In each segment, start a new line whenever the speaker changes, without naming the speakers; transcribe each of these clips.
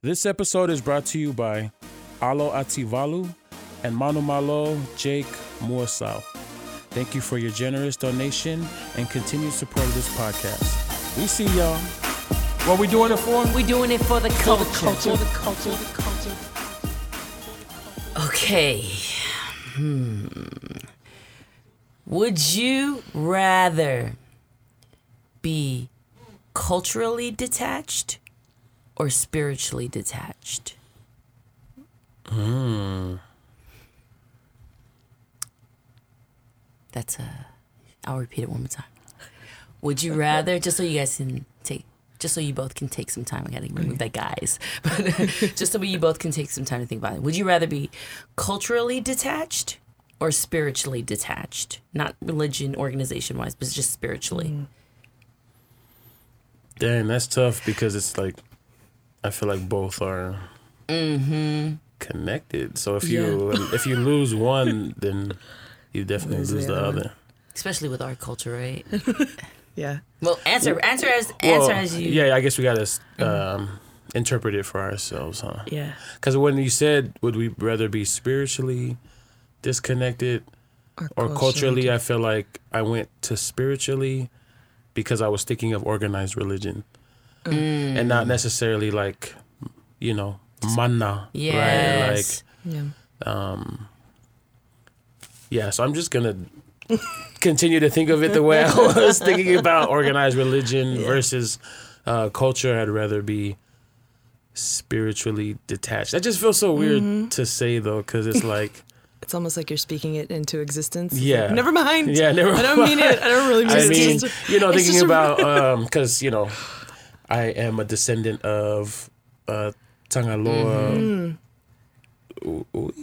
This episode is brought to you by Alo Ativalu and Manumalo Jake Moorsau. Thank you for your generous donation and continued support of this podcast. We see y'all. What we doing it for?
We doing it for the culture.
culture.
For the culture. For the culture. Okay. Hmm. Would you rather be culturally detached or spiritually detached? Hmm. That's a. I'll repeat it one more time. Would you rather, just so you guys can take, just so you both can take some time, I gotta remove that guys, but just so you both can take some time to think about it. Would you rather be culturally detached or spiritually detached? Not religion, organization wise, but just spiritually.
Dang, that's tough because it's like I feel like both are mm-hmm. connected. So if you um, if you lose one, then you definitely
Lose
lose
the
the
other
other.
Especially with our culture, right?
Yeah.
Well, answer, answer as,
Well,
answer as you.
Yeah, I guess we gotta mm-hmm. um, interpret it for ourselves, huh?
Yeah.
Because when you said, would we rather be spiritually disconnected or culturally, I feel like I went to spiritually because I was thinking of organized religion and not necessarily like, you know, mana.
Yes.
Right?
Yeah.
Like, um, yeah, so I'm just going to continue to think of it the way I was thinking about organized religion versus uh, culture. I'd rather be spiritually detached. That just feels so weird to say though, because it's like,
It's almost like you're speaking it into existence.
Yeah.
like, never mind.
Yeah, never mind.
I don't mean it. I don't really mean
I
it.
mean, you know, thinking about um, because you know, I am a descendant of uh, Tangaloa.
Mm-hmm.
Ooh, ooh,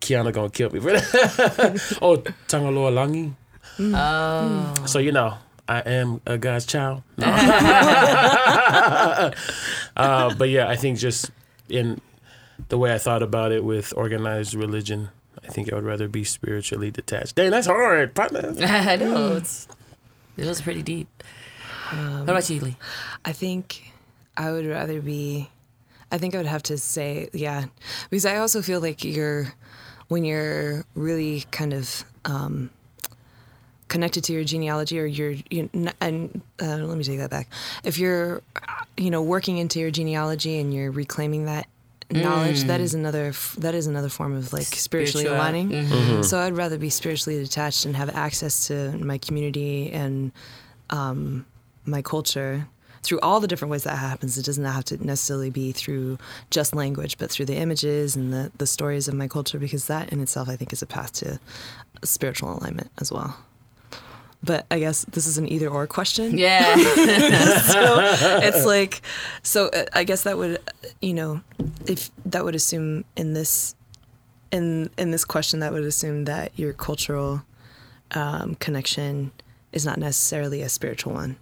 Kiana gonna kill me for that. oh, Tangaloa Langi.
Oh.
So you know, I am a God's child. No. uh, but yeah, I think just in the way I thought about it with organized religion, I think I would rather be spiritually detached. Dang, that's hard, partner.
I know. It's, it was pretty deep. What about you, Lee?
I think I would rather be. I think I would have to say, yeah, because I also feel like you're, when you're really kind of um, connected to your genealogy, or you're, you n- and uh, let me take that back. If you're, you know, working into your genealogy and you're reclaiming that knowledge, that is another that is another form of like spiritually
Spiritual-
aligning. So I'd rather be spiritually detached and have access to my community and um, my culture through all the different ways that happens. It doesn't have to necessarily be through just language, but through the images and the, the stories of my culture, because that in itself, I think, is a path to spiritual alignment as well. But I guess this is an either or question.
Yeah.
So it's like, so uh, I guess that would, you know, if that would assume in this, in in this question, that would assume that your cultural um, connection is not necessarily a spiritual one,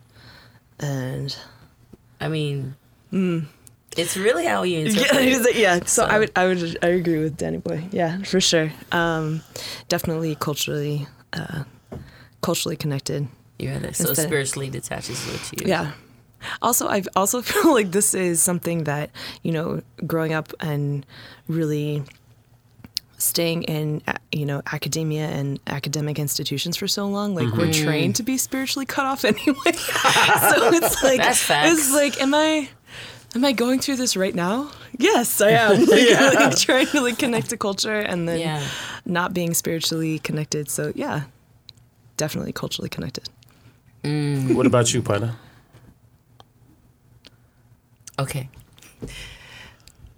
and
I mean, it's really how you interpret
yeah,
it.
yeah. So,
So-
I would, I would, I agree with Danny Boy. Yeah, for sure. Um, definitely culturally, uh, culturally connected.
You're the, so
Instead-
spiritually detached is what you.
Yeah. Also, I also feel like this is something that you know, growing up and really staying in uh, you know academia and academic institutions for so long like we're trained to be spiritually cut off anyway. So it's like
That's
it's like am i am i going through this right now? Yes i am. Like, like, trying to like connect to culture and then
Yeah.
not being spiritually connected. So yeah definitely culturally connected.
What about you, partner?
Okay.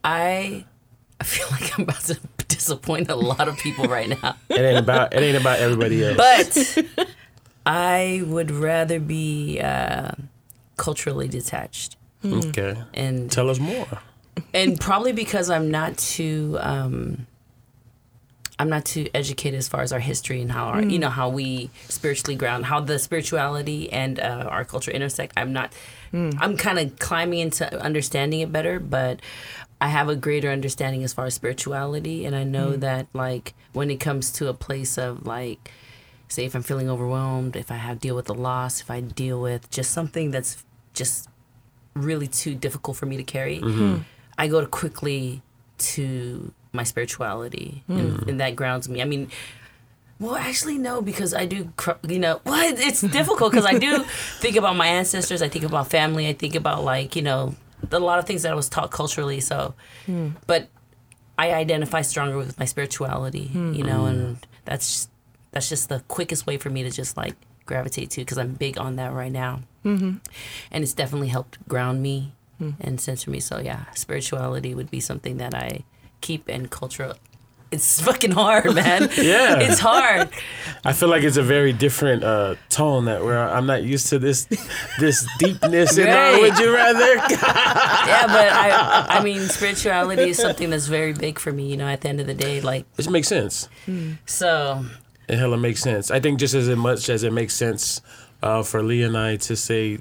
I I feel like I'm about to disappoint a lot of people right now.
It ain't about it ain't about everybody else.
But I would rather be uh, culturally detached.
okay,
And
tell us more.
and probably because I'm not too um I'm not too educated as far as our history and how our, you know how we spiritually ground how the spirituality and uh, our culture intersect. I'm not I'm kind of climbing into understanding it better, but I have a greater understanding as far as spirituality and I know mm. that like when it comes to a place of like say if I'm feeling overwhelmed, if I have deal with a loss, if I deal with just something that's just really too difficult for me to carry. Mm-hmm. Mm-hmm. I go to quickly to my spirituality, and, mm. and that grounds me. I mean, well, actually, no, because I do, you know, well, it's difficult because I do think about my ancestors. I think about family. I think about like, you know, a lot of things that I was taught culturally. So, hmm. but I identify stronger with my spirituality, hmm. you know, and mm. that's just, that's just the quickest way for me to just like gravitate to because I'm big on that right now, mm-hmm. and it's definitely helped ground me hmm. and center me. So yeah, spirituality would be something that I keep and culture. It's fucking hard, man.
Yeah.
it's hard.
I feel like it's a very different uh, tone that where I'm not used to this this deepness in our would you rather.
yeah, but I, I mean, spirituality is something that's very big for me. You know, at the end of the day, like
It makes sense.
so.
It hella makes sense. I think just as much as it makes sense uh, for Lee and I to say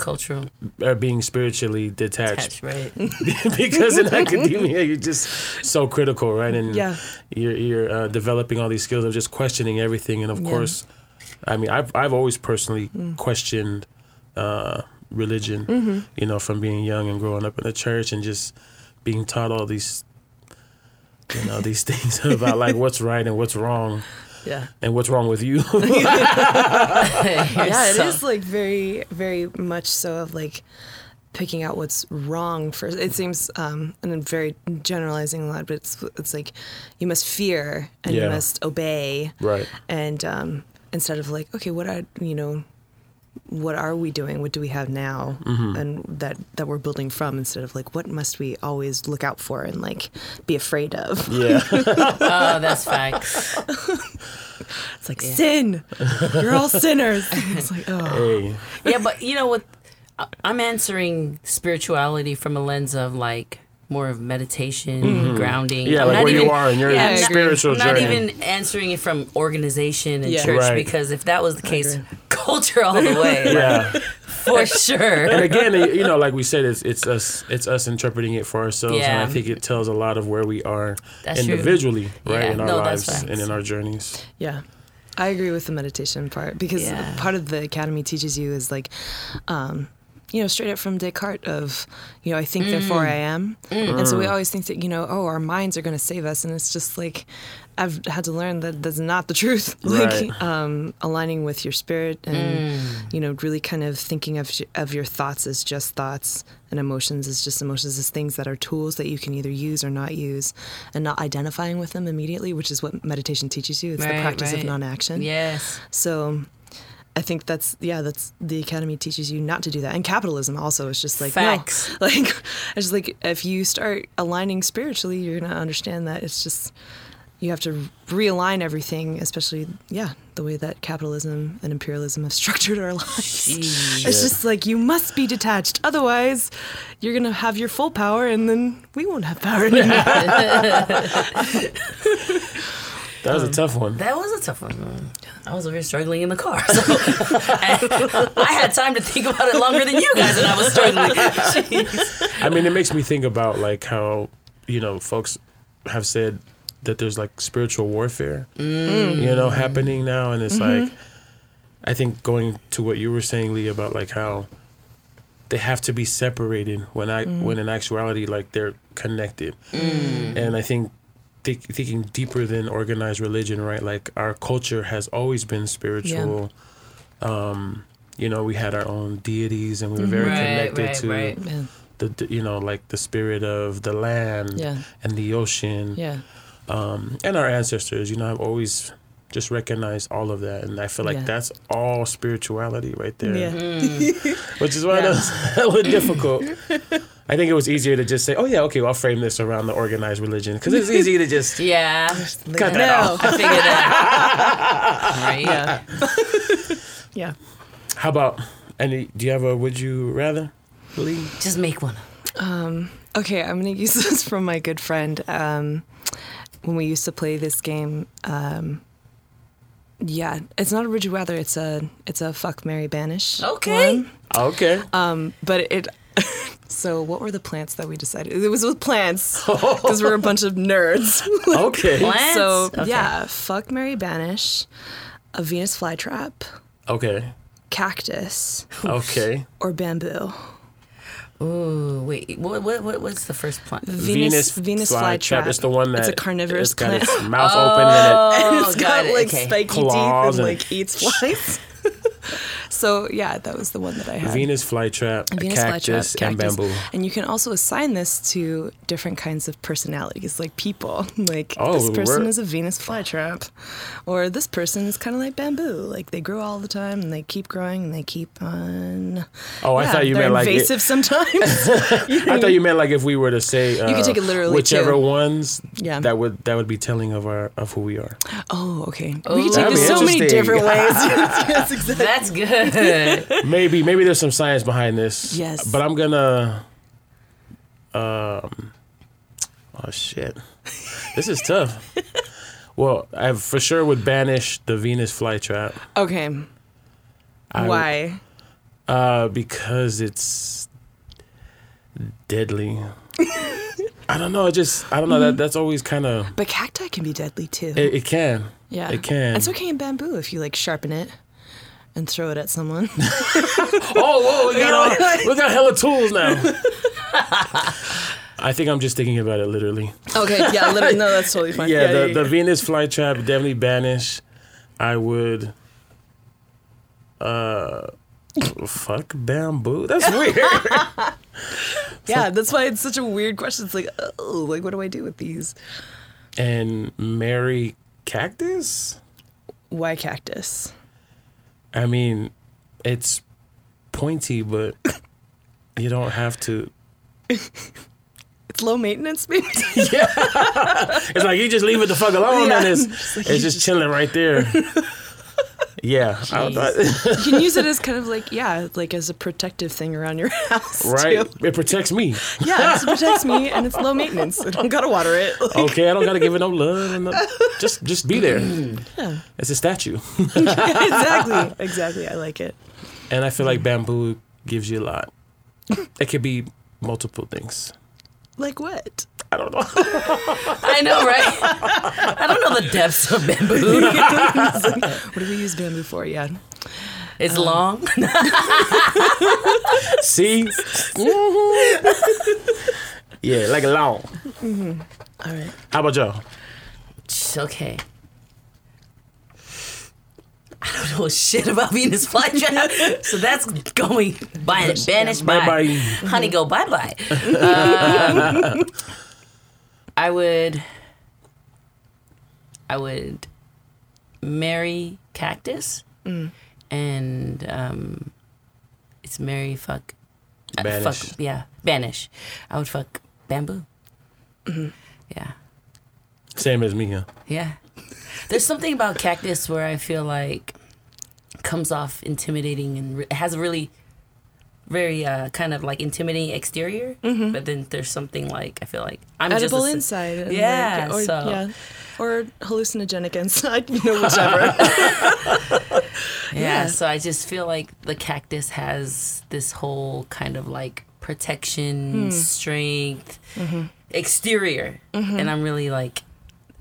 Cultural
or being spiritually detached
touch, right?
because in academia you're just so critical, right? And
Yeah.
you're you're uh, developing all these skills of just questioning everything. And of
Yeah.
course, I mean, I've I've always personally questioned uh, religion. You know, from being young and growing up in the church and just being taught all these, you know, these things about like what's right and what's wrong
Yeah.
and what's wrong with you.
yeah, it is like very, very much so of like picking out what's wrong for It seems, um, and I'm very generalizing a lot, but it's it's like you must fear and you must obey,
right.
and um, instead of like, okay, what are you know, what are we doing? What do we have now, mm-hmm. and that that we're building from? Instead of like, what must we always look out for and like be afraid of?
Yeah.
Oh, that's facts.
It's like sin. You're all sinners. It's like, oh,
hey.
Yeah, but you know what? I'm answering spirituality from a lens of like more of meditation, grounding.
Mm-hmm. Yeah, like
not
where you are in your
Yeah, I'm not-
spiritual
I'm not even answering it from organization and
Yeah.
church
Right.
because if that was the case, culture all the way, like,
yeah.
for sure.
and again, you know, like we said, it's it's us it's us interpreting it for ourselves, and
Yeah.
I think it tells a lot of where we are
That's true.
individually, right,
Yeah,
in our
no,
lives and in our journeys.
Yeah. I agree with the meditation part because
Yeah.
part of the academy teaches you is like, um, you know, straight up from Descartes of, you know, I think, therefore mm. I am. Mm. And so we mm. always think that, you know, oh, our minds are going to save us. And it's just like, I've had to learn that that's not the truth. like,
Right.
um, aligning with your spirit and, you know, really kind of thinking of, of your thoughts as just thoughts and emotions as just emotions as things that are tools that you can either use or not use and not identifying with them immediately, which is what meditation teaches you. It's the practice
right.
of non-action.
Yes.
So I think that's yeah, that's the academy teaches you not to do that. And capitalism also is just like
Facts.
no. Like it's just like if you start aligning spiritually, you're gonna understand that it's just you have to realign everything, especially yeah, the way that capitalism and imperialism have structured our lives.
Jeez.
It's just like you must be detached. Otherwise, you're gonna have your full power, and then we won't have power anymore.
That was a tough one.
That was a tough one. I was over here struggling in the car. So I, had time to think about it longer than you guys, and I was struggling. Jeez.
I mean, it makes me think about like how you know folks have said that there's like spiritual warfare, mm. you know, happening now, and it's mm-hmm. like I think going to what you were saying, Lee, about like how they have to be separated when I mm. when in actuality like they're connected, mm. and I think. Think, thinking deeper than organized religion, right? Like our culture has always been spiritual. Um, you know, we had our own deities, and we were very
Right,
connected
right,
to
right.
yeah,
the, the you know like the spirit of the land
Yeah.
and the ocean
yeah,
um, and our ancestors you know i've always just recognized all of that and i feel like
Yeah.
that's all spirituality right there
yeah.
which is why
Yeah.
it was hella difficult i think it was easier to just say oh yeah okay well, i'll frame this around the organized religion because it's easy to just
Yeah,
cut that
No.
off
I figured that. Right?
Yeah. yeah.
how about any do you have a would you rather Lee?
Just make one.
Okay, I'm gonna use this from my good friend. Um, when we used to play this game, um, yeah, it's not a Would You Rather. It's a it's a fuck Mary Banish.
Okay.
one.
okay
Um, but it. so what were the plants that we decided? It was with plants because we're a bunch of nerds.
okay
Plants?
so
Okay.
yeah, fuck Mary Banish, a Venus flytrap,
okay
cactus,
okay
or bamboo.
Ooh, wait. What, what, what what's the first plant?
Venus Venus flytrap.
It's the one that
it's a carnivorous plant.
it's got
plant.
its mouth open and
Oh,
it's
got
got
it,
like
okay.
spiky
Claws
teeth and
and-
like eats flies. so yeah, that was the one that I had.
Venus flytrap,
Venus
cactus,
flytrap,
and
cactus.
bamboo.
And you can also assign this to different kinds of personalities, like people. Like
Oh,
this person
we're-
is a Venus flytrap, or this person is kind of like bamboo. Like they grow all the time and they keep growing and they keep on.
Oh, I
Yeah,
thought you
they're
meant like it,
invasive sometimes.
I thought you meant like if we were to say uh,
could take it literally,
whichever
too.
ones
Yeah.
that would that would be telling of our of who we are.
oh, okay.
Oh,
we can take this so many different ways. yes, yes, exactly.
That's good.
Maybe maybe there's some science behind this.
Yes.
But I'm gonna um oh shit. This is tough. Well, I for sure would banish the Venus flytrap.
Okay.
I would-
Why?
Uh because it's deadly. I don't know, it just I don't know that that's always kind of
But cacti can be deadly too.
it, it can.
yeah,
It can.
And so can bamboo if you like sharpen it and throw it at someone.
Oh, whoa, we got all, we got hella tools now. I think I'm just thinking about it literally.
okay, yeah, literally, no, that's totally fine.
Yeah, the, the Venus flytrap definitely banish. I would uh fuck bamboo. That's weird.
yeah, that's why it's such a weird question. It's like, oh, like what do I do with these?
and marry cactus?
Why cactus?
I mean, it's pointy, but you don't have to.
It's low maintenance, maybe.
Yeah, it's like you just leave it the fuck alone,
Yeah.
and it's it's just chilling right there. Yeah,
you can use it as kind of like, yeah, like as a protective thing around your house.
right.
Too.
It protects me.
Yeah, it protects me, and it's low maintenance. I don't gotta water it. Like,
Okay, I don't gotta give it no love. No, just just be there. It's a statue,
exactly, exactly. I like it.
and I feel like bamboo gives you a lot. It could be multiple things.
Like what?
I don't know.
I know, right? I don't know the depths of bamboo.
What do we use bamboo for? Yeah.
It's um, long.
See? Mm-hmm. yeah, like a long. Mm-hmm.
All right.
How about y'all?
It's Okay. I don't know shit about Venus flytrap, so that's going by banished by.
Bye bye.
Honey, go bye bye. Uh, I would. I would marry cactus, and um, it's marry fuck. uh,
Banish.
Fuck yeah, banish. I would fuck bamboo. Yeah.
Same as me, huh?
Yeah. There's something about cactus where I feel like comes off intimidating and re- has a really very uh, kind of like intimidating exterior, mm-hmm. but then there's something like I feel like I'm
Edible
just a,
inside.
Yeah,
like, or,
so-
yeah. Or hallucinogenic inside, you know, whichever.
yeah,
yeah.
So I just feel like the cactus has this whole kind of like protection, hmm. strength, mm-hmm. exterior, mm-hmm. and I'm really like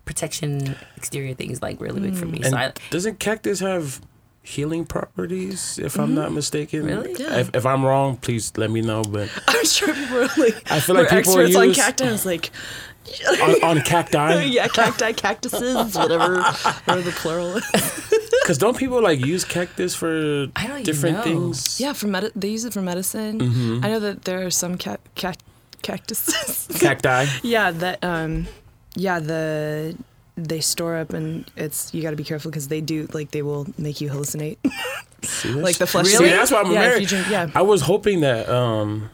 protection exterior things like really big for me. Hmm.
And
So I,
doesn't cactus have healing properties? If I'm not mistaken,
Really?
Yeah.
If, if I'm wrong, please let me know. But
I'm sure people are like,
I feel like people
experts on
use-
cacti. I was like,
on, on cacti,
yeah, cacti, cactuses, whatever, whatever the plural is.
because don't people like use cactus for
I don't
different
know.
things?
Yeah, for med- they use it for medicine.
Mm-hmm.
I know that there are some ca- ca- cactuses.
cacti.
yeah, that um, yeah, the they store up and it's you got to be careful because they do like they will make you hallucinate. Like the flesh.
See, that's why I'm
yeah,
married.
drink, yeah.
I was hoping that um,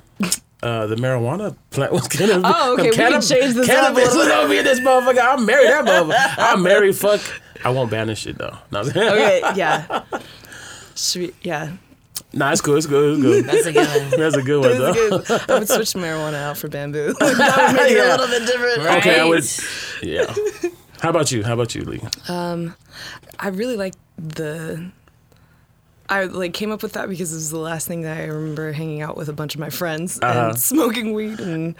uh, the marijuana plant was gonna. Be,
Oh, okay, we can change this up a
Cannabis
little
was gonna be this motherfucker. I'll marry that motherfucker. I'll marry fuck. I won't banish it though. No,
Okay, yeah. Should we, yeah.
nah, it's cool. It's good. It's good.
that's a good one.
That's a good one though.
Good. I would switch marijuana out for bamboo. that would make it a little bit different.
Right?
Okay, I would. Yeah. How about you? How about you, Lee?
I really like the. I like came up with that because it was the last thing that I remember hanging out with a bunch of my friends
Uh-huh.
and smoking weed and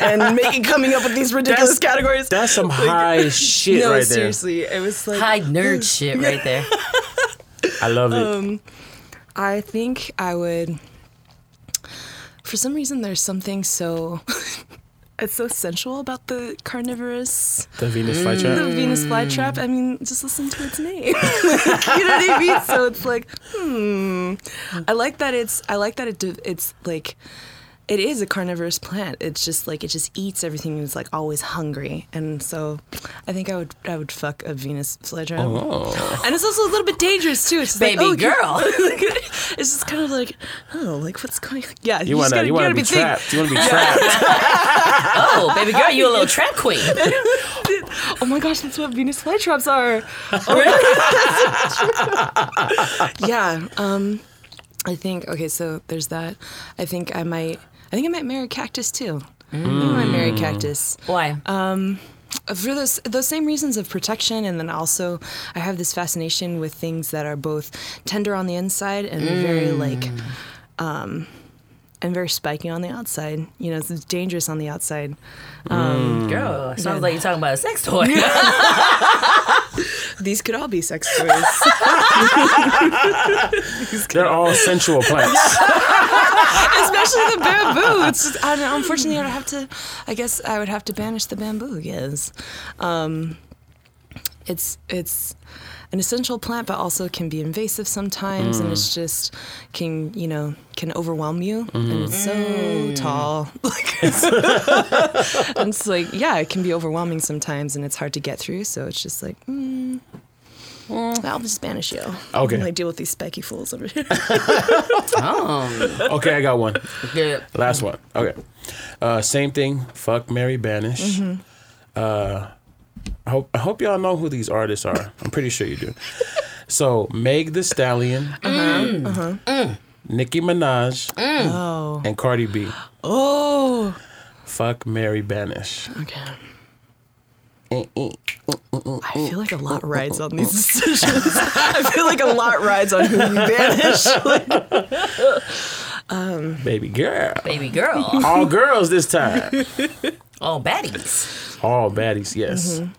and making coming up with these ridiculous
That's-
categories.
That's some high shit
no,
right there.
seriously, it was like
High nerd shit right there.
I love it.
Um, I think I would. for some reason there's something so it's so sensual about the carnivorous
The Venus
the
flytrap.
Venus flytrap. I mean, just listen to its name. Like, you know what I mean? So it's like, hmm. I like that it's. I like that it. It's like, it is a carnivorous plant. It's just like it just eats everything. It's like always hungry, and so I think I would. I would fuck a Venus flytrap.
Oh.
And it's also a little bit dangerous too. It's just
Baby
like, oh,
girl.
it's just kind of like, oh, like what's going? On? Yeah,
You want to
gotta-
you want to
gotta
be
think-
trapped. You want to be trapped.
Oh, baby girl, you a little trap queen.
Oh my gosh, that's what Venus flytraps are. Really? Yeah. Um, I think okay. So there's that. I think I might. I think I might marry cactus too. I think I might marry cactus
Why?
Um, for those those same reasons of protection, and then also I have this fascination with things that are both tender on the inside and very like. Um, and very spiky on the outside. You know, it's dangerous on the outside.
Girl, sounds like you're talking about a sex toy.
These could all be sex toys.
They're all sensual plants.
especially the bamboo. It's just, I don't know, unfortunately, I'd have to. I guess I would have to banish the bamboo. Yes, um, it's it's an essential plant, but also can be invasive sometimes, and it's just can you know can overwhelm you, and it's so tall. Like it's, and it's like yeah, it can be overwhelming sometimes, and it's hard to get through. So it's just like. Mm, I'll just banish you.
Okay.
Like deal with these spiky fools over here.
oh,
Okay, I got one.
good.
Last one. Okay. Uh, same thing. Fuck Mary Banish.
Mm-hmm.
Uh, I hope I hope y'all know who these artists are. I'm pretty sure you do. So Meg Thee Stallion,
Uh-huh.
Nicki Minaj,
Oh.
and Cardi B.
Oh.
Fuck Mary Banish.
Okay. I feel like a lot rides on these decisions. I feel like a lot rides on who we banish.
Um, Baby girl.
Baby girl.
All girls this time.
All baddies.
All baddies, yes.
Mm-hmm.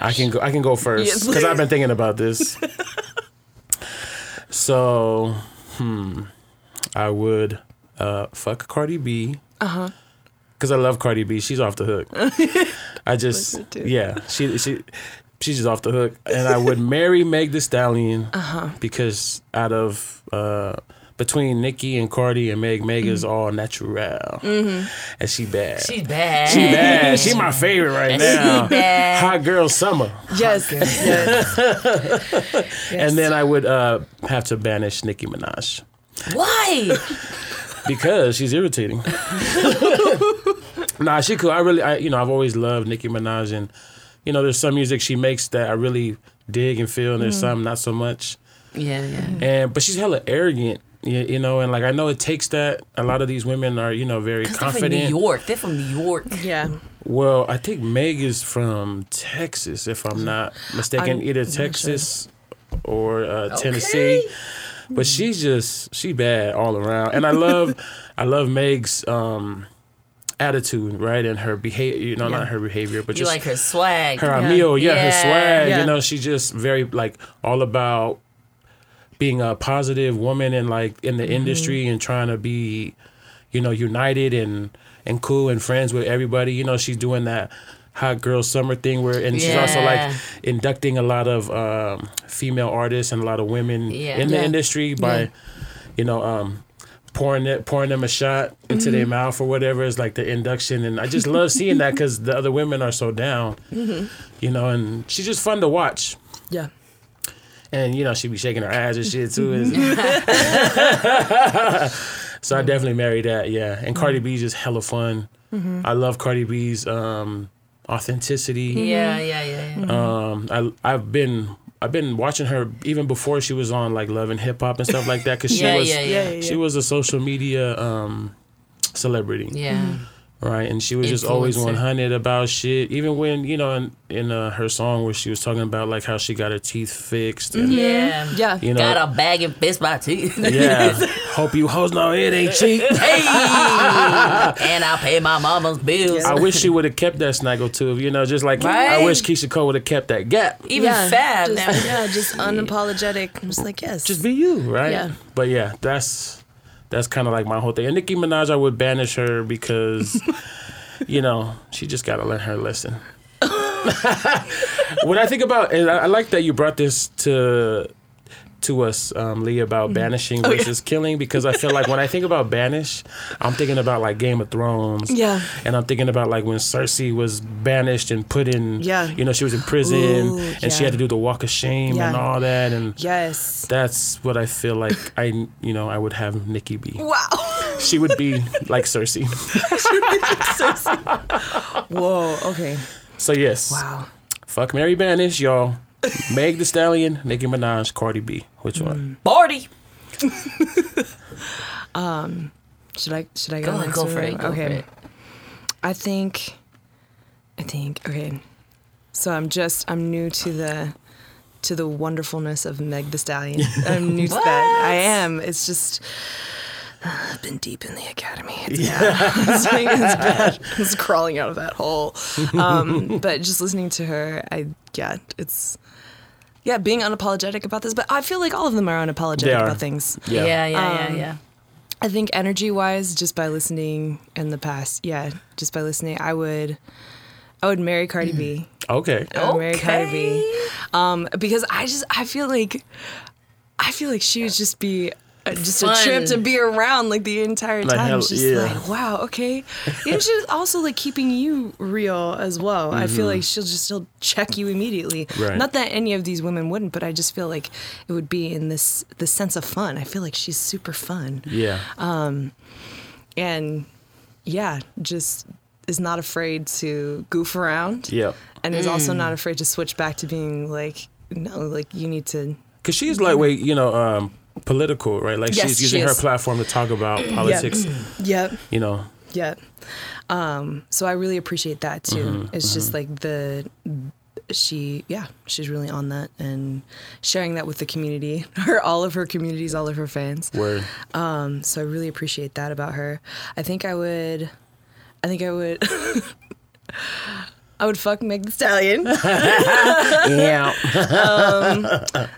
I can go. I can go first because I've been thinking about this. so, hmm, I would uh, fuck Cardi B. Uh
Uh-huh.
Because I love Cardi B. She's off the hook. I just, yeah, she she she's just off the hook. And I would marry Meg Thee Stallion
Uh-huh.
because out of uh, between Nicki and Cardi and Meg, Meg is
Mm-hmm.
all natural, and she bad.
She's bad.
She bad. She my favorite right now.
She's bad.
Hot girl summer.
yes. yes.
And then I would uh, have to banish Nicki Minaj
Why?
because she's irritating. nah, she cool. I really, I you know, I've always loved Nicki Minaj, and you know, there's some music she makes that I really dig and feel, and there's some not so much.
Yeah, yeah.
And but she's hella arrogant. You, you know, and like I know it takes that. A lot of these women are, you know, very confident.
They're from New. York. They're from New York.
Yeah.
Well, I think Meg is from Texas, if I'm not mistaken,
I'm
either
not sure.
Texas or uh, Tennessee. But she's just she bad all around, and I love, I love Meg's um, attitude, right, and her behavior. You know,
Yeah.
not her behavior, but
You
just
like her swag.
her amigo, yeah, her swag.
Yeah.
You know, she's just very like all about being a positive woman and like in the industry and trying to be, you know, united and and cool and friends with everybody. You know, she's doing that hot girl summer thing where and she's also like inducting a lot of um, female artists and a lot of women
Yeah.
in the
Yeah.
industry by,
Yeah.
you know, um, pouring it, pouring them a shot into their mouth or whatever is like the induction, and I just love seeing that because the other women are so down, you know, and she's just fun to watch.
Yeah.
And you know she'd be shaking her ass and shit too. And- so I definitely married that, yeah. And Cardi B's just hella fun. I love Cardi B's um, authenticity.
Yeah, yeah, yeah, yeah.
Um, I I've been I've been watching her even before she was on like Love and Hip Hop and stuff like that because she
Yeah,
was
yeah, yeah.
yeah.
she was a social media um, celebrity,
Yeah.
Right? And she was just always 100 about shit. Even when you know in in uh, her song where she was talking about like how she got her teeth fixed and
Yeah.
Yeah.
you know
Got a bag and fist my teeth.
yeah. Hope you hoes know it ain't cheap.
hey! and I pay my mama's bills.
I wish she would have kept that snaggle too. You know, just like I wish Keyshia Cole would have kept that gap.
Even
yeah.
Fab.
Just,
never-
yeah, just unapologetic. I'm just like, yes.
Just be you, right?
Yeah.
But yeah, that's That's kind of like my whole thing. And Nicki Minaj, I would banish her because, you know, she just got to learn her lesson. when I think about, and I, I like that you brought this to to us, um, Lee, about banishing
Oh, yeah.
versus killing because I feel like when I think about banish, I'm thinking about like Game of Thrones.
Yeah.
And I'm thinking about like when Cersei was banished and put in,
Yeah.
you know, she was in prison
Ooh,
and she had to do the walk of shame and all that. And
Yes.
that's what I feel like I, you know, I would have Nicki be.
Wow.
She would be like Cersei.
Whoa. Okay.
So yes,
Wow.
fuck Mary Banish, y'all. Meg Thee Stallion, Nicki Minaj, Cardi B. Which one? Mm.
Barty.
Um, should I should I
Go
go,
ahead,
next
go for it. Go
okay.
for it.
I think I think okay. So I'm just I'm new to the to the wonderfulness of Meg Thee Stallion. I'm new to that. I am. It's just uh, I've been deep in the academy. It's bad. it's, it's bad. It's crawling out of that hole. Um, but just listening to her, I yeah, it's yeah, being unapologetic about this. But I feel like all of them are unapologetic
They are.
about things.
Yeah.
Yeah, yeah, yeah,
Um,
yeah.
I think energy wise, just by listening in the past, yeah, just by listening, I would, I would marry Cardi B.
Okay.
I would marry Cardi B. Um, because I just, I feel like, I feel like she would just be. Just
Fun.
a trip to be around like the entire
Like,
time.
hell,
just
yeah.
like, wow, okay. And she's also like keeping you real as well. I feel like she'll just still check you immediately.
Mm-hmm. Right.
Not that any of these women wouldn't, but I just feel like it would be in this this sense of fun. I feel like she's super fun
Yeah.
Um, and yeah, just is not afraid to goof around.
yeah.
And is also not afraid to switch back to being like, no, like you need to.
Because she's lightweight, you know, um, political, right? Like
Yes,
she's
she
using her platform to talk about politics,
Yep.
you know.
Yep. Um, so I really appreciate that too.
Mm-hmm,
it's just like the she yeah she's really on that and sharing that with the community her all of her communities all of her fans
Where
um so i really appreciate that about her i think i would i think i would i would fuck meg thee stallion
yeah.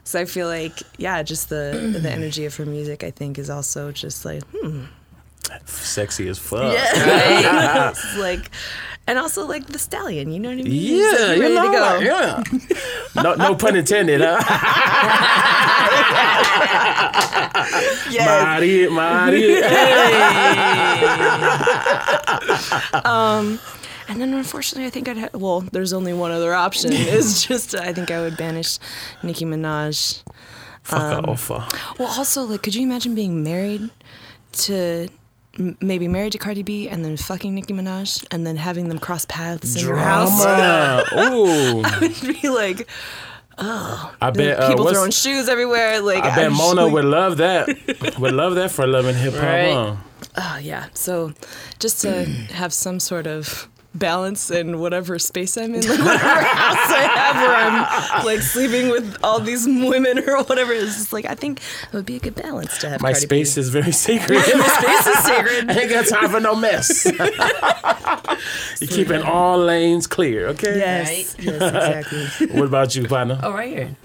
So I feel like, yeah, just the the energy of her music, I think, is also just like, hmm,
Sexy as fuck.
yeah, It's like, and also like the stallion, you know what I mean?
Yeah,
like
you know,
go.
like, yeah. no, no pun intended, huh?
Yes.
Mari, Mari.
And then unfortunately, I think I'd ha- well, there's only one other option. Is just I think I would banish Nicki Minaj.
Fuck off. uh.
Well, also like, could you imagine being married to? m- Maybe married to Cardi B and then fucking Nicki Minaj and then having them cross paths in your house.
Ooh.
It'd be like oh,
I bet uh,
people throwing shoes everywhere. Like
I bet Mona
like-
would love that. would love that for loving hip hop.
Right.
Oh, yeah. So just to have some sort of balance in whatever space I'm in, like whatever house I have where I'm like sleeping with all these women or whatever. It's just like I think it would be a good balance to have
My
Cardi
space
B.
is very sacred.
My space is sacred.
I ain't got time for no mess. You're keeping all lanes clear, okay?
Yes. Yes, exactly.
What about you, partner?
Oh, right here.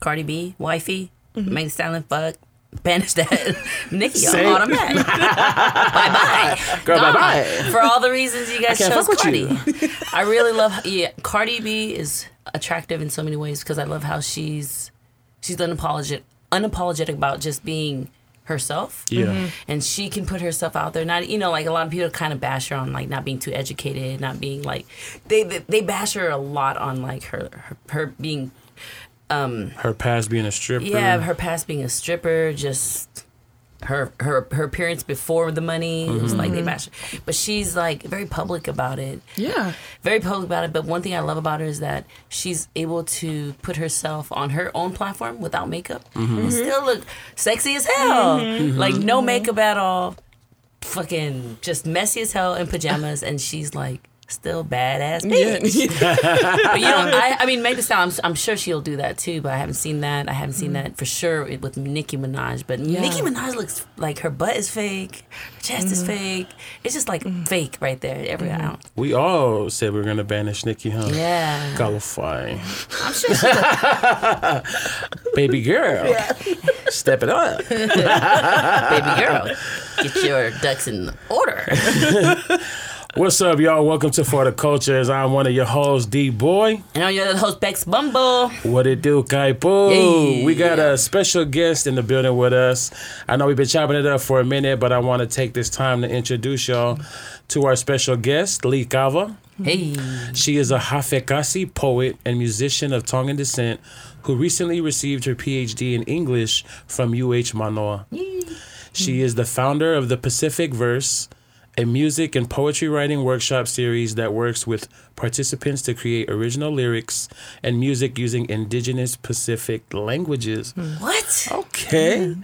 Cardi B, wifey, Meg Thee Stallion, fuck. Banish that. Nicki,
Say-
I'm automatic. bye bye.
Girl, bye-bye.
For all the reasons you guys
can't
chose
fuck with
Cardi.
you.
I really love yeah, Cardi B is attractive in so many ways because I love how she's she's unapologetic unapologetic about just being herself.
Yeah. Mm-hmm.
And she can put herself out there. Not you know, like a lot of people kind of bash her on like not being too educated, not being like they they, they bash her a lot on like her her, her being Um,
her past being a stripper.
yeah, her past being a stripper, just her her her appearance before the money. It was like they mm-hmm. bash her. But she's like very public about it.
Yeah.
Very public about it. But one thing I love about her is that she's able to put herself on her own platform without makeup mm-hmm. and mm-hmm. still look sexy as hell. Like no makeup at all. Fucking just messy as hell in pajamas and she's like still badass
Yeah.
bitch. but you know, I, I mean, Meg Thee Stallion, I'm, I'm sure she'll do that too, but I haven't seen that. I haven't seen that for sure with Nicki Minaj. But
Yeah.
Nicki Minaj looks like her butt is fake, her chest is mm-hmm. fake. It's just like mm. fake right there. Every mm-hmm. ounce.
We all said we are gonna banish Nicki, huh?
Yeah.
Qualify.
I'm sure she
Baby girl. Step it up.
baby girl. Get your ducks in order.
What's up, y'all? Welcome to For the Cultures. I'm one of your hosts, D Boy.
And I'm your other host, Bex Bumble.
What it do, Kaipo?
Yeah.
We got a special guest in the building with us. I know we've been chopping it up for a minute, but I want to take this time to introduce y'all to our special guest, Lee Kava.
Hey.
She is a Hafekasi poet and musician of Tongan descent who recently received her PhD in English from UH Manoa. She is the founder of the Pacific Verse, a music and poetry writing workshop series that works with participants to create original lyrics and music using indigenous Pacific languages.
What?
Okay.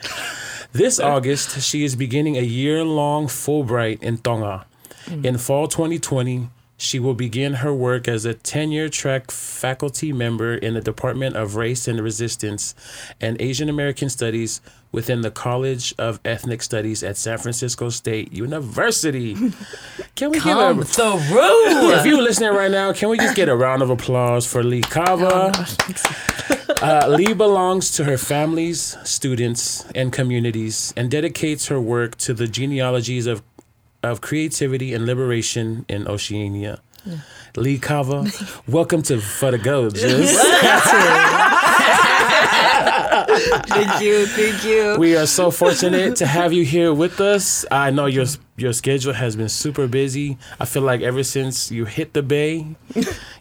This August, she is beginning a year long Fulbright in Tonga. Mm. In fall 2020, she will begin her work as a tenure track faculty member in the Department of Race and Resistance and Asian American Studies within the College of Ethnic Studies at San Francisco State University. Can we
Come
give a
through.
if you're listening right now, can we just get a round of applause for Lee Kava? Uh, Lee belongs to her families, students, and communities and dedicates her work to the genealogies of, of creativity and liberation in Oceania. Lee Kava, welcome to For the Gorgeous.
Thank you, thank you.
We are so fortunate to have you here with us. I know your your schedule has been super busy. I feel like ever since you hit the bay,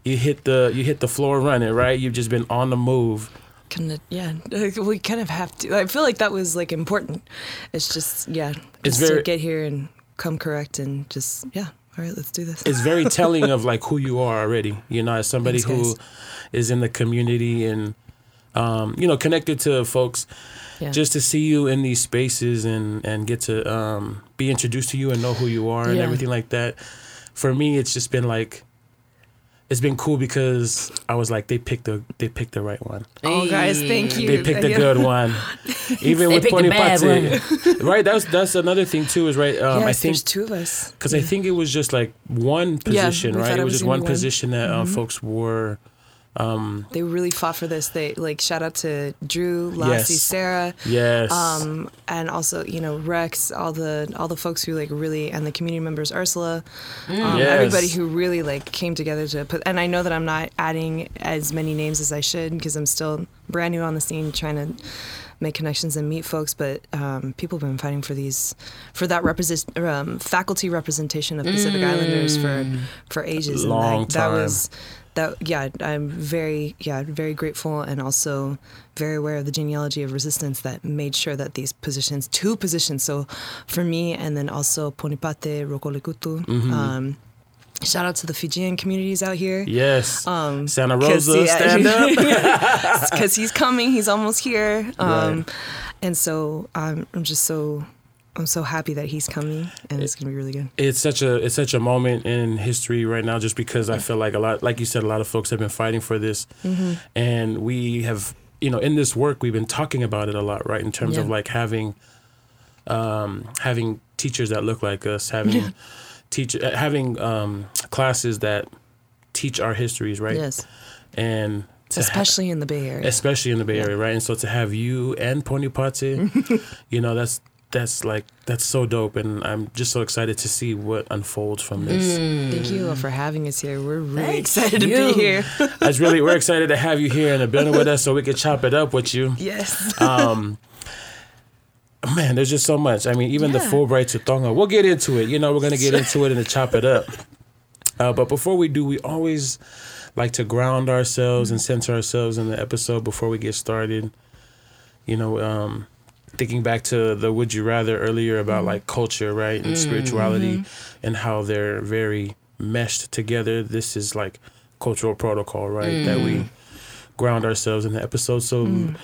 you hit the you hit the floor running, right? You've just been on the move.
kind of yeah we kind of have to i feel like that was like important it's just yeah
It's
just
very-
to get here and come correct and just yeah all right let's do this
it's very telling of like who you are already. You know, as somebody
Thanks,
who
guys.
is in the community and um, you know connected to folks.
yeah
Just to see you in these spaces and and get to um, be introduced to you and know who you are and
Yeah.
everything like that. For me, it's just been like. It's been cool because I was like they picked the they picked the right one.
oh guys thank you
They picked a
Yeah.
good one. Even
They
with
picked a
Ponipate. right? That's that's another thing too, is right. Um,
yes,
I think
there's two of us
because I think it was just like one position,
we
right?
thought
It
it
was
was
just one
one.
position that uh, folks were.
They really fought for this they like shout out to drew lassie
Yes.
sarah
Yes.
um and also you know rex all the all the folks who like really and the community members ursula um,
Yes.
everybody who really like came together to put and i know that i'm not adding as many names as i should because i'm still brand new on the scene trying to make connections and meet folks but um, people have been fighting for these for that represent um, faculty representation of pacific islanders for for ages
Long
and that, that
time.
was that yeah i'm very yeah very grateful and also very aware of the genealogy of resistance that made sure that these positions two positions so for me and then also ponipate rokolekutu
Mm-hmm.
um, shout out to the fijian communities out here
yes.
um,
Santa Rosa,
yeah,
stand up.
because he's coming he's almost here um,
Right.
and so um, i'm just so i'm so happy that he's coming and it's gonna be really good.
It's such a it's such a moment in history right now just because I feel like a lot like you said a lot of folks have been fighting for this.
Mm-hmm.
and we have you know in this work we've been talking about it a lot right in terms of like having um having teachers that look like us having teach uh, having um classes that teach our histories right?
Yes.
And to ha-
especially in the bay area.
especially in the Bay Area, right? And so to have you and Ponipate, you know, that's that's like that's so dope, and I'm just so excited to see what unfolds from this.
Thank you for having us here. We're really
Thank
excited
you.
to be here.
That's really we're excited to have you here in the building with us, so we can chop it up with you.
Yes.
Um, man, there's just so much. I mean, even the
Yeah.
Fulbright to Tonga We'll get into it. You know, we're gonna get into it and chop it up. Uh, but before we do, we always like to ground ourselves and center ourselves in the episode before we get started. You know, um, thinking back to the would you rather earlier about like mm-hmm. culture, right, and spirituality, mm-hmm. and how they're very meshed together. This is like cultural protocol, right, that we mm. ground ourselves in the episode. So, mm.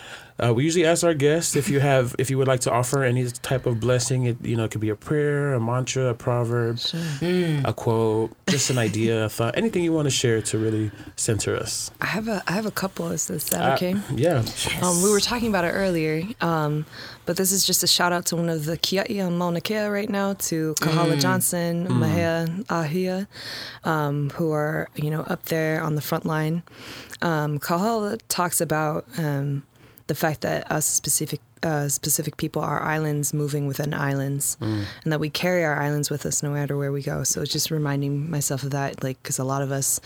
Uh, we usually ask our guests if you have if you would like to offer any type of blessing. It you know it could be a prayer, a mantra, a proverb, a quote, just an idea, a thought, anything you want to share to really center us.
I have a I have a couple. Is this that
Uh,
okay?
yeah.
Um, we were talking about it earlier, um, but this is just a shout out to one of the Kia'i on Mauna Kea right now, to Kahala Johnson, Mahia Ahia, um, who are you know up there on the front line. Um, Kahala talks about um, the fact that us Pacific uh, Pacific people are islands moving within islands, and that we carry our islands with us no matter where we go. So it's just reminding myself of that, like because a lot of us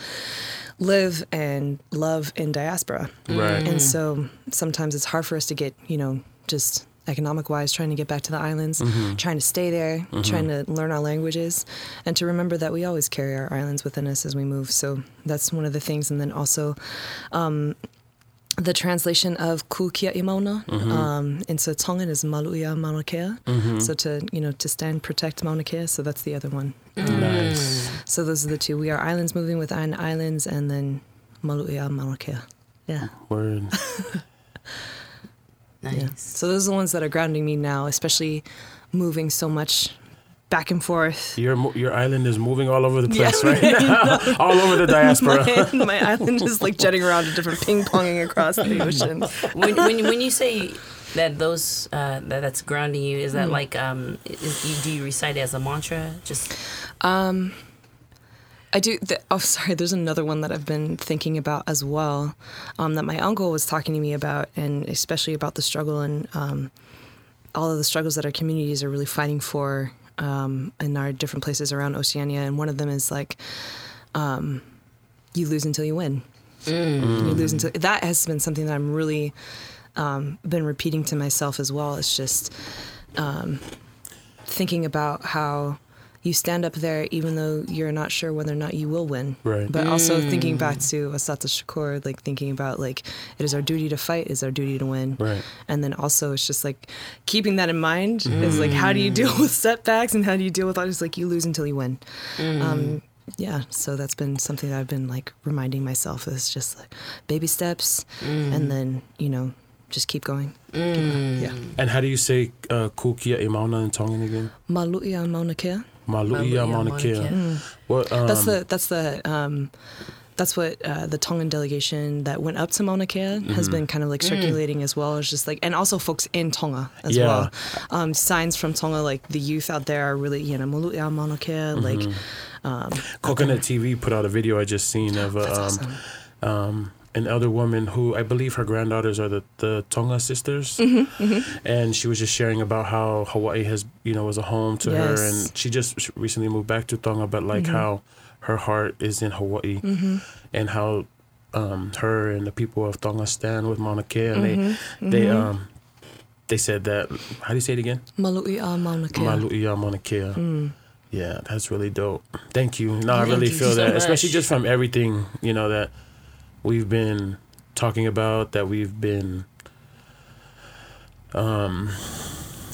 live and love in diaspora.
Right.
And so sometimes it's hard for us to get, you know, just economic wise, trying to get back to the islands, trying to stay there, trying to learn our languages, and to remember that we always carry our islands within us as we move. So that's one of the things. And then also, um, the translation of Ku Kia'i Mauna mm-hmm. um, into Tongan is maluia mauna kea. Mm-hmm. So to you know to stand protect mauna kea. So that's the other one. Mm.
Nice.
So those are the two. We are islands moving with within islands, and then maluia mauna kea. Yeah.
Word.
Nice.
Yeah. So those are the ones that are grounding me now, especially moving so much back and forth.
Your your island is moving all over the place right now, all over the diaspora.
My, my island is like jetting around to different ping ponging across the ocean.
when, when when you say that those uh, that that's grounding you, is that
Mm.
like um, is, you, do you recite it as a mantra? Just
I do. The, oh, sorry. There's another one that I've been thinking about as well, um, that my uncle was talking to me about, and especially about the struggle and um, all of the struggles that our communities are really fighting for um, in our different places around Oceania. And one of them is like, um, you lose until you win. You lose until that has been something that I'm really um, been repeating to myself as well. It's just um, thinking about how you stand up there even though you're not sure whether or not you will win.
Right.
But also mm. thinking back to Assata Shakur, like thinking about like it is our duty to fight, it is our duty to win.
Right.
And then also it's just like keeping that in mind is mm. like how do you deal with setbacks and how do you deal with all just like you lose until you win. Mm. Um, yeah, so that's been something that I've been like reminding myself is just like baby steps and then, you know, just keep going. Keep going. Yeah.
And how do you say uh, Ku Kia'i Mauna in Tongan again?
Maluia Mauna Kea.
Maluia
Maluia
mauna
mauna
kea.
kea.
What? Um,
That's the that's the um, that's what uh, the Tongan delegation that went up to Mauna Kea has been kind of like circulating as well. It's just like and also folks in Tonga as
Yeah.
well. Um, signs from Tonga, like the youth out there are really you know Maluia Mauna Kea, like
Coconut TV put out a video I just seen of a, um,
awesome.
um, an elder woman who I believe her granddaughters are the, the Tonga sisters,
Mm-hmm,
and she was just sharing about how Hawaii has you know was a home to her, and she just recently moved back to Tonga, but like
Mm-hmm.
how her heart is in Hawaii, and how um, her and the people of Tonga stand with Mauna Kea, and
Mm-hmm,
they they um they said that how do you say it again?
Maluia Mauna Kea.
Maluia Mauna Kea. Yeah, that's really dope. Thank you. No, I really feel
so
that, especially just from everything you know that we've been talking about, that we've been um,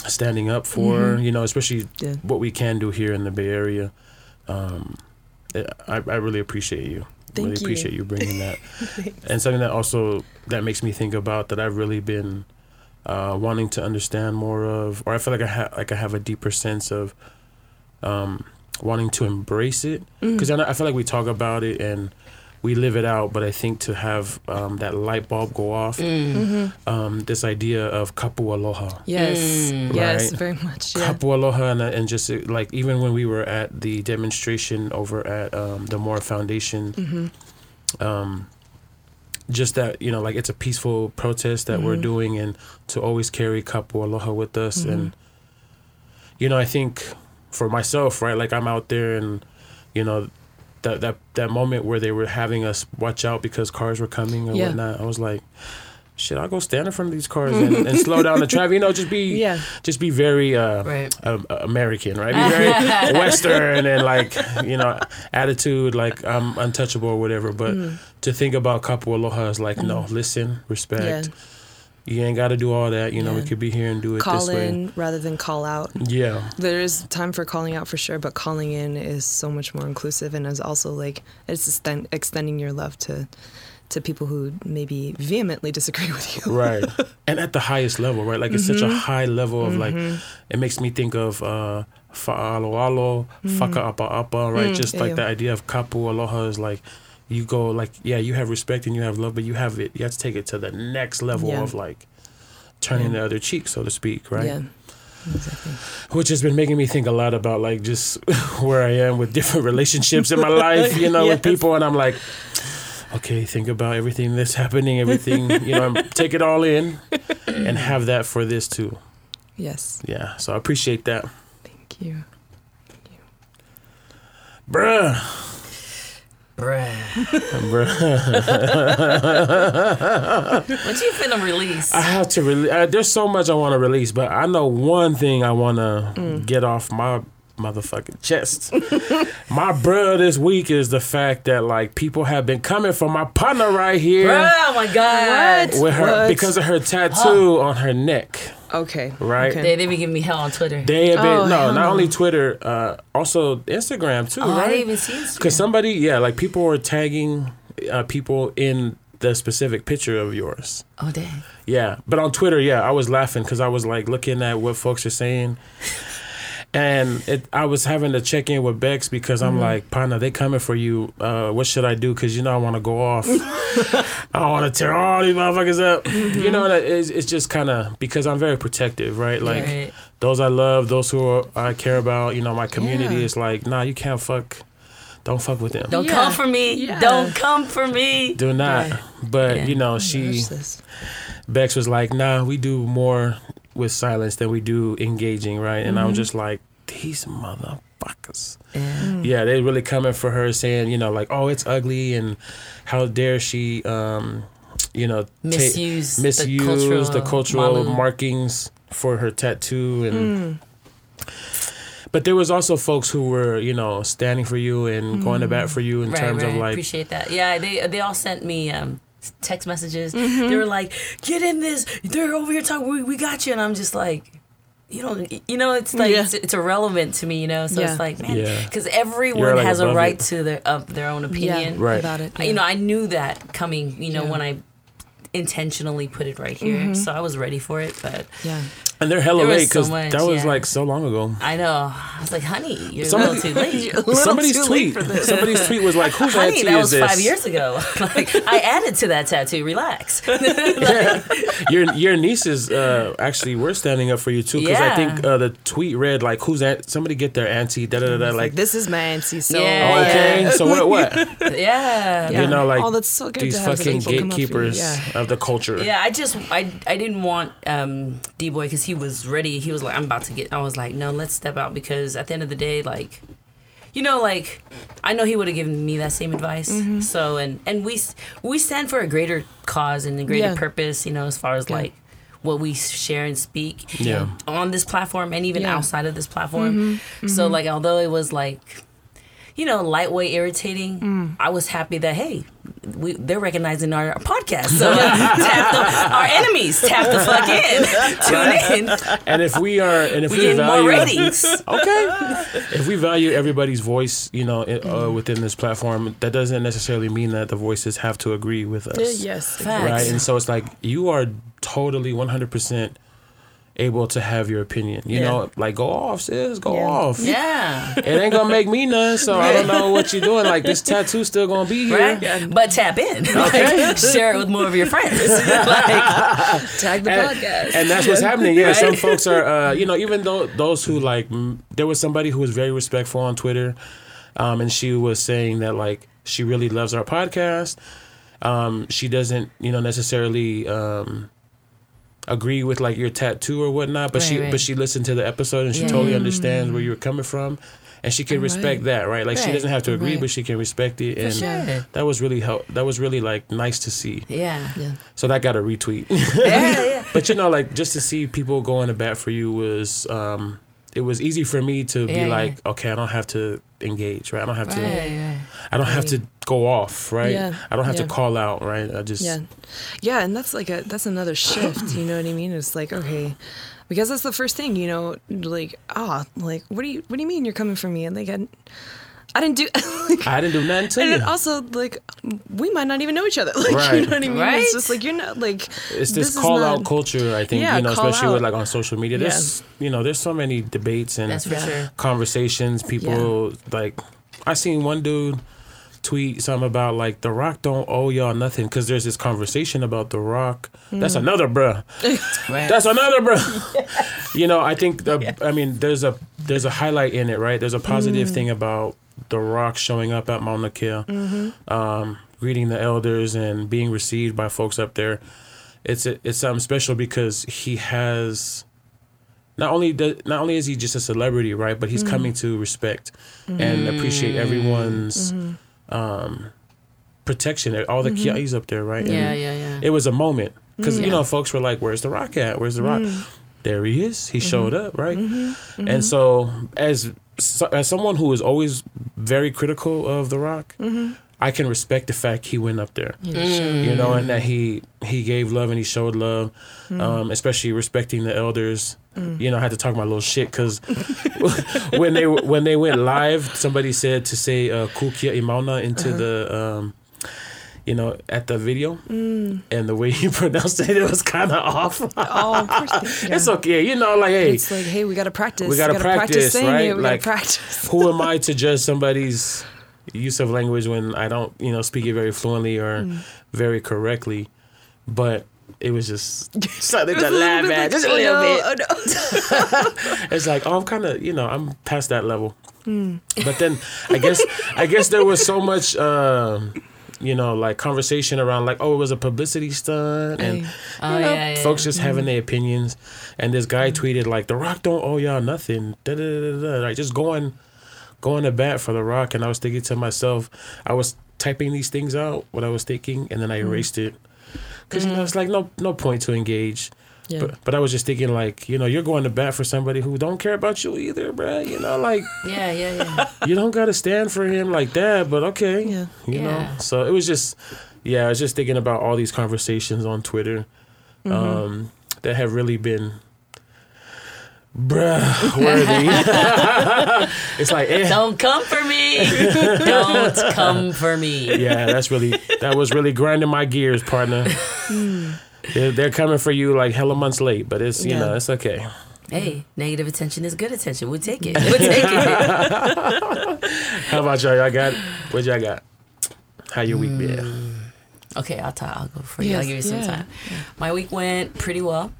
standing up for. You know, especially
Yeah.
what we can do here in the Bay Area. Um, I, I really appreciate you.
Thank
really
you.
appreciate you bringing that, and something that also that makes me think about that I've really been uh, wanting to understand more of, or I feel like I have like I have a deeper sense of um, wanting to embrace it because I, feel like we talk about it and we live it out, but I think to have um, that light bulb go off, um, this idea of kapu aloha.
Yes, yes,
Right.
very much. Yeah.
Kapu aloha and, and just uh, like even when we were at the demonstration over at um, the Moore Foundation, um, just that you know like it's a peaceful protest that we're doing and to always carry kapu aloha with us and you know I think for myself right like I'm out there and you know that that that moment where they were having us watch out because cars were coming or
Yeah.
whatnot I was like shit I'll go stand in front of these cars and, and slow down the traffic you know just be
Yeah.
just be very uh,
Right.
uh, American, right? Be very Western and like you know attitude, like I'm untouchable or whatever. But to think about kapu aloha is like, no, listen, respect.
Yeah.
You ain't got to do all that. You know, we could be here and do it
Call
this way.
in rather than call out.
Yeah,
There is time for calling out for sure, but calling in is so much more inclusive and is also like it's extend, extending your love to to people who maybe vehemently disagree with you.
right and at the highest level right like it's such
Mm-hmm.
a high level of like it makes me think of uh fa'alo alo faka apa apa right just like
Mm. yeah.
the idea of kapu aloha is like you go like yeah you have respect and you have love but you have it you have to take it to the next level
Yeah.
of like turning the other cheek so to speak right
Yeah. Exactly.
which has been making me think a lot about like just where I am with different relationships in my life, you know, with people, and I'm like, okay, think about everything that's happening, everything, you know, take it all in, and have that for this too.
Yes.
Yeah, so I appreciate that,
Thank you.
bruh,
Bruh.
Bruh.
What you finna release?
I have to release. Uh, there's so much I want to release, but I know one thing I want to
Mm.
get off my motherfucking chest. my bruh this week is the fact that like people have been coming for my partner right here.
Bruh, oh my god.
What?
with her
What?
because of her tattoo on her neck,
Okay.
right?
Okay.
They, they be giving me hell on Twitter.
They have been
Oh,
no, not
no.
only Twitter, uh, also Instagram too,
oh, I didn't even see Instagram.
Because somebody, yeah, like people were tagging uh, people in the specific picture of yours.
Oh dang.
Yeah, but on Twitter, yeah, I was laughing because I was like looking at what folks are saying. And it, I was having to check in with Bex because I'm like, Pana, they coming for you. Uh, what should I do? Because you know I want to go off. I want to tear all these motherfuckers up. You know that it's, it's just kind of because I'm very protective, right? Like
Right.
those I love, those who I care about. You know, my community
Yeah.
is like, nah, you can't fuck. Don't fuck with them.
Don't
Yeah.
come for me.
Yeah.
Don't come for me.
Do not.
Yeah.
But
Yeah.
you know, she. Bex was like, "Nah, we do more with silence than we do engaging, right?" And I was mm-hmm. just like, "These motherfuckers."
Yeah.
Yeah, they really coming for her, saying, you know, like, "Oh, it's ugly," and how dare she, um, you know, ta-
Misuse the
misuse
cultural
the cultural markings for her tattoo, and
Mm.
but there was also folks who were, you know, standing for you and going to bat for you in
Right,
terms
right.
of like, I
Appreciate that. Yeah, they they all sent me um, text messages.
Mm-hmm.
They were like, "Get in this! They're over here talking. We, we got you." And I'm just like, you know, you know, it's like
Yeah.
it's, it's irrelevant to me. You know, so
Yeah.
it's like, man, because
You're,
everyone
like,
has a right
it.
to their of their own opinion.
Yeah,
Right.
about it.
You know, I knew that coming. You know,
Yeah.
when I intentionally put it right here,
Mm-hmm.
so I was ready for it. But
yeah.
and they're hella
There was
late because
so
that was
yeah.
like so long ago.
I know, I was like, honey, you're
Somebody-
a little too late.
little
somebody's
too late
tweet.
for this.
Somebody's tweet was like, "Whose
Honey,
auntie
that
is
was
this?"
five years ago. like, I added to that tattoo. Relax.
Yeah, your your nieces uh, actually were standing up for you too because I think uh, the tweet read like, "Who's aunt? Somebody get their auntie." Da da da. da
Like,
Like,
this is my auntie. So
Yeah.
okay, so what? What?
yeah.
Yeah.
You know, like
Oh, that's so good
these
to have
fucking
people come up for you,
gatekeepers
yeah.
Of the culture.
Yeah, I just I I didn't want um D boy because he was ready. He was like, I'm about to get. I was like, no, let's step out because at the end of the day, like, you know, like I know he would have given me that same advice.
Mm-hmm.
So and and we we stand for a greater cause and a greater
Yeah.
purpose. You know, as far as
Yeah.
like what we share and speak
Yeah.
on this platform and even
Yeah. Mm-hmm.
outside of this platform. So like although it was like you know lightweight irritating,
Mm.
I was happy that hey, we they're recognizing our podcast. So tap the, our enemies tap the fuck in, tune in,
And if we are, and if
we
we,
get more
value,
ratings.
okay, if we value everybody's voice, you know, i-
Mm.
uh, within this platform, that doesn't necessarily mean that the voices have to agree with us.
yes.
Facts.
right? And so it's like you are totally 100% able to have your opinion. You
Yeah.
know, like go off, sis, go
Yeah.
off.
Yeah,
It ain't gonna make me none, so I don't know what you're doing. Like this tattoo still gonna be here.
right. But tap in, like, share it with more of your friends. like,
Tag the
And,
podcast.
and that's what's happening. Yeah, some folks are, uh, you know, even though those who like, mm, there was somebody who was very respectful on Twitter, um, and she was saying that like she really loves our podcast. Um, she doesn't, you know, necessarily um, agree with like your tattoo or whatnot, but
Right,
she
right.
but she listened to the episode and she
Yeah.
totally understands where you're coming from. And she can respect that, right? Like she doesn't have to agree, but she can respect it, and
sure.
that was really help. That was really like nice to see.
yeah,
yeah.
So that got a retweet.
yeah, yeah.
But you know, like just to see people going to bat for you was, um, it was easy for me to be
Yeah, yeah.
like, okay, I don't have to engage, right? I don't have to,
Right, right.
I don't have to go off, right?
Yeah,
I don't have
yeah.
to call out, right? I just,
Yeah, yeah, and that's like a that's another shift. You know what I mean? It's like okay, because that's the first thing. You know, like ah, like what do you what do you mean you're coming for me? And like I, I didn't do.
I didn't do nothing to
and
you.
then also like we might not even know each other. Like
Right.
you know what I mean?
Right?
It's just like you're not like
it's this,
this is
call
not-
out culture. I think
Yeah,
you know,
call
especially with like on social media. There's you know, there's so many debates and
sure.
conversations. People like I seen one dude tweet something about like The Rock don't owe y'all nothing because there's this conversation about The Rock. That's
Mm.
another bruh.
Right.
That's another bruh. you know, I think the I mean there's a there's a highlight in it, right? There's a positive thing about The Rock showing up at Mauna Kea, mm-hmm. um, greeting the elders and being received by folks up there. It's a, it's something special because he has not only the, not only is he just a celebrity, right, but he's mm-hmm. coming to respect mm-hmm. and appreciate everyone's um, protection. All the Kia'is up there, right?
Yeah,
And
yeah, yeah.
It was a moment because you know folks were like, "Where's the Rock at? Where's the Rock?" Mm. There he is. He showed up, right? And so as as someone who is always very critical of the Rock. I can respect the fact he went up there, you know, and that he he gave love and he showed love, um, especially respecting the elders. You know, I had to talk my little shit because when they when they went live, somebody said to say uh, "Ku Kia'i Mauna" into the, um, you know, at the video, and the way he pronounced it, it was kind of off.
oh, of. Yeah.
It's okay, you know, like hey,
It's like, hey, we gotta practice.
We gotta practice,
saying
right?
it. We
Like-
gotta practice.
who am I to judge somebody's use of language when I don't, you know, speak it very fluently or
Mm.
very correctly? But it was just something
It was
to
a little
laugh
bit
at,
like,
just a
oh,
little
no,
bit.
oh, no.
It's like, oh, I'm kind of, you know, I'm past that level.
Hmm.
But then, I guess, I guess there was so much, um, you know, like conversation around, like, oh, it was a publicity stunt, and
Oh,
you know,
yeah, yeah.
folks just
Mm-hmm.
having their opinions. And this guy tweeted like, "The Rock don't owe y'all nothing." Da, da, da, da. Like just going, going to bat for The Rock. And I was thinking to myself, I was typing these things out, what I was thinking, and then I
Mm-hmm.
erased it because you know it's like no no point to engage.
Yeah.
But, but I was just thinking like you know you're going to bat for somebody who don't care about you either, bruh. You know like
Yeah, yeah, yeah.
you don't gotta stand for him like that. But okay,
Yeah.
you know. So it was just yeah, I was just thinking about all these conversations on Twitter
Mm-hmm.
um, that have really been bruh worthy. it's like eh.
Don't come for me. Don't come for me.
yeah, that's really that was really grinding my gears, partner. They're, they're coming for you like hella months late, but it's you
Yeah.
know it's okay.
Hey, negative attention is good attention. We'll take it. We'll take it.
How about y'all? Y'all got what y'all got? How your week been?
Okay, I'll talk. I'll go for you. I'll give you some
yeah.
time. My week went pretty well.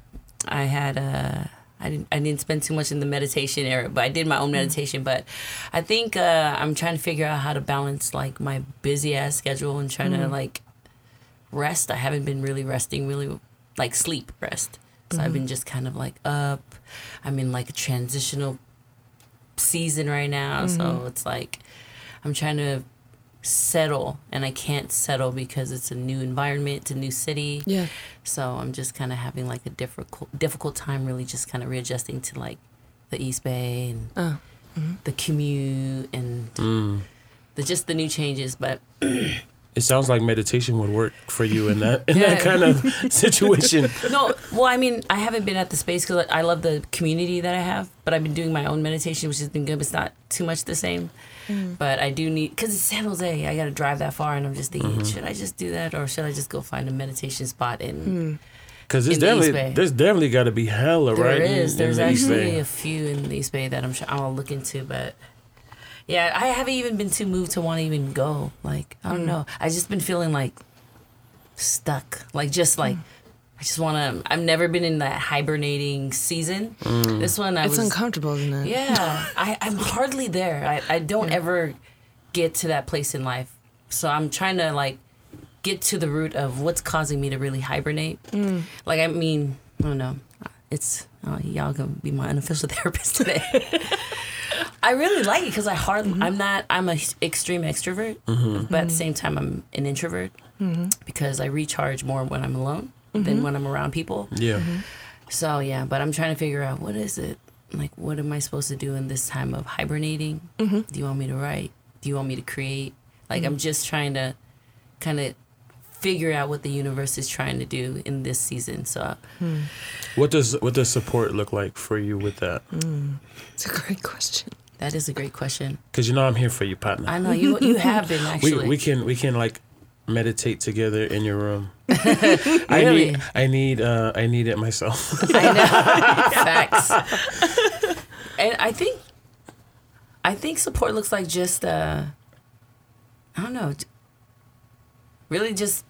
I had uh I didn't I didn't spend too much in the meditation area, but I did my own meditation. But I think uh, I'm trying to figure out how to balance like my busy ass schedule and trying to like rest. I haven't been really resting, really like sleep rest. So I've been mm-hmm. just kind of like up. I'm in like a transitional season right now, so mm-hmm. it's like I'm trying to settle and I can't settle because it's a new environment, it's a new city.
Yeah.
So I'm just kind of having like a difficult difficult time really just kind of readjusting to like the East Bay and
Oh. Mm-hmm.
the commute and
Mm.
the just the new changes, but
It sounds like meditation would work for you in that in
Yeah.
that kind of situation.
no, well, I mean, I haven't been at the space because I love the community that I have, but I've been doing my own meditation, which has been good. But it's not too much the same. Mm. But I do need because it's San Jose. I got to drive that far, and I'm just thinking, mm-hmm. should I just do that, or should I just go find a meditation spot and
Because hmm. there's
In the East
definitely
Bay.
there's definitely got to be hella
There
right.
is.
in-
There's
in
actually
Bay.
a few in the East Bay that I'm sure I'll look into, but yeah, I haven't even been too moved to want to even go. Like I
Mm.
don't know. I just been feeling like stuck. Like just like
Mm.
I just want to. I've never been in that hibernating season.
Mm.
This one I
It's
was.
uncomfortable, isn't it?
Yeah, I, I'm hardly there. I, I don't ever get to that place in life. So I'm trying to like get to the root of what's causing me to really hibernate. Like I mean, I don't know. It's oh, y'all gonna be my unofficial therapist today. I really like it because I hardly. Mm-hmm. I'm not. I'm a h- extreme extrovert, mm-hmm. but at the same time, I'm an introvert mm-hmm. because I recharge more when I'm alone than when I'm around people.
Yeah.
So yeah, but I'm trying to figure out what is it like. What am I supposed to do in this time of hibernating? Do you want me to write? Do you want me to create? Like I'm just trying to kind of figure out what the universe is trying to do in this season. So hmm.
What does what does support look like for you with that? Hmm.
It's a great question.
That is a great question.
Because you know I'm here for you, partner.
I know you you have been actually.
we can we can like meditate together in your room. I
Really?
need I need uh I need it myself.
I know. Facts. And I think, I think support looks like just, uh, I don't know, really just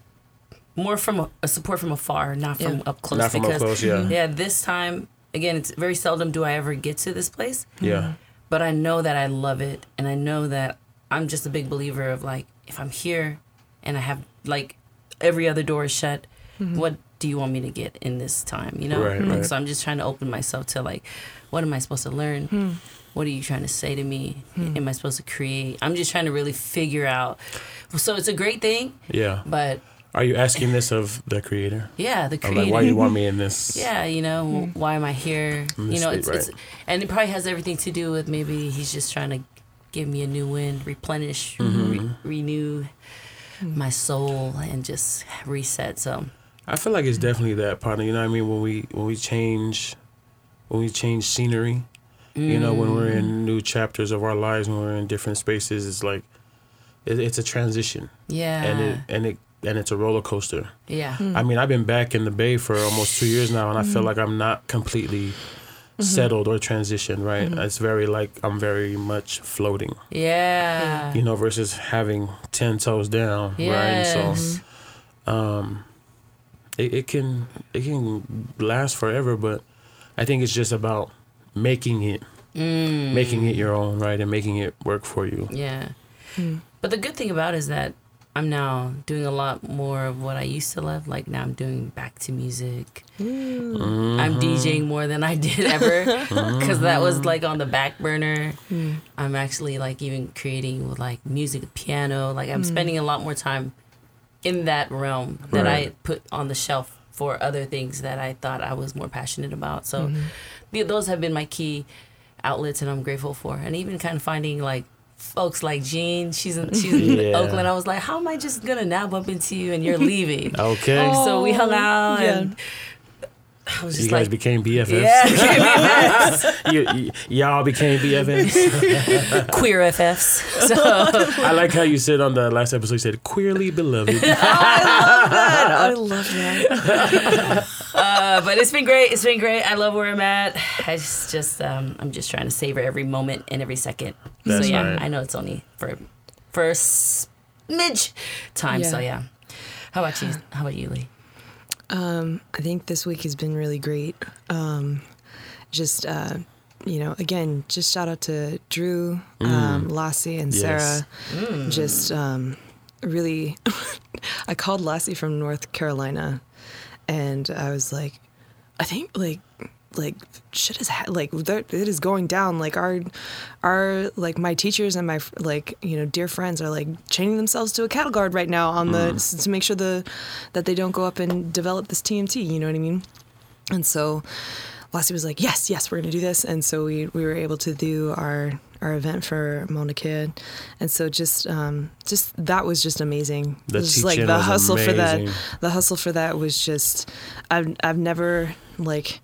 more from a, a support from afar, not from
Yeah.
up close.
Not from up close, yeah.
Yeah, this time again, it's very seldom do I ever get to this place,
yeah.
But I know that I love it, and I know that I'm just a big believer of like if I'm here, and I have like every other door is shut, mm-hmm. what do you want me to get in this time? You know,
Right,
like
right.
so I'm just trying to open myself to like, what am I supposed to learn? Hmm. What are you trying to say to me? Hmm. Am I supposed to create? I'm just trying to really figure out. So it's a great thing,
Yeah.
but
Are you asking this of the creator?
yeah, the creator.
like, why you want me in this?
Yeah, you know, why am I here?
In
You know,
state,
it's, it's and it probably has everything to do with maybe he's just trying to give me a new wind, replenish,
Mm-hmm.
re- renew my soul, and just reset. So
I feel like it's definitely that partner. You know what I mean? When we when we change when we change scenery, you know, when we're in new chapters of our lives, when we're in different spaces, it's like it, it's a transition,
yeah,
and it and it and it's a roller coaster.
yeah, hmm.
I mean, I've been back in the Bay for almost two years now, and I feel hmm. like I'm not completely mm-hmm. settled or transitioned. Right? Mm-hmm. It's very like I'm very much floating.
yeah,
You know, versus having ten toes down. Right? So.
yes, mm-hmm.
um, it, it can it can last forever, but I think it's just about making it
Mm.
making it your own, right, and making it work for you.
yeah. Hmm. But the good thing about it is that I'm now doing a lot more of what I used to love. Like now I'm doing back to music.
Mm-hmm.
I'm DJing more than I did ever mm-hmm. because that was like on the back burner. Mm. I'm actually like even creating with like music, piano. Like I'm mm. spending a lot more time in that realm that I put on the shelf for other things that I thought I was more passionate about. So mm-hmm. th- those have been my key outlets, and I'm grateful for. And even kind of finding like folks like Jean, she's in she's in
Yeah.
Oakland. I was like, how am I just gonna now bump into you and you're leaving?
Okay,
so we hung oh, out
yeah.
and. I was just you
guys
like,
became BFFs.
yeah,
you, y- y'all became BFFs.
queer FFs. So
I like how you said on the last episode. You said queerly beloved.
Oh, I love that.
Uh, but it's been great. It's been great. I love where I'm at. I just, just um, I'm just trying to savor every moment and every second.
That's
so yeah,
right.
I know it's only for for a smidge time. So
Yeah.
yeah. How about you? How about you, Lee?
Um, I think this week has been really great. Um, just uh, you know, again, just shout out to Drew, um, Lassie, and
Yes.
Sarah. Just um, really, I called Lassie from North Carolina, and I was like, I think like like shit is ha- like it is going down. Like our our like my teachers and my like you know dear friends are like chaining themselves to a cattle guard right now on the mm. s- to make sure the that they don't go up and develop this TMT you know what I mean? And so Lassie was like yes yes we're gonna do this. And so we we were able to do our our event for Mauna Kea and so just um just that was just amazing.
The
just like the
was
hustle for that the hustle for that was just I've I've never like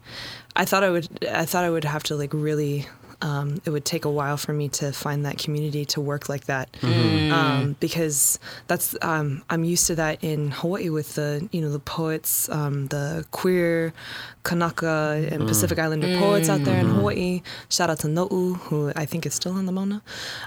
I thought I would I thought I would have to like really um, it would take a while for me to find that community to work like that.
Mm-hmm.
um, because that's um, I'm used to that in Hawaii with the you know the poets um, the queer Kanaka and
Mm.
Pacific Islander poets out there in Hawaii shout out to No'u who I think is still on the Mauna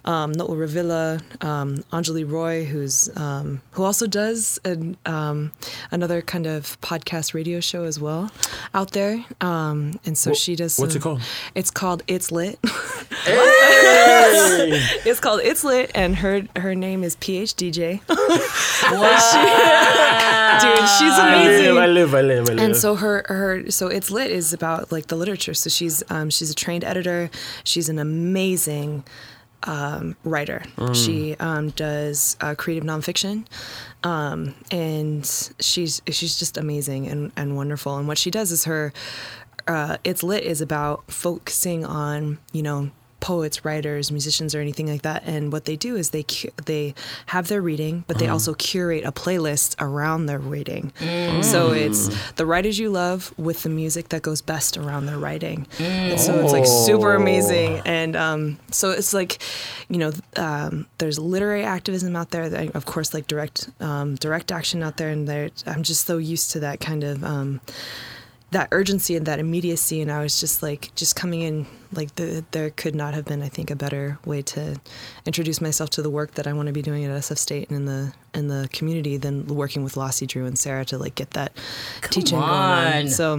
um, No'u Revilla um, Anjali Roy who's um, who also does an, um, another kind of podcast radio show as well out there um, and so
Wha-
she does
what's
some-
it called?
it's called It's Lit. it's called It's Lit, and her her name is PhDJ. Wow, Dude, she's
I
amazing.
live, I live, I live, I live.
And so her her so it's lit is about like the literature. So she's um, she's a trained editor. She's an amazing um, writer. She um, does uh, creative nonfiction, um, and she's she's just amazing and, and wonderful. And what she does is her uh, it's lit is about focusing on you know poets, writers, musicians, or anything like that. And what they do is they cu- they have their reading, but they also curate a playlist around their reading. So it's the writers you love with the music that goes best around their writing. And so it's like super
Oh.
amazing. And um, so it's like, you know, um, there's literary activism out there. That, of course, like direct um, direct action out there, and. I'm just so used to that kind of. That urgency and that immediacy and i was just like just coming in like the, there could not have been i think a better way to introduce myself to the work that i want to be doing at sf state and in the in the community than working with Lossie drew and sarah to like get that teaching going on
on.
so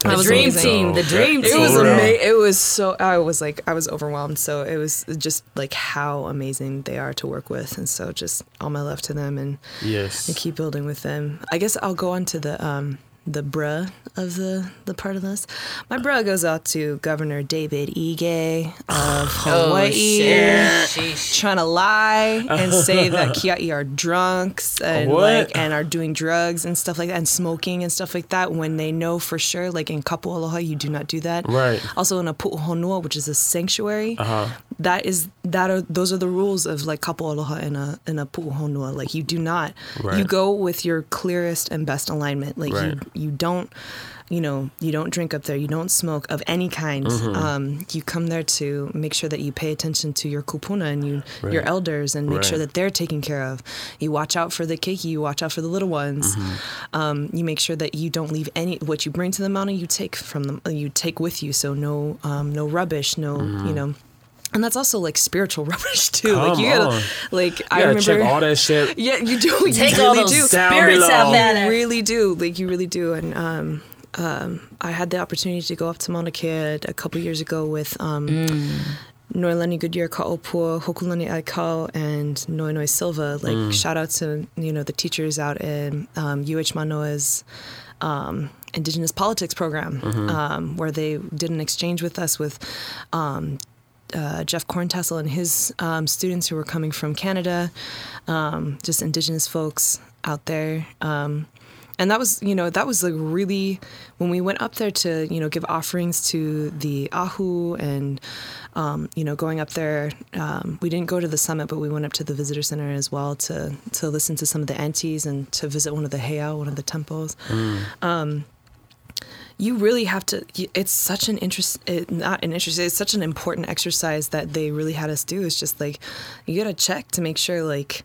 The
that was
dream
amazing.
team. The dream team.
it was
amazing. It was so. I was like, I was overwhelmed. So it was just like how amazing they are to work with, and so just all my love to them, and,
Yes.
and keep building with them. I guess I'll go on to the um the bruh of the the part of this. My bruh goes out to Governor David Ige of Hawaii.
Oh.
Trying to lie and say that Kiai are drunks and
What?
like and are doing drugs and stuff like that and smoking and stuff like that when they know for sure like in Kapu Aloha you do not do that.
Right.
Also in a Pu'uhonua, which is a sanctuary,
Uh-huh.
That is that are those are the rules of like Kapu Aloha in a in a Pu'uhonua. Like you do not
Right.
you go with your clearest and best alignment. Like
Right.
you you don't you know you don't drink up there you don't smoke of any kind
Mm-hmm.
um, you come there to make sure that you pay attention to your kupuna and you your elders and make sure that they're taken care of you watch out for the keiki you watch out for the little ones
Mm-hmm.
um, you make sure that you don't leave any what you bring to the mountain you take from them you take with you so no um, no rubbish no you know and that's also like spiritual rubbish too like
Mm-hmm.
You gotta
on.
like
You
i
gotta
remember
check all that shit.
yeah, you do. You
Take
really
all those
do.
Down
spirits
below.
out
You
there.
really do. Like you really do. And um, um, I had the opportunity to go up to Mauna Kea a couple years ago with um, Noelani Goodyear Ka'opua, Hokulani Aikau, and Noenoe Silva. Like shout out to you know the teachers out in um, UH Manoa's um, Indigenous Politics program, um, where they did an exchange with us with um, uh, Jeff Corntassel and his um, students who were coming from Canada, um, just Indigenous folks out there. Um, and that was, you know, that was like really when we went up there to, you know, give offerings to the Ahu and, um, you know, going up there. Um, we didn't go to the summit, but we went up to the visitor center as well to to listen to some of the aunties and to visit one of the heiau, one of the temples you really have to it's such an interest it, not an interest it's such an important exercise that they really had us do. It's just like you gotta check to make sure like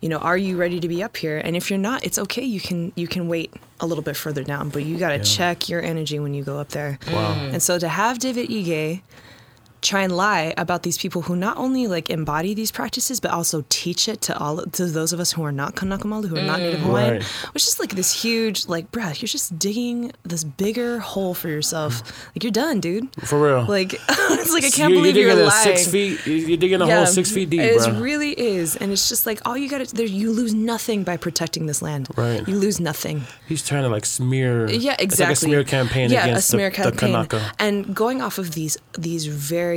you know are you ready to be up here? And if you're not it's okay. You can you can wait a little bit further down but you gotta check your energy when you go up there.
Wow.
and so to have david ige try and lie about these people who not only like embody these practices but also teach it to all to those of us who are not Kanaka Maoli, who are not Native mm. Hawaiian,
Right.
which is like this huge like, bruh, you're just digging this bigger hole for yourself. Mm. Like you're done, dude.
For real.
Like it's like I can't
you,
believe
you're
you're, lying.
six feet. you- You're digging a hole six feet deep,
It
bro.
really is, and it's just like all you got to there. You lose nothing by protecting this land.
Right.
You lose nothing.
He's trying to like smear.
Yeah, exactly.
Like a smear campaign
yeah,
against
a smear
the,
campaign.
the Kanaka.
And going off of these these very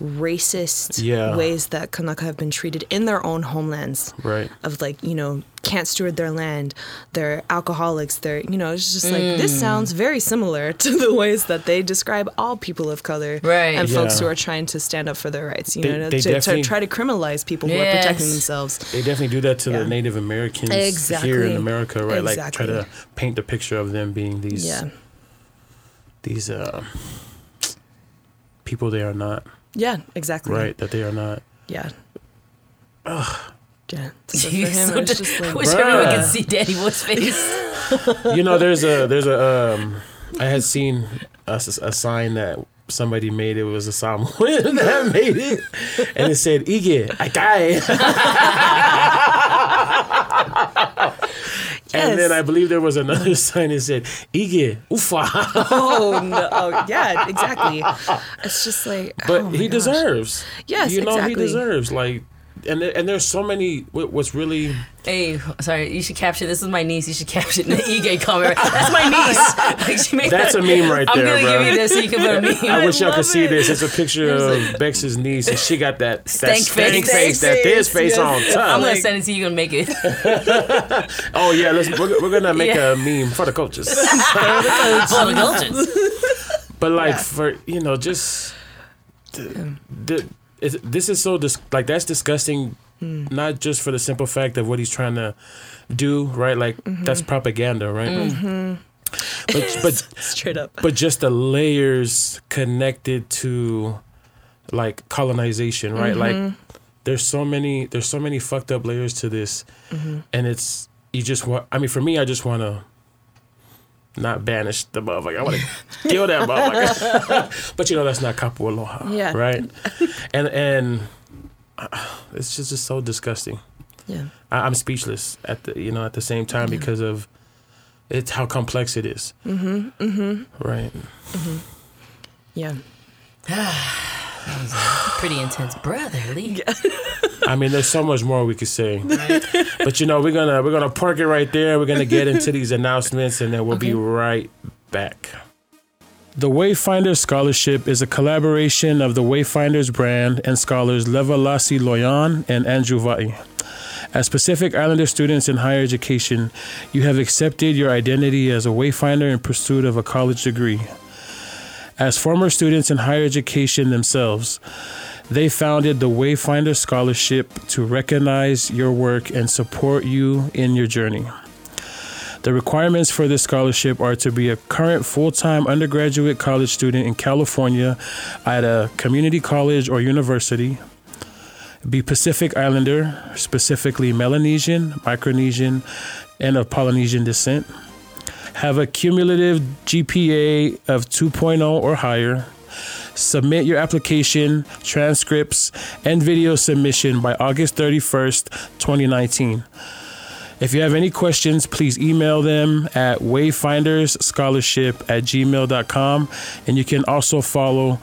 racist
Yeah.
ways that Kanaka have been treated in their own homelands.
Right.
Of like, you know, can't steward their land, they're alcoholics, they're you know, it's just like this
Mm.
sounds very similar to the ways that they describe all people of color
Right.
and folks who are trying to stand up for their rights, you
They-
know,
they
to, to try to criminalize people who are protecting themselves.
They definitely do that to
Yeah.
the Native Americans here in America, right? Like try to paint the picture of them being these
Yeah.
these uh people they are not,
Yeah, exactly.
right? That they are not.
Yeah. Ugh. Yeah. So for him,
so
it's just
I
like,
wish everyone could see Danny Wood's face.
You know, there's a there's a um I had seen a sign that somebody made. It was a Samoan that made it, and it said "Ige, I die." And then I believe there was another sign that said "Ige, ufa."
oh no, oh, yeah, exactly. It's just like,
but
oh
he
gosh.
deserves.
Yes,
you know he deserves. Like, and there, and there's so many. what- What's really
hey, sorry, you should capture this is my niece. You should capture it in the Ige comment. That's my niece. Like, she made
That's
that-
a meme right
I'm
there,
gonna
bro.
give you this so you can put a meme.
I wish y'all could
love
see this. It's a picture of Bex's niece, and she got that that
Stank face.
face, that
Stank
this face
face,
on top.
I'm gonna
like-
send it to you. You're gonna make it.
Oh yeah, let's we're, we're gonna make
Yeah.
a meme for the coaches.
For the cultures.
but like for you know, just th- it's, this is so dis- like that's disgusting. Hmm. Not just for the simple fact of what he's trying to do, right? Like mm-hmm. that's propaganda, right? Mm-hmm. But but
Straight up.
but just the layers connected to like colonization, right? Mm-hmm. Like there's so many there's so many fucked up layers to this, and it's you just want. I mean, for me, I just want to not banish the motherfucker. I want to kill that motherfucker. but you know that's not kapu aloha,
Yeah.
right? and and uh, it's just just so disgusting.
Yeah.
I, I'm speechless at the you know at the same time because of it's how complex it is. Mm-hmm. Mm-hmm. Right.
Yeah.
Pretty intense, brotherly.
I mean, there's so much more we could say, but you know, we're gonna we're gonna park it right there. We're gonna get into these announcements, and then we'll be right back. The Wayfinder Scholarship is a collaboration of the Wayfinders brand and scholars Leva Lassi Loyan and Andrew Vai. As Pacific Islander students in higher education, you have accepted your identity as a Wayfinder in pursuit of a college degree. As former students in higher education themselves, they founded the Wayfinder Scholarship to recognize your work and support you in your journey. The requirements for this scholarship are to be a current full time undergraduate college student in California at a community college or university, be Pacific Islander, specifically Melanesian, Micronesian, and of Polynesian descent, have a cumulative GPA of 2.0 or higher, submit your application, transcripts, and video submission by August 31st, 2019. If you have any questions, please email them at wayfindersscholarship at gmail.com. And you can also follow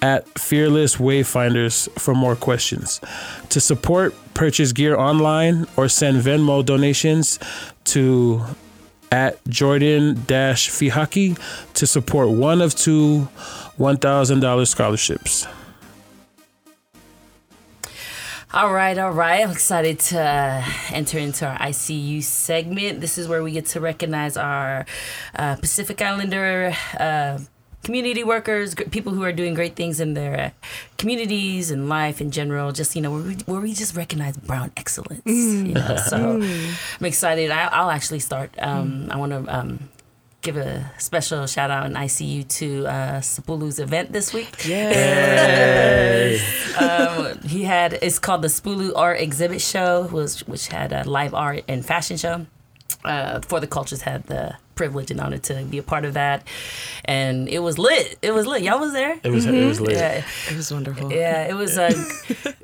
at Fearless Wayfinders for more questions. To support, purchase gear online or send Venmo donations to at Jordan Fihaki to support one of two $1,000 scholarships.
All right, all right. I'm excited to uh, enter into our ICU segment. This is where we get to recognize our uh, Pacific Islander uh, community workers, gr- people who are doing great things in their communities and life in general. Just you know, where we, where we just recognize brown excellence. You know, so I'm excited. I, I'll actually start. Um, I want to. Um, Give a special shout out in ICU to uh, Sapulu's event this week um, he had it's called the Spulu Art Exhibit Show, was which had a live art and fashion show. Uh, For the Cultures had the privilege and honor to be a part of that, and it was lit. It was lit. Y'all was there.
It was, it was lit.
Yeah,
It was wonderful.
yeah. It was. Uh,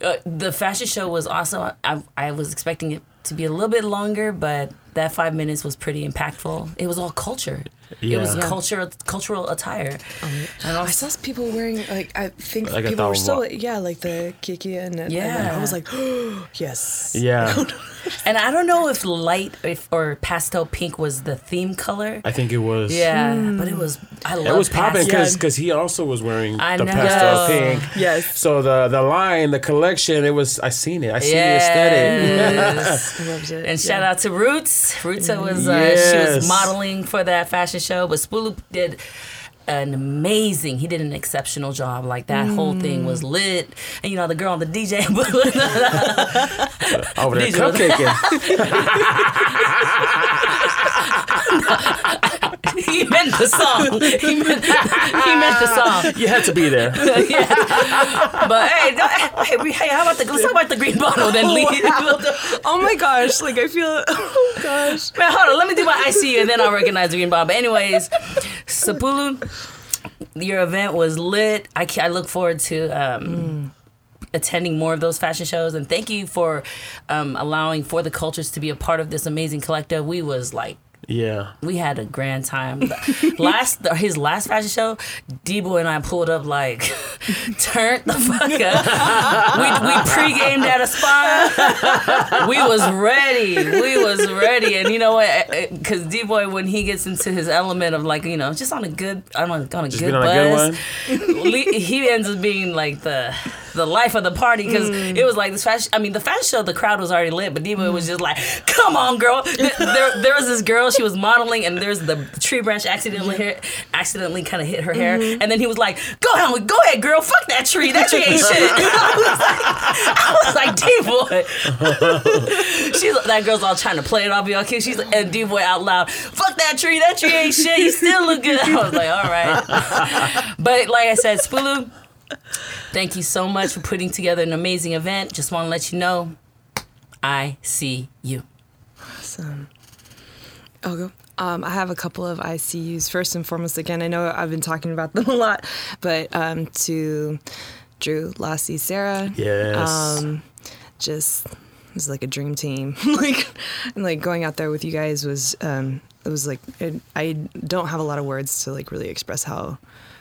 uh, the fashion show was awesome. I, I was expecting it to be a little bit longer, but that five minutes was pretty impactful. It was all culture. It was
Yeah.
culture, cultural attire. and
I saw people wearing like I think
Like
people were still
tawa.
yeah like the kiki and, and
Yeah.
I was like yes
Yeah.
And I don't know if light if, or pastel pink was the theme color.
I think it was.
Yeah, but it was. I love.
It It was popping
pastel.
because he also was wearing
I
the
know.
pastel pink.
yes
So the the line, the collection, it was. I seen it. I seen the aesthetic.
Yes.
I loved it
And shout out to Roots. Roots was uh, she was modeling for that fashion show, but Spulu did an amazing. He did an exceptional job. Like that whole thing was mm. lit. And you know the girl on the DJ booth.
Over there
are-
cupcaking.
he meant the song. He meant, he meant the song.
You had to be there.
yeah. But hey, hey, we- hey, how about the let's talk about the green bottle then leave.
oh my gosh like I feel oh gosh
Man, hold on. Let me do my ICU and then I'll recognize the green bottle. But anyways, Sapulu, your event was lit. I, I look forward to um, attending more of those fashion shows. And thank you for um, allowing For the Cultures to be a part of this amazing collective. We was like
Yeah.
we had a grand time. last his last fashion show, D boy and I pulled up like turned the fuck up. we we pre-gamed at a spot. We was ready. We was ready. And you know what? Eh, eh, because D boy when he gets into his element of like you know just on a good on a, on a good
on a good
buzz,
one.
he ends up being like the the life of the party because mm. it was like this fashion. I mean, the fashion show, the crowd was already lit, but Diva was just like, "Come on, girl!" There, there was this girl. She was modeling, and there's the tree branch accidentally hit, accidentally kind of hit her hair, mm-hmm. and then he was like, "Go ahead, go ahead, girl. Fuck that tree. That tree ain't shit." I was like, "D boy." She's that girl's all trying to play it off y'all kids. She's like, and D boy out loud, "Fuck that tree. That tree ain't shit. You still look good." I was like, "All right," but like I said, Spulu. Thank you so much for putting together an amazing event. Just want to let you know, I see you.
Awesome. I'll go. Um, I have a couple of ICUs. First and foremost, again, I know I've been talking about them a lot, but um, to Drew, Lassie, Sarah.
Yes.
Um, just it was like a dream team. like, and like going out there with you guys was um, it was like it, I don't have a lot of words to like really express how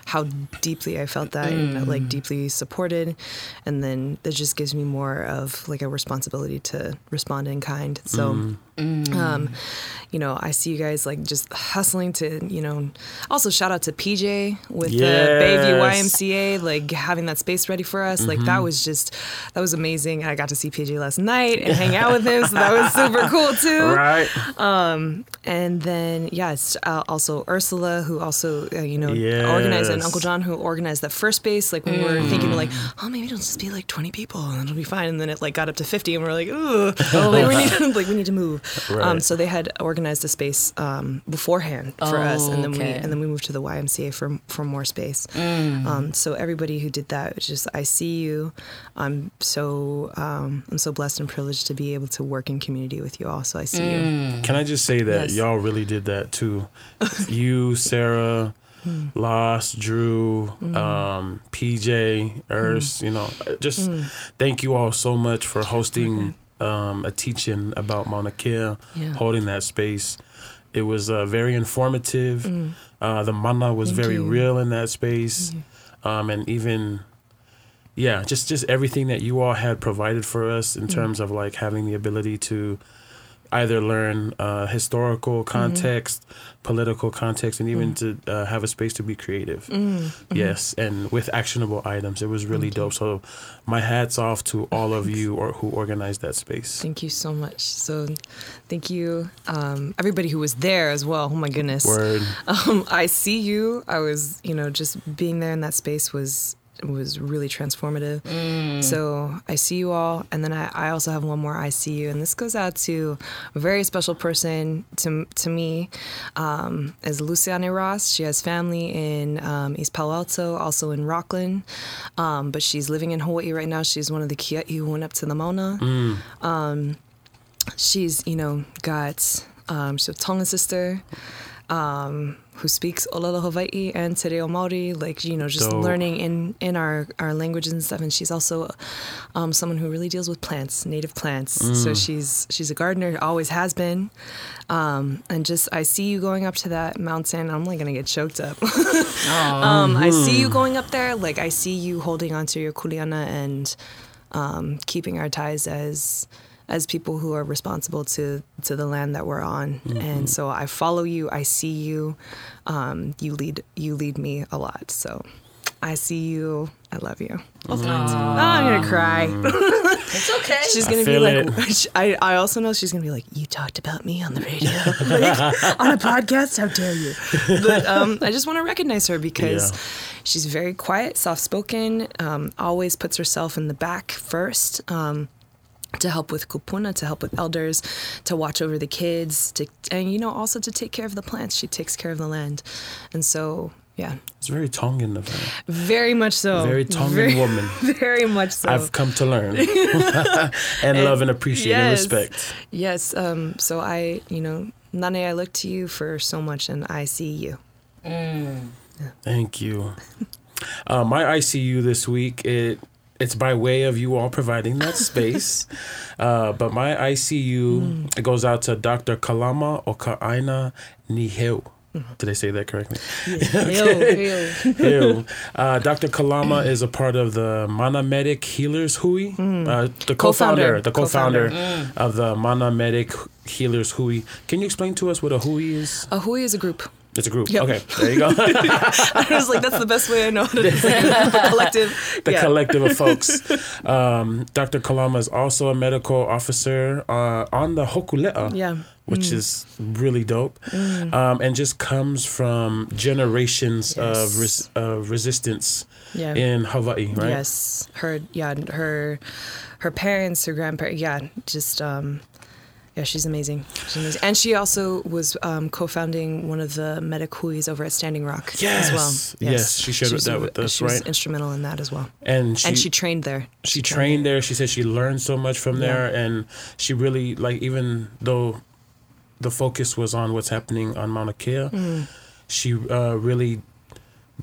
how deeply I felt that and like mm. deeply supported, and then that just gives me more of like a responsibility to respond in kind. So. Mm. Um, you know, I see you guys like just hustling to, you know, also shout out to PJ with the Bayview YMCA, like having that space ready for us. Like that was just, that was amazing. I got to see PJ last night and hang out with him. So that was super cool too.
right.
And then, yes, uh, also Ursula, who also, uh, you know,
Yes.
organized, and Uncle John, who organized that first base. Like, when we were thinking, like, oh, maybe it'll just be like 20 people and it'll be fine. And then it like got up to 50 and we're like, ooh, like, we need, to- like, we need to move. Um, so they had organized a space um, beforehand for us. And then we, and then we moved to the YMCA for, for more space. Um, so everybody who did that was just, I see you. I'm so, um, I'm so blessed and privileged to be able to work in community with you all. So I see you.
Can I just say that
Yes.
y'all really did that too? you, Sarah, Lost, Drew, um, PJ, Urs, you know, just thank you all so much for hosting um, a teaching about Mauna Kea,
Yeah.
holding that space. It was uh, very informative. Uh, the mana was
Thank
very
you.
real in that space. Um, and even yeah just just everything that you all had provided for us in terms of like having the ability to either learn uh, historical context political context and even to uh, have a space to be creative. Yes and with actionable items. It was really dope. So my hats off to all of you or who organized that space.
Thank you so much. So, thank you, um, everybody who was there as well. Oh my goodness.
word.
Um, I see you. I was, you know, just being there in that space was was really transformative. So I see you all, and then I, I also have one more I see you, and this goes out to a very special person to to me, um, is Luciane Ross. She has family in um, East Palo Alto, also in Rockland, um, but she's living in Hawaii right now. She's one of the Kia'i who went up to the Mauna she's you know got um, she's a Tongan sister um, who speaks Olelo Hawaii and Te Reo Maori, like you know, just
Dope.
learning in in our our languages and stuff. And she's also um, someone who really deals with plants, native plants. So she's she's a gardener, always has been. Um, and just I see you going up to that mountain. I'm like gonna get choked up. um, I see you going up there. Like I see you holding onto your kuleana and um, keeping our ties as as people who are responsible to to the land that we're on. And so I follow you. I see you. Um, you lead you lead me a lot. So I see you. I love you. Oh, I'm gonna cry.
It's okay.
She's gonna be
feel
like. I I also know she's gonna be like, you talked about me on the radio, like, on a podcast. How dare you? But um, I just want to recognize her because
Yeah.
she's very quiet, soft spoken. Um, always puts herself in the back first. Um, to help with kupuna, to help with elders, to watch over the kids, to and you know also to take care of the plants. She takes care of the land, and so yeah,
it's very tongan of her
very much so.
very tongan
Very-
woman
Very much so.
i've come to learn and, love and appreciate and respect
Yes. Um, so I, you know, Nane, I look to you for so much, and I see you.
Thank you. Uh, my ICU this week it it's by way of you all providing that space, uh, but my ICU it goes out to Dr. Kalama Okaaina Niheu. Did I say that correctly? Ew. Uh, Dr. Kalama is a part of the Mauna Medic Healers Hui, uh, the co-founder,
Co-founder.
the co-founder of the Mauna Medic Healers Hui. Can you explain to us what a Hui is?
A Hui is a group.
It's a group.
Yep.
Okay, there you go.
I was like, that's the best way I know how to say it. The collective.
the
yeah.
collective of folks. Um, Dr. Kalama is also a medical officer uh, on the Hokulea,
Yeah.
which is really dope, um, and just comes from generations of, res- of resistance
Yeah.
in Hawaii, right?
Yes, her yeah, her her parents, her grandparents, yeah, just um yeah, she's amazing. She's amazing. And she also was um, co-founding one of the medic huis over at Standing Rock
Yes.
as well.
Yes, yes. she shared
was
that with us,
She was instrumental in that as well.
And she,
and she trained there.
she trained there. She said she learned so much from
Yeah.
there, and she really like even though the focus was on what's happening on Mauna Kea,
Mm.
she uh, really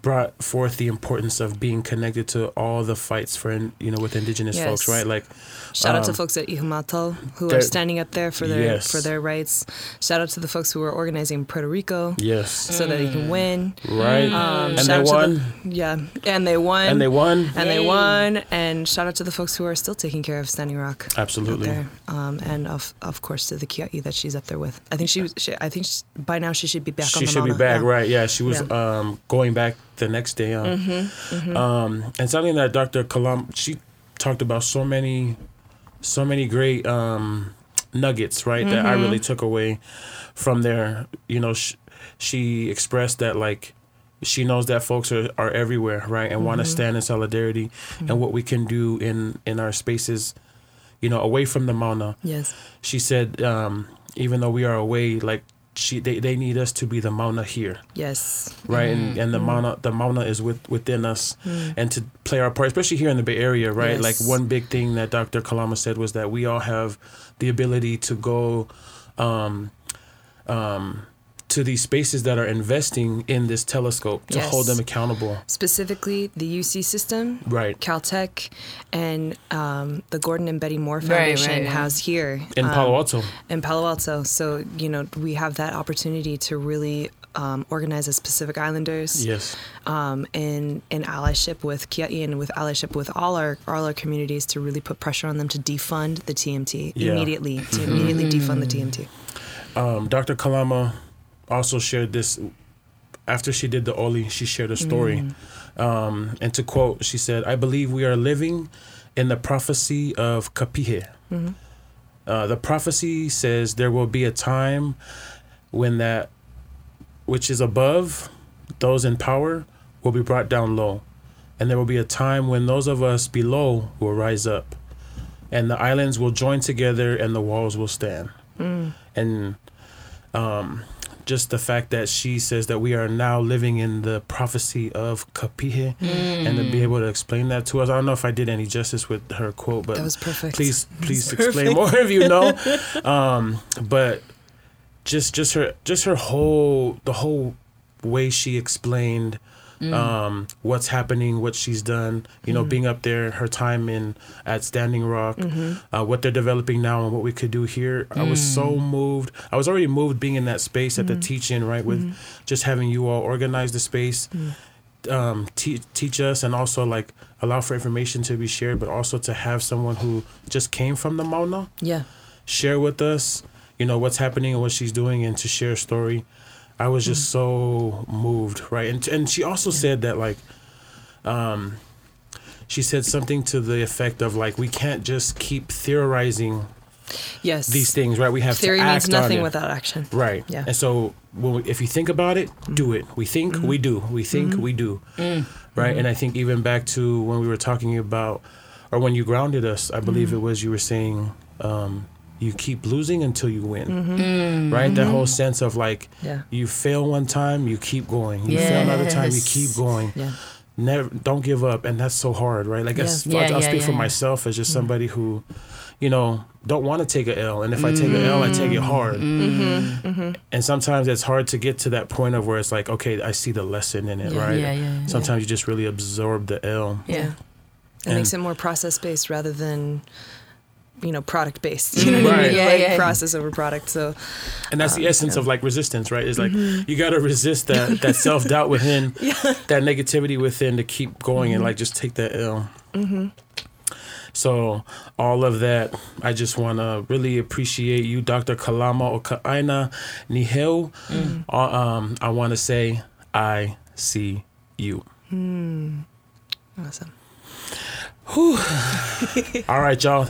brought forth the importance of being connected to all the fights for you know with indigenous folks, right? Like
Shout out to
Um,
folks at Ihumatao who
they're-
standing up there for their
Yes.
for their rights. Shout out to the folks who are organizing Puerto Rico
yes,
so that they can win.
right,
Um,
and
shout
they
out to
won,
the- yeah, and they won.
and they won.
and they won. And shout out to the folks who are still taking care of Standing Rock.
Absolutely.
there. Um, and of of course to the Kiai that she's up there with. I think she was. She, I think she, by now she should be back. on
she
the
should be back,
yeah.
right? Yeah, she was
Yeah.
Um, going back the next day. Um, Um, and something that Dr. Kalam she talked about so many, so many great um, nuggets, right? That I
Mm-hmm.
really took away from there. You know, sh- she expressed that like she knows that folks are, are everywhere, right, and
Mm-hmm.
want to stand in solidarity, and what we can do in in our spaces, you know, away from the Mauna
Yes.
she said um, even though we are away like she they, they need us to be the mauna here.
Yes.
right? And, and the mauna the mauna is with, within us. And to play our part especially here in the bay area right? Like one big thing that dr kalama said was that we all have the ability to go um, um, to these spaces that are investing in this telescope to
Yes.
hold them accountable
Specifically, the UC system,
right
Caltech, and um, the Gordon and Betty Moore Foundation
right, right.
house here
in
um,
palo alto
in Palo Alto. So you know we have that opportunity to really um, organize as Pacific Islanders.
yes
um, in in allyship with Kiai and with allyship with all our all our communities to really put pressure on them to defund the TMT
Yeah.
immediately to immediately defund the TMT.
um, Dr. Kalama also shared this after she did the Oli. She shared a story, um, and to quote, she said, "I believe we are living in the prophecy of Kapihe. Uh, the prophecy says there will be a time when that which is above, those in power, will be brought down low, and there will be a time when those of us below will rise up, and the islands will join together, and the walls will stand." and um, just the fact that she says that we are now living in the prophecy of Kapihe, and to be able to explain that to us. I don't know if I did any justice with her quote, but
That was perfect.
please, please explain more if you know. Um, but just, just her, just her whole, the whole way she explained Mm. um, what's happening, what she's done. You know, mm-hmm. being up there, her time in at Standing Rock, mm-hmm. uh, what they're developing now, and what we could do here. I was so mm. moved. I was already moved being in that space at the mm-hmm. teaching, right, with just having you all organize the space. Mm. Um, te- teach us and also like allow for information to be shared, but also to have someone who just came from the Mauna
Yeah,
share with us, you know, what's happening and what she's doing and to share a story. I was just mm. so moved, right? And and she also said that like um she said something to the effect of like we can't just keep theorizing
yes.
these things, right? We have
theory
to
means
act on
nothing
it.
without action.
Right.
Yeah.
And so when we, if you think about it, do mm. it. We think, mm-hmm. we do. We think, mm-hmm. we do. Mm. Right. Mm-hmm. And I think even back to when we were talking about, or when you grounded us, I believe it was you were saying, um, you keep losing until you win. Mm-hmm. Mm-hmm. Right. That mm-hmm. whole sense of like,
Yeah.
you fail one time, you keep going. You fail another time, you keep going.
Yeah.
Never, don't give up, and that's so hard, right? Like, that's,
Yeah.
I'll, I'll
yeah,
speak for
yeah.
myself as just somebody who, you know, don't want to take a L, and if I take a L, I take it hard. And sometimes it's hard to get to that point of where it's like, okay, I see the lesson in it,
Yeah,
right?
yeah, yeah, yeah.
Sometimes you just really absorb the L.
Yeah.
It makes it more process based rather than you know product based. You know what I
Right.
mean?
Yeah,
like
yeah.
process over product. So
And that's the um, essence of like resistance, right? It's like mm-hmm. you got to resist that, that self doubt within, that negativity within to keep going and mm-hmm. like just take that L. Mm-hmm. So all of that, I just want to really appreciate you, Dr. Kalama Okaaina Niheu. Mm. Uh, um, I want to say I see you. Hmm.
Awesome.
All right, y'all.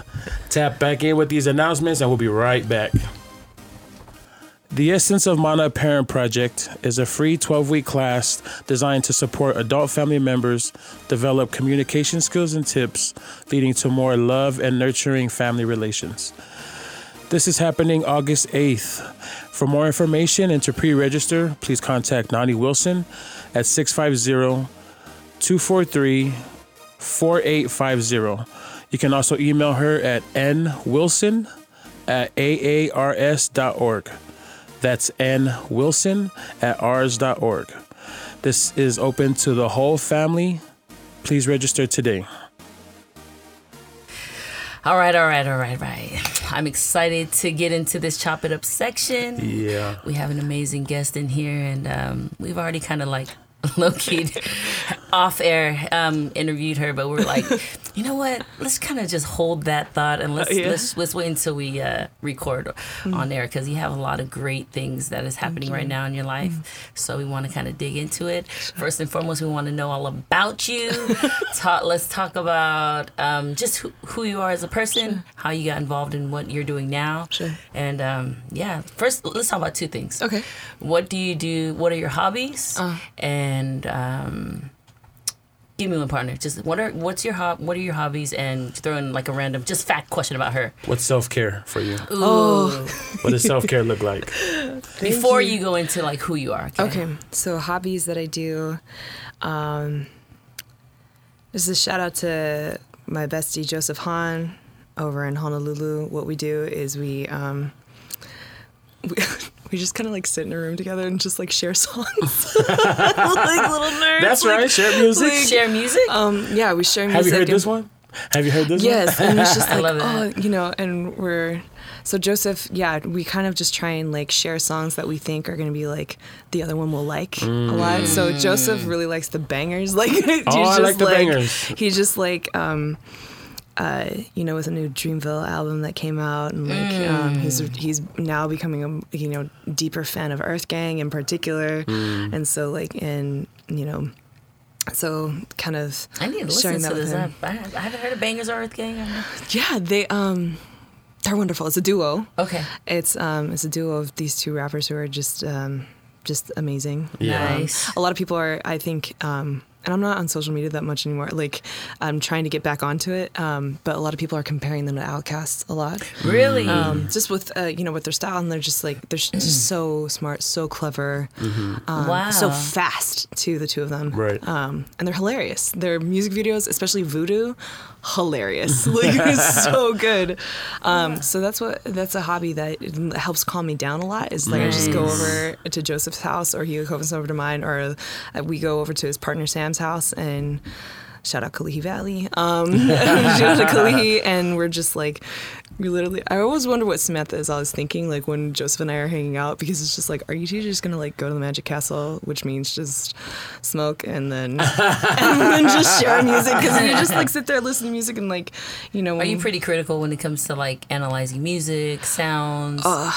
Tap back in with these announcements and we'll be right back. The Essence of Mana Parent Project is a free 12 week class designed to support adult family members develop communication skills and tips leading to more love and nurturing family relations. This is happening August 8th. For more information and to pre register, please contact Nani Wilson at 650 243 4850. You can also email her at nwilson at aars.org. That's nwilson at rs.org. This is open to the whole family. Please register today.
All right, all right, all right, right. I'm excited to get into this chop it up section.
Yeah.
We have an amazing guest in here, and um, we've already kind of like low key off air um, interviewed her, but we're like, you know what? Let's kind of just hold that thought and let's
Uh, yeah.
let's let's wait until we uh, record on air because you have a lot of great things that is happening right now in your life. So we want to kind of dig into it. First and foremost, we want to know all about you. talk, let's talk about um, just who, who you are as a person, how you got involved in what you're doing now,
Sure.
and um, yeah. First, let's talk about two things.
Okay.
What do you do? What are your hobbies?
Uh.
And um, give me one partner. Just what are what's your hob? What are your hobbies? And throw in like a random just fact question about her.
What's self care for you?
Ooh.
What does self care look like?
Before you. go into like who you are. Okay.
Okay, so hobbies that I do. Um, this is a shout out to my bestie Joseph Hahn over in Honolulu. What we do is we um, we, we just kind of like sit in a room together and just like share songs, like little nerds.
That's
like-
right. Share music.
like-
Share music.
Um, yeah, we share music.
Have you heard
and-
this one? Have you heard this
Yes, and it's just
I
like,
love
oh, you know, and we're so Joseph, yeah, we kind of just try and like share songs that we think are gonna be like the other one will like a lot. So Joseph really likes the bangers, like he's
Mm. Oh, I like the bangers.
He's just like, um, uh, you know, with a new Dreamville album that came out, and like um, he's
Mm.
he's now becoming a you know deeper fan of Earth Gang in particular,
Mm.
and so like and you know. So kind of
I need to listen to this. I, I haven't heard of Bangers or Earth Gang.
Yeah, they um they're wonderful. It's a duo.
Okay.
It's um it's a duo of these two rappers who are just um just amazing.
Yeah.
Nice.
A lot of people are I think um and I'm not on social media that much anymore. Like I'm trying to get back onto it. Um, but a lot of people are comparing them to Outcasts a lot.
Really?
Um, just with uh, you know with their style and they're just like they're just so smart, so clever, um,
Wow.
so fast too. The two of them,
Right.
Um, and they're hilarious. Their music videos, especially Voodoo, hilarious. like it's so good. Um, so that's what that's a hobby that helps calm me down a lot. Is like I just go over to Joseph's house, or he comes over to mine, or uh, we go over to his partner Sam's house and. Shout out Kalihi Valley. Um, shout out to Kalihi, and we're just like, we literally. I always wonder what Samantha is always thinking, like when Joseph and I are hanging out, because it's just like, are you two just gonna like go to the Magic Castle, which means just smoke and then and then just share music? Because you just like sit there, listen to music, and like, you know,
Are
when
you pretty critical when it comes to like analyzing music, sounds?
Uh,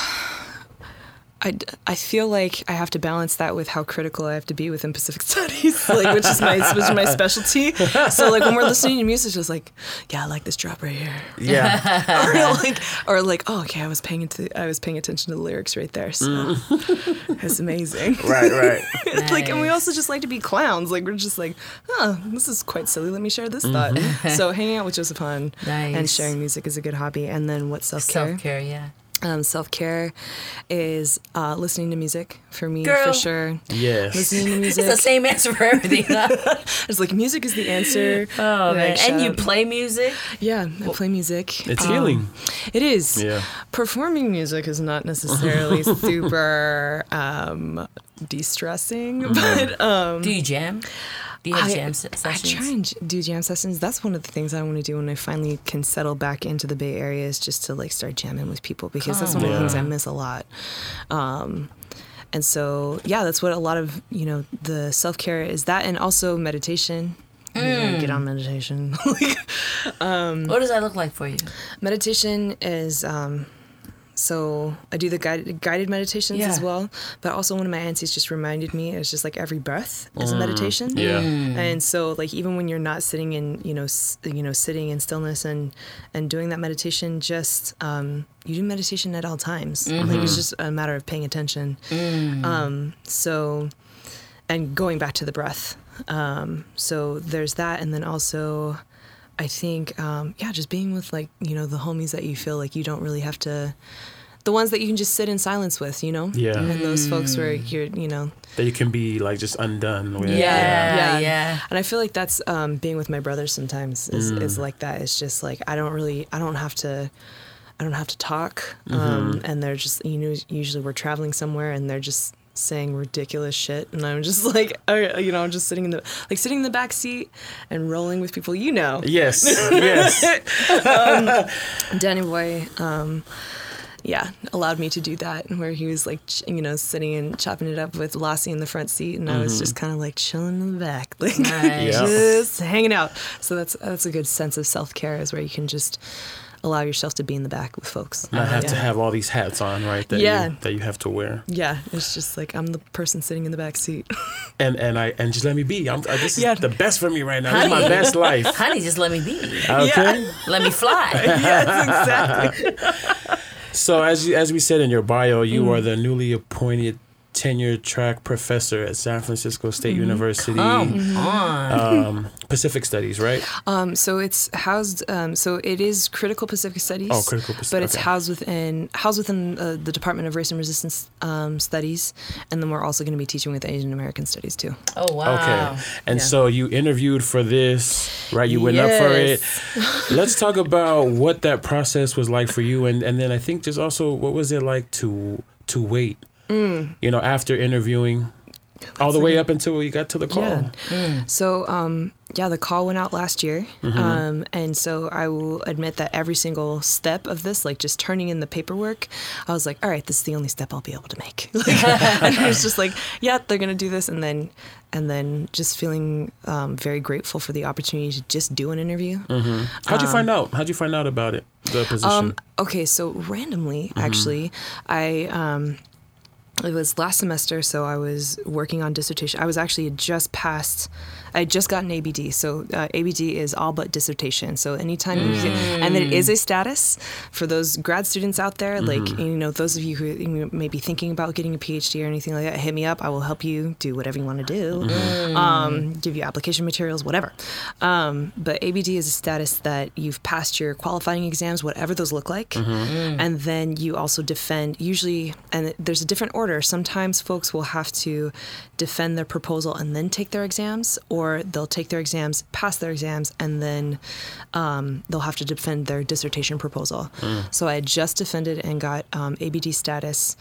I, I feel like I have to balance that with how critical I have to be within Pacific Studies, like which is my which is my specialty. So like when we're listening to music, it's just like, yeah, I like this drop right here,
Yeah.
or like or like, oh, okay, I was paying into I was paying attention to the lyrics right there, so mm. it's amazing.
right, right.
like, and we also just like to be clowns. Like we're just like, huh, this is quite silly. Let me share this thought. Mm-hmm. So hanging out with Joseph Hahn and sharing music is a good hobby. And then what self care?
Self care, yeah.
Um, self care is uh, listening to music for me
Girl.
for sure.
Yes.
Listening to music.
It's the same answer for everything. huh?
It's like music is the answer.
oh
Like,
man, and you play music.
Yeah, I play music.
It's
Um,
healing.
It is.
Yeah.
Performing music is not necessarily super um, de-stressing, but um,
Do you jam? Do you have
I,
jam se-
I try and do jam sessions. That's one of the things I want to do when I finally can settle back into the Bay Area is just to like start jamming with people because that's one of the things I miss a lot. Um, and so yeah, that's what a lot of you know the self care is that, and also meditation. you're get on meditation.
what does that look like for you?
meditation is um, so I do the guided guided meditations as well. But also one of my aunties just reminded me it's just like every breath is a meditation.
Yeah.
And so like even when you're not sitting in you know s- you know sitting in stillness and and doing that meditation, just um, you do meditation at all times. Like it's just a matter of paying attention. Um, so and going back to the breath. Um, so there's that, and then also, I think, um, yeah, just being with like you know the homies that you feel like you don't really have to, the ones that you can just sit in silence with, you know.
Yeah.
And those folks where you're, you know,
That you can be like just undone with.
Yeah,
Yeah.
yeah.
and I feel like that's um, being with my brothers sometimes is, is like that. It's just like I don't really, I don't have to. I don't have to talk, um, and they're just you know usually we're traveling somewhere and they're just saying ridiculous shit, and I'm just like uh, you know I'm just sitting in the like sitting in the back seat and rolling with people you know.
Yes. Yes.
Danny Boy, um, yeah, allowed me to do that, where he was like, ch- you know, sitting and chopping it up with Lassie in the front seat, and I was just kind of like chilling in the back, like
Nice.
Yeah.
just hanging out. So that's that's a good sense of self care, is where you can just allow yourself to be in the back with folks.
Not have
yeah.
to have all these hats on, right? That
Yeah.
You, that you have to wear.
Yeah, it's just like I'm the person sitting in the back seat.
And and I and just let me be. I'm, uh, this is
Yeah.
the best for me right now. This is my best life.
Honey, just let me be.
Okay.
Let me fly.
yes, exactly.
So as you, as we said in your bio, you
Mm.
are the newly appointed tenure track professor at San Francisco State
Mm-hmm.
University,
Come on.
um, Pacific Studies, right?
Um, so it's housed. Um, so it is critical Pacific Studies.
Oh, critical Pacific,
But it's
okay.
housed within housed within uh, the Department of Race and Resistance um, Studies, and then we're also going to be teaching with Asian American Studies too.
Oh wow.
Okay. And
Yeah.
so you interviewed for this, right? You went up for it. Let's talk about what that process was like for you, and and then I think just also what was it like to to wait,
Mm.
you know, after interviewing. All the way up until you got to the call.
Yeah. So, um, yeah, the call went out last year. Um, and so I will admit that every single step of this, like just turning in the paperwork, I was like, all right, this is the only step I'll be able to make. Like, and I was just like, yeah, they're going to do this. And then, and then just feeling um, very grateful for the opportunity to just do an interview.
How'd you find out? How'd you find out about it? The position.
Um, okay, so randomly, actually, I um, it was last semester, so I was working on dissertation. I was actually just past. I just got an ABD, so uh, ABD is all but dissertation. So anytime you get, and it is a status for those grad students out there, like you know, those of you who may be thinking about getting a PhD or anything like that, hit me up. I will help you do whatever you want to do, um, give you application materials, whatever. Um, but ABD is a status that you've passed your qualifying exams, whatever those look like, and then you also defend. Usually, and there's a different order. Sometimes folks will have to defend their proposal and then take their exams, or they'll take their exams, pass their exams, and then um, they'll have to defend their dissertation proposal. So I had just defended and got um, ABD status,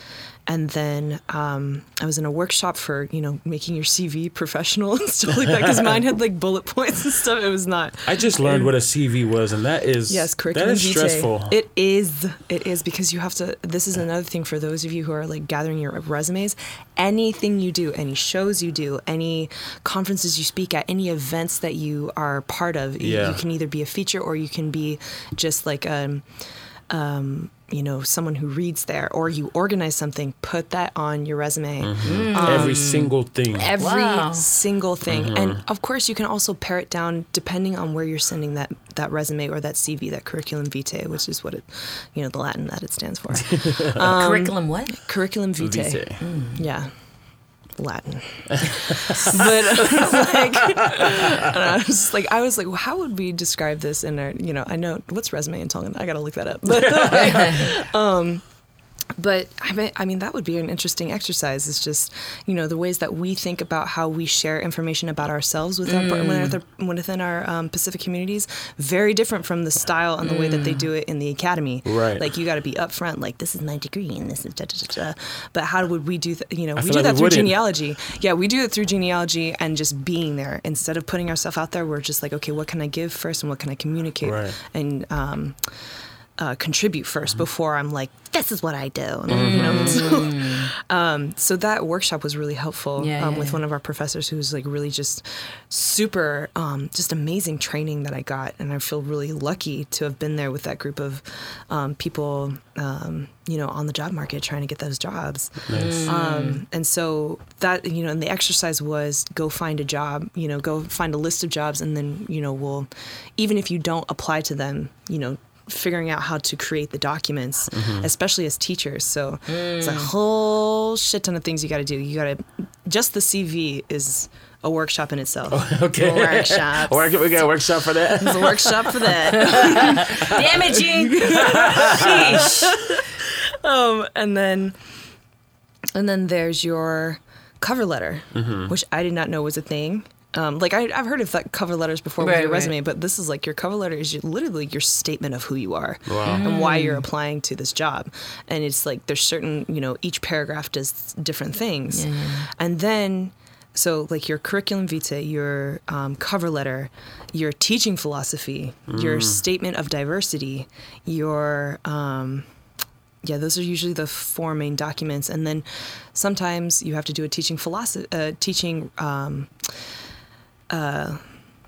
and then um, I was in a workshop for you know making your CV professional and stuff like that because mine had like bullet points and stuff. It was not.
I just learned what a CV was, and that is
Yes, curriculum
that is
vitae.
stressful.
It is. It is because you have to. This is another thing for those of you who are like gathering your resumes. Anything you do, any shows you do, any conferences you speak at, any events that you are part of,
Yeah.
you can either be a feature or you can be just like um, um, you know, someone who reads there, or you organize something. Put that on your resume. Mm-hmm.
Um, Every single thing.
Every
Wow.
single thing.
Mm-hmm.
And of course, you can also pare it down depending on where you're sending that, that resume or that CV, that curriculum vitae, which is what it, you know, the Latin that it stands for.
Um, curriculum what?
curriculum vitae.
Vitae. Mm.
Yeah. Latin. but like, I was like, I was like, well, how would we describe this in our, you know, I know what's resume in Tongan. I got to look that up. But, um, but I mean, I mean, that would be an interesting exercise. It's just, you know, the ways that we think about how we share information about ourselves within, within, within our um, Pacific communities, very different from the style and the way that they do it in the academy.
Right.
Like, you got to be upfront, like, this is my degree and this is da da da da. But how would we do, th- you know, we do
like
that
we
through
wouldn't.
genealogy. Yeah, we do it through genealogy and just being there. Instead of putting ourselves out there, we're just like, okay, what can I give first and what can I communicate?
Right.
And, um, uh, contribute 1st before I'm like, this is what I do. You know? So, um, so that workshop was really helpful
Yeah,
um,
yeah,
with
yeah.
one of our professors who's like really just super, um, just amazing training that I got. And I feel really lucky to have been there with that group of um, people, um, you know, on the job market trying to get those jobs.
Nice.
Um, and so that, you know, and the exercise was go find a job, you know, go find a list of jobs and then, you know, we'll, even if you don't apply to them, you know, figuring out how to create the documents, mm-hmm. especially as teachers. So it's a mm. whole shit ton of things you got to do. You got to, just the CV is a workshop in itself.
Okay.
Workshops.
Work, we got a workshop for that.
It's a workshop for that.
Damaging. Sheesh.
um, and then and then there's your cover letter, mm-hmm. which I did not know was a thing. Um, like I, I've heard of like cover letters before with
Right,
your
right.
resume, but this is like your cover letter is literally your statement of who you are
Wow.
and why you're applying to this job. And it's like there's certain you know each paragraph does different things,
Yeah, yeah.
and then so like your curriculum vitae, your um, cover letter, your teaching philosophy, your statement of diversity, your um, yeah, those are usually the four main documents, and then sometimes you have to do a teaching philosophy, uh, teaching um, uh,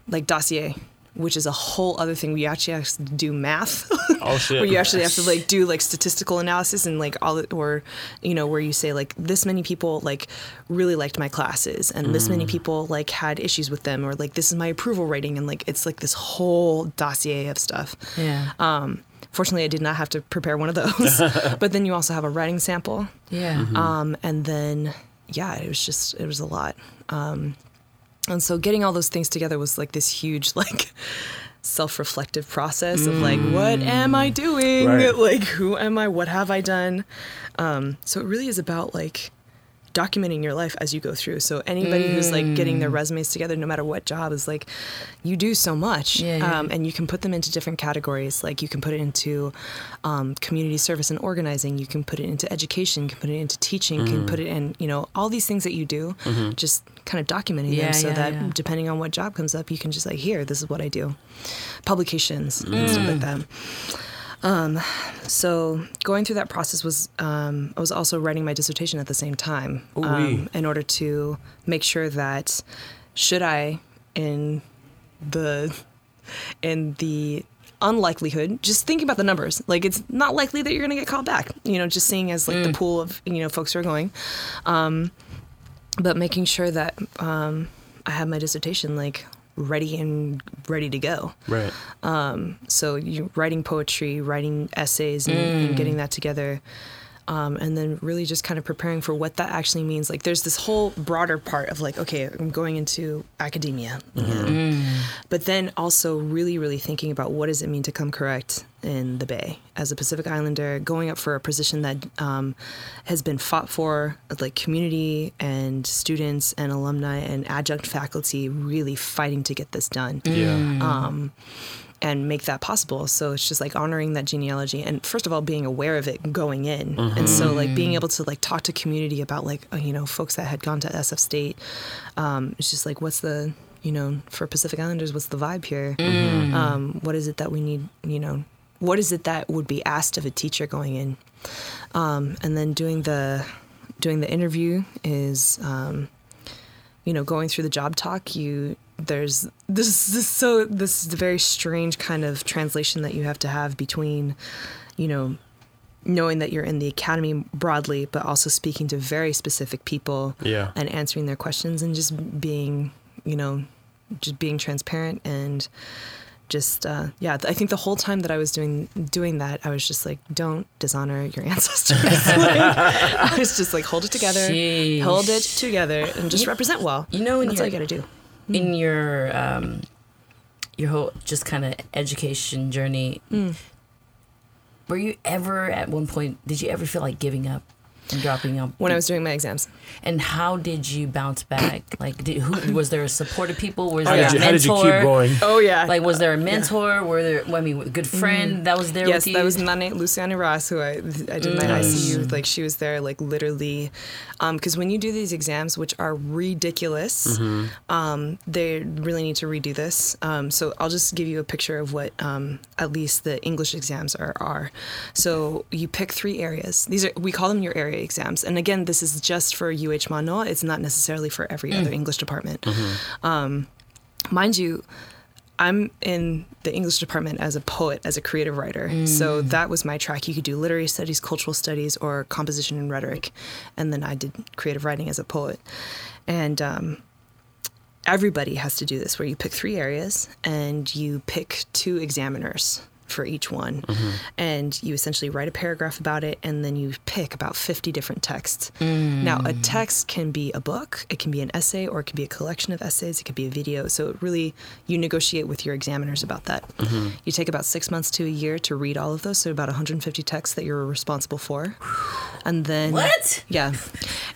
like dossier, which is a whole other thing. We actually have to do math,
Oh shit.
where you actually have to like do like statistical analysis and like all, or you know, where you say like this many people like really liked my classes, and this many people like had issues with them, or like this is my approval rating, and like it's like this whole dossier of stuff.
Yeah.
Um, fortunately, I did not have to prepare one of those. but then you also have a writing sample.
yeah.
Um, and then, yeah, it was just, it was a lot. Um, and so getting all those things together was like this huge, like, self reflective process of like, what am I doing?
Right.
Like, who am I? What have I done? Um, so it really is about like, documenting your life as you go through. So anybody who's like getting their resumes together, no matter what job, is like, you do so much,
Yeah, yeah.
Um, and you can put them into different categories. Like you can put it into um, community service and organizing. You can put it into education. You can put it into teaching. You can put it in, you know, all these things that you do. Just kind of documenting
Yeah,
them so that depending on what job comes up, you can just like here, this is what I do. Publications and stuff like that. Um, so going through that process was um, I was also writing my dissertation at the same time um, in order to make sure that should I in the in the unlikelihood just thinking about the numbers like it's not likely that you're going to get called back you know just seeing as like the pool of you know folks who are going. Um, but making sure that um, I have my dissertation like ready and ready to go
Right.
Um, so you writing poetry, writing essays, and, and getting that together, um, and then really just kind of preparing for what that actually means. Like there's this whole broader part of like, okay, I'm going into academia, again. but then also really, really thinking about what does it mean to come correct in the Bay as a Pacific Islander, going up for a position that um, has been fought for, like community and students and alumni and adjunct faculty really fighting to get this done
Yeah.
um, and make that possible. So it's just like honoring that genealogy and first of all being aware of it going in, and so like being able to like talk to community about like uh, you know folks that had gone to SF State. Um, it's just like what's the you know for Pacific Islanders what's the vibe here? Um, what is it that we need? You know, what is it that would be asked of a teacher going in? Um, and then doing the doing the interview is um, you know going through the job talk you there's this this so this is a very strange kind of translation that you have to have between you know knowing that you're in the academy broadly but also speaking to very specific people
Yeah.
and answering their questions and just being you know just being transparent and just uh, yeah i think the whole time that i was doing doing that i was just like don't dishonor your ancestors Like, i was just like hold it together
Sheesh.
hold it together and just represent well
You know, when
that's all you gotta do
in your um, your whole just kind of education journey, were you ever at one point? Did you ever feel like giving up? Dropping out
when I was doing my exams.
And how did you bounce back? Like, did, who was there a supportive people? Was
How
there
did, you,
a
how did you
mentor?
keep going?
Oh yeah.
Like, was there a mentor? Were there? I mean, a good friend that was there
yes,
with you?
that was Nane Luciana Ross, who I I did my ICU. With. Like she was there, like literally, Um, because when you do these exams, which are ridiculous, um, they really need to redo this. Um, so I'll just give you a picture of what um, at least the English exams are, are. So you pick three areas. These are we call them your exams, and again, this is just for UH Manoa. It's not necessarily for every other English department. Um, mind you. I'm in the English department as a poet, as a creative writer. So that was my track. You could do literary studies, cultural studies, or composition and rhetoric. And then I did creative writing as a poet. And um, everybody has to do this where you pick three areas and you pick two examiners for each one. Mm-hmm. And you essentially write a paragraph about it and then you pick about 50 different texts. Mm. Now a text can be a book it can be an essay or it can be a collection of essays it could be a video. So it really you negotiate with your examiners about that. Mm-hmm. You take about six months to a year to read all of those so about 150 texts that you're responsible for. And then
What?
yeah.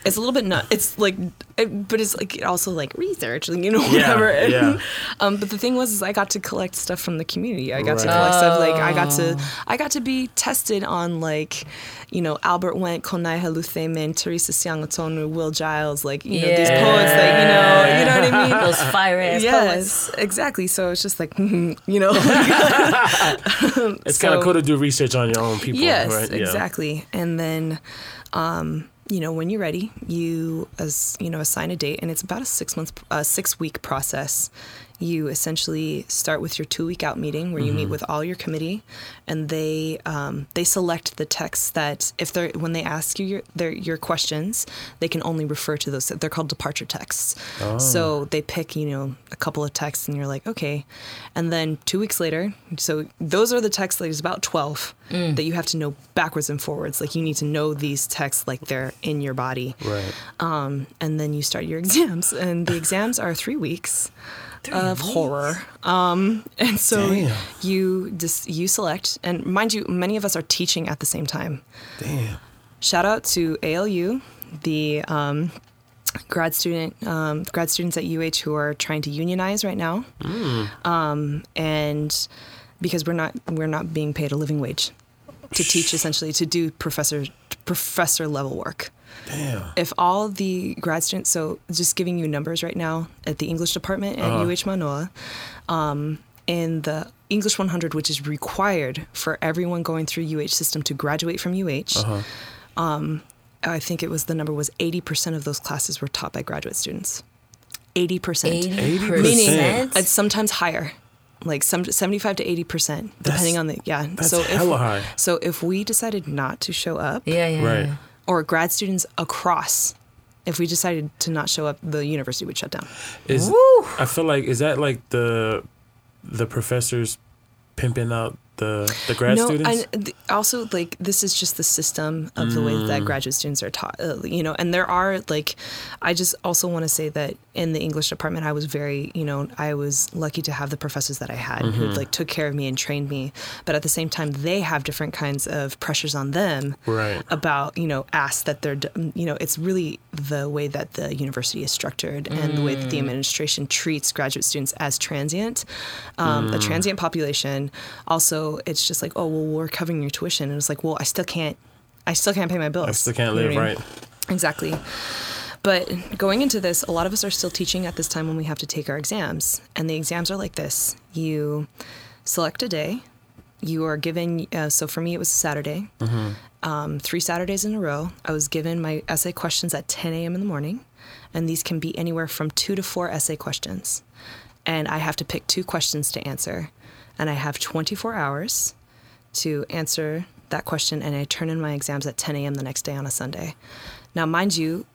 It's a little bit nut it's like it, but it's like also like research you know whatever. And,
yeah.
um, but the thing was, is I got to collect stuff from the community. I got to collect stuff like I got to, I got to be tested on like, you know, Albert Wendt, Konai Helu Thaman, Teresa Siangatonu, Will Giles, like you know these poets that you know, you know what I mean.
Those fire ass poets.
Yes, exactly. So it's just like, you know,
It's kind of
So-
cool to do research on your own people,
yes,
right? Yeah.
exactly. And then, um, you know, when you're ready, you as you know assign a date, and it's about a six month, uh, six week process. You essentially start with your two week out meeting where you
Mm-hmm.
meet with all your committee, and they um, they select the texts that if they're when they ask you your their, your questions, they can only refer to those. They're called departure texts.
Oh.
So they pick you know a couple of texts, and you're like okay, and then two weeks later, so those are the texts. There's about twelve that you have to know backwards and forwards. Like you need to know these texts like they're in your body.
Right.
Um, and then you start your exams, and the exams are three weeks of horror. Um, and so
Damn.
you just you select, and mind you, many of us are teaching at the same time.
Damn.
Shout out to ALU, the um, grad student um, grad students at UH who are trying to unionize right now, um, and because we're not we're not being paid a living wage to teach essentially to do professor professor level work
Damn.
if all the grad students, so just giving you numbers right now at the English department at UH Manoa, um, in the English 100, which is required for everyone going through UH system to graduate from UH, um, I think it was the number was 80% of those classes were taught by graduate students. 80%.
Eighty
Meaning
percent.
it's sometimes higher. Like some 75 to 80%, depending on the, yeah.
That's
so
hella
if,
high.
So if we decided not to show up,
Yeah, yeah.
Right.
yeah.
or grad students across if we decided to not show up the university would shut down
Is I feel like is that like the the professors pimping out the the grad
no
students?
th- also like this is just the system of the way
Mm.
that graduate students are taught uh, you know and there are like i just also want to say that in the english department i was very you know i was lucky to have the professors that i had who
Mm-hmm.
like took care of me and trained me but at the same time they have different kinds of pressures on them
Right.
about you know ask that they're you know it's really the way that the university is structured and the way that the administration treats graduate students as transient um, a transient population also it's just like oh well we're covering your tuition and it's like well i still can't i still can't pay my bills
I still can't
You
live
what I mean?
right.
Exactly. But going into this, a lot of us are still teaching at this time when we have to take our exams. And the exams are like this you select a day, you are given, uh, so for me, it was a Saturday, um, three Saturdays in a row. I was given my essay questions at 10 a.m. in the morning. And these can be anywhere from two to four essay questions. And I have to pick two questions to answer. And I have 24 hours to answer that question, and I turn in my exams at 10 a.m. the next day on a Sunday. Now, mind you,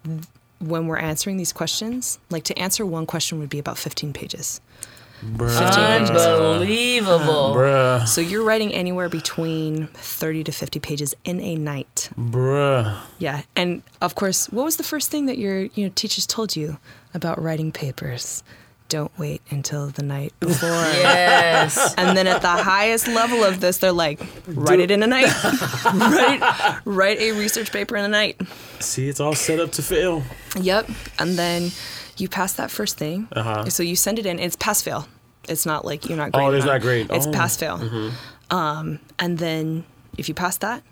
when we're answering these questions, like to answer one question would be about 15 pages.
Bruh.
Unbelievable. Uh-huh.
Bruh.
So you're writing anywhere between 30 to 50 pages in a night.
Bruh.
Yeah. And of course, what was the first thing that your you know teachers told you about writing papers? Don't wait until the night before.
Yes.
And then at the highest level of this, they're like, write it in a night. write, write a research paper in a night.
See, it's all set up to fail.
Yep. And then you pass that first thing.
Uh-huh.
So you send it in. It's pass fail. It's not like you're not
Oh,
great.
there's
enough.
not grade.
It's
Oh.
pass fail. Um, and then if you pass that,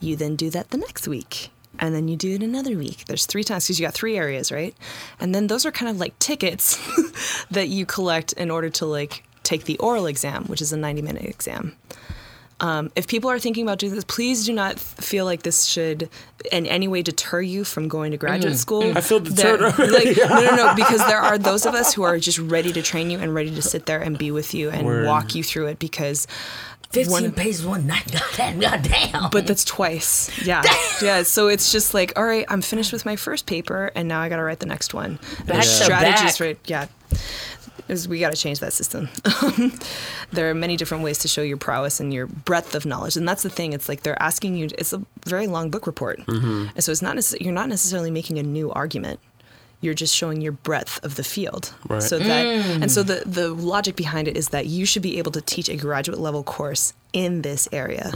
you then do that the next week. And then you do it another week. There's three times because you got three areas, right? And then those are kind of like tickets that you collect in order to like take the oral exam, which is a 90 minute exam. Um, if people are thinking about doing this, please do not feel like this should in any way deter you from going to graduate school.
I feel deterred already.
like, no, no, no, because there are those of us who are just ready to train you and ready to sit there and be with you and
Word.
walk you through it because
15
One-
pages one night. God, God damn.
but that's twice. Yeah. Yeah. So it's just like, all right, I'm finished with my first paper and now I got to write the next one.
Back
strategies
back.
for it. Yeah. Is we got to change that system. there are many different ways to show your prowess and your breadth of knowledge, and that's the thing. It's like they're asking you. It's a very long book report, mm-hmm. and so it's not. You're not necessarily making a new argument. You're just showing your breadth of the field.
Right.
So that, and so the the logic behind it is that you should be able to teach a graduate level course in this area.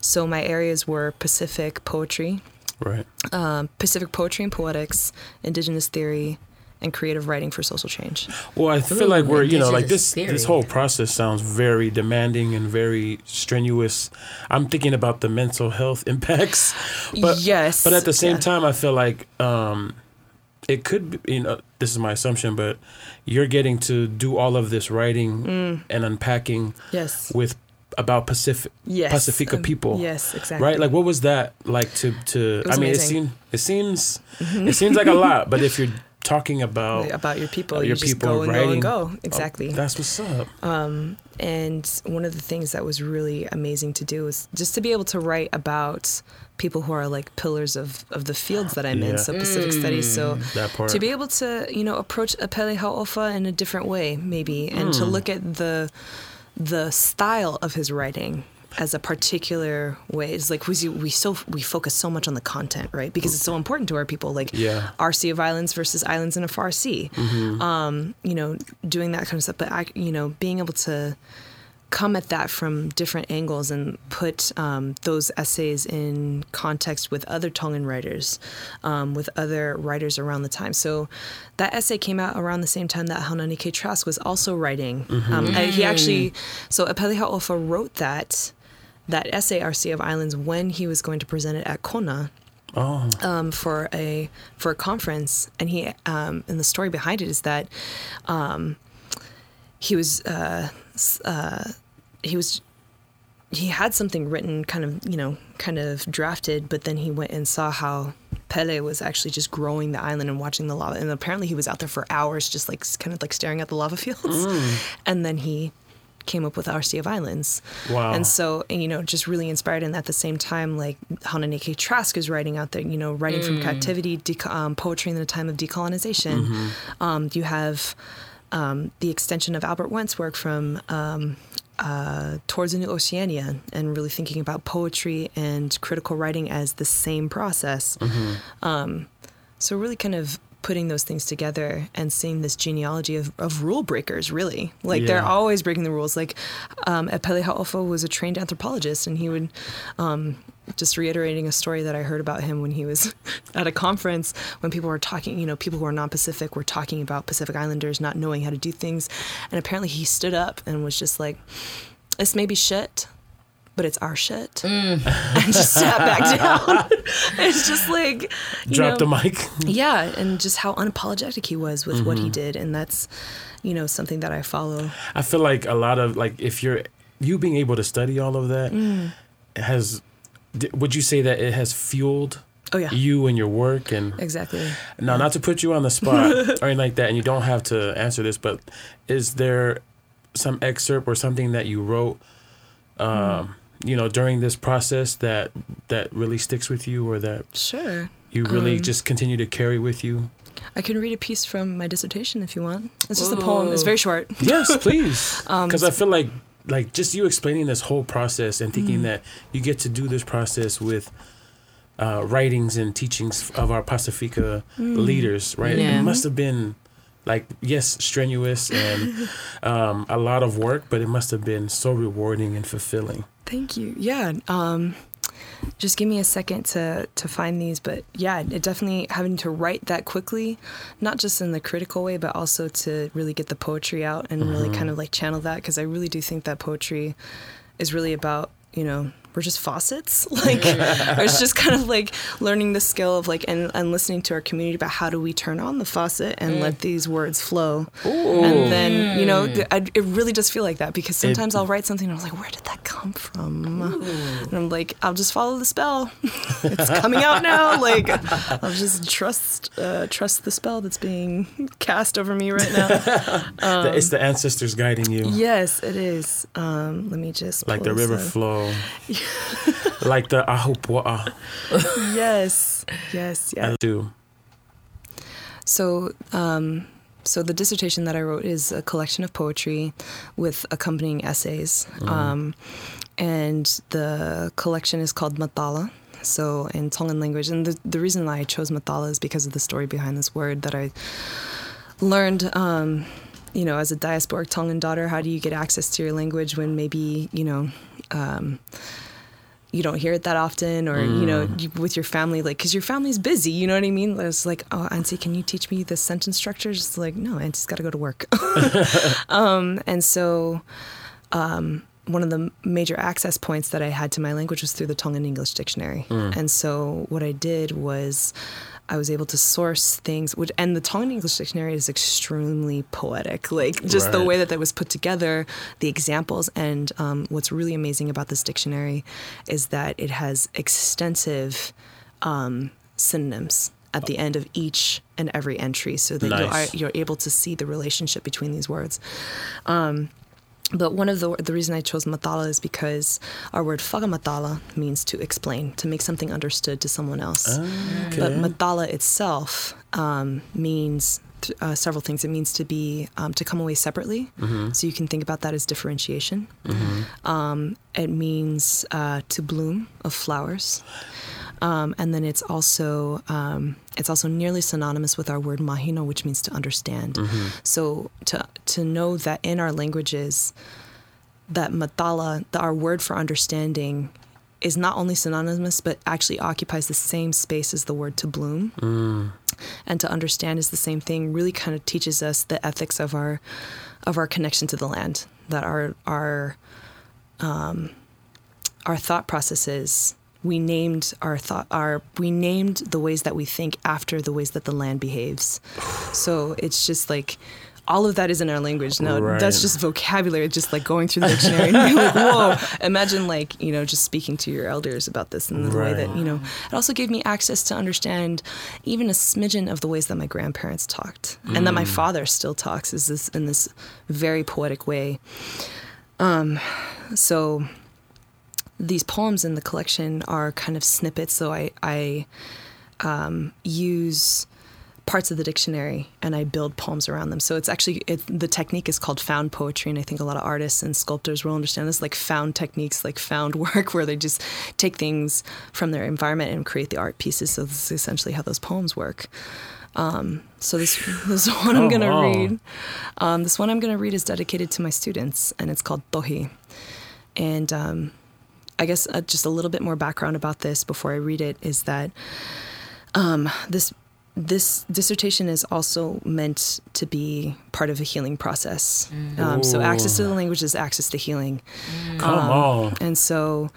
So my areas were Pacific poetry,
Right.
um, Pacific poetry and poetics, indigenous theory, and creative writing for social change.
Well, I feel
Ooh,
like we're you know like
indigenous
this this whole process sounds very demanding and very strenuous. I'm thinking about the mental health impacts. But,
Yes,
But at the same
yeah.
time, I feel like um, it could be. You know, this is my assumption, but you're getting to do all of this writing
Mm.
and unpacking
Yes.
with about Pacific
Yes.
Pacifica
um,
people.
Yes, exactly.
Right, like what was that like to to? I mean,
amazing.
it seems it seems it seems like a lot, but if you're talking about
about your people,
uh,
you
your
just
people
go and go
writing,
and go.
oh,
Exactly.
that's what's up.
Um And one of the things that was really amazing to do was just to be able to write about people who are like pillars of, of the fields that I'm
Yeah.
in, so Pacific Studies. Mm, so
That part.
to be able to, you know, approach Epeli Hau'ofa in a different way, maybe, and to hmm. look at the the style of his writing as a particular way is like we we so we focus so much on the content right because it's so important to our people like
Yeah.
our sea of islands versus islands in a far sea mm-hmm. um you know doing that kind of stuff but I, you know being able to come at that from different angles and put um, those essays in context with other Tongan writers, um, with other writers around the time. So that essay came out around the same time that Haunani K. Trask was also writing. Um, uh, he actually, so Epeli Hau'ofa wrote that that essay, Our Sea of Islands, when he was going to present it at Kona
Oh,
um, for a for a conference, and he um, and the story behind it is that um, he was uh, s- uh, he was he had something written, kind of you know, kind of drafted, but then he went and saw how Pele was actually just growing the island and watching the lava, and apparently he was out there for hours, just like kind of like staring at the lava fields, and then he came up with our Sea of Islands.
Wow.
And so, and, you know, just really inspired. And at the same time, like Haunani K. Trask is writing out there, you know, writing from captivity, deco- um, poetry in the time of decolonization. Um, you have um, the extension of Albert Wendt's work from um, uh, towards the new Oceania and really thinking about poetry and critical writing as the same process. Um, so really kind of putting those things together and seeing this genealogy of, of rule breakers really. Like they're always breaking the rules. Like um, Epeli Hau'ofa was a trained anthropologist and he would um, just reiterating a story that I heard about him when he was at a conference when people were talking you know people who are non-Pacific were talking about Pacific Islanders not knowing how to do things and apparently he stood up and was just like this may be shit but it's our shit and just sat back down it's just like you
drop the mic.
yeah and just how unapologetic he was with what he did and that's you know something that i follow
I feel like a lot of like if you're you being able to study all of that
Mm.
has. D- Would you say that it has fueled
oh yeah.
you and your work and
exactly.
Now, not to put you on the spot or anything like that, and you don't have to answer this, but is there some excerpt or something that you wrote, um, you know, during this process that that really sticks with you, or that
sure.
you really
Um,
just continue to carry with you?
i can read a piece from my dissertation if you want. It's just a poem. It's very short.
Yes, please,
Um,
because I feel like like just you explaining this whole process and
Mm.
thinking that you get to do this process with. Uh, writings and teachings of our Pacifica
Mm.
leaders, right?
Yeah.
It must have been Like yes, strenuous and um, a lot of work, but it must have been so rewarding and fulfilling.
Thank you. Yeah. Um, just give me a second to to find these, but yeah, it definitely having to write that quickly, not just in the critical way, but also to really get the poetry out and really mm-hmm. kind of like channel that because I really do think that poetry is really about you know we're just faucets. Like it's just kind of like learning the skill of like and, and listening to our community about how do we turn on the faucet and let these words flow. And then you know th- I, it really does feel like that because sometimes i'll write something and i'm like where did that come from? And i'm like i'll just follow the spell. It's coming out now. Like i'll just trust uh, trust the spell that's being cast over me right now.
The- it's the ancestors guiding you,
yes it is. Um, let me just
like the river
up.
flow, like the ahupua'a.
yes yes yes
I do.
So, um, so the dissertation that I wrote is a collection of poetry with accompanying essays, um, and the collection is called Matala. So in Tongan language, and the the reason why I chose Matala is because of the story behind this word that I learned. Um, you know, as a diasporic Tongan daughter, how do you get access to your language when maybe you know? Um, you don't hear it that often or you know you, with your family like because your family's busy you know what i mean? It's like oh auntie can you teach me the sentence structures it's like no auntie's got to go to work. Um, and so um, one of the major access points that i had to my language was through the tongan english dictionary. And so what i did was I was able to source things, which, and the Tongan English Dictionary is extremely poetic. Like just the way that that was put together, the examples, and um, what's really amazing about this dictionary is that it has extensive um, synonyms at the end of each and every entry, so that
Nice.
you're, you're able to see the relationship between these words. Um, but one of the the reason I chose matala is because our word fagamatala means to explain, to make something understood to someone else. But matala itself um, means th- uh, several things. It means to be um, to come away separately, so you can think about that as differentiation. Um, it means uh, to bloom of flowers. Um, and then it's also um, it's also nearly synonymous with our word mahino, which means to understand. So to to know that in our languages, that matala, the, our word for understanding, is not only synonymous but actually occupies the same space as the word to bloom. And to understand is the same thing. Really, kind of teaches us the ethics of our of our connection to the land. That our our our thought processes we named our thought our we named the ways that we think after the ways that the land behaves. So it's just like all of that is in our language. Now
Right.
that's just vocabulary just like going through the dictionary. And being like whoa. Imagine like you know just speaking to your elders about this and the way that you know it also gave me access to understand even a smidgen of the ways that my grandparents talked and that my father still talks is this in this very poetic way. Um so these poems in the collection are kind of snippets. So I, I um, use parts of the dictionary and I build poems around them. So it's actually it, the technique is called found poetry, and I think a lot of artists and sculptors will understand this, like found techniques, like found work, where they just take things from their environment and create the art pieces. So this is essentially how those poems work. Um, so this this one I'm gonna
on.
read. Um, this one I'm gonna read is dedicated to my students, and it's called Tohi. And um, I guess uh, just a little bit more background about this before I read it is that um, this this dissertation is also meant to be part of a healing process. Um, so access to the language is access to healing.
Come on.
And so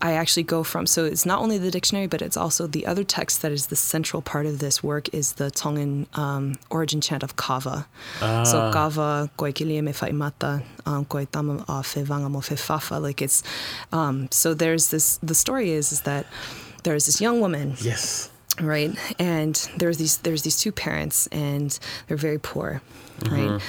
I actually go from so it's not only the dictionary, but it's also the other text that is the central part of this work is the Tongan um, origin chant of kava. So kava koe me whai mata, um, koe tama a fe vanga mo fe fafa. Like it's um, so there's this the story is is that there's this young woman
Yes.
right and there's these there's these two parents and they're very poor right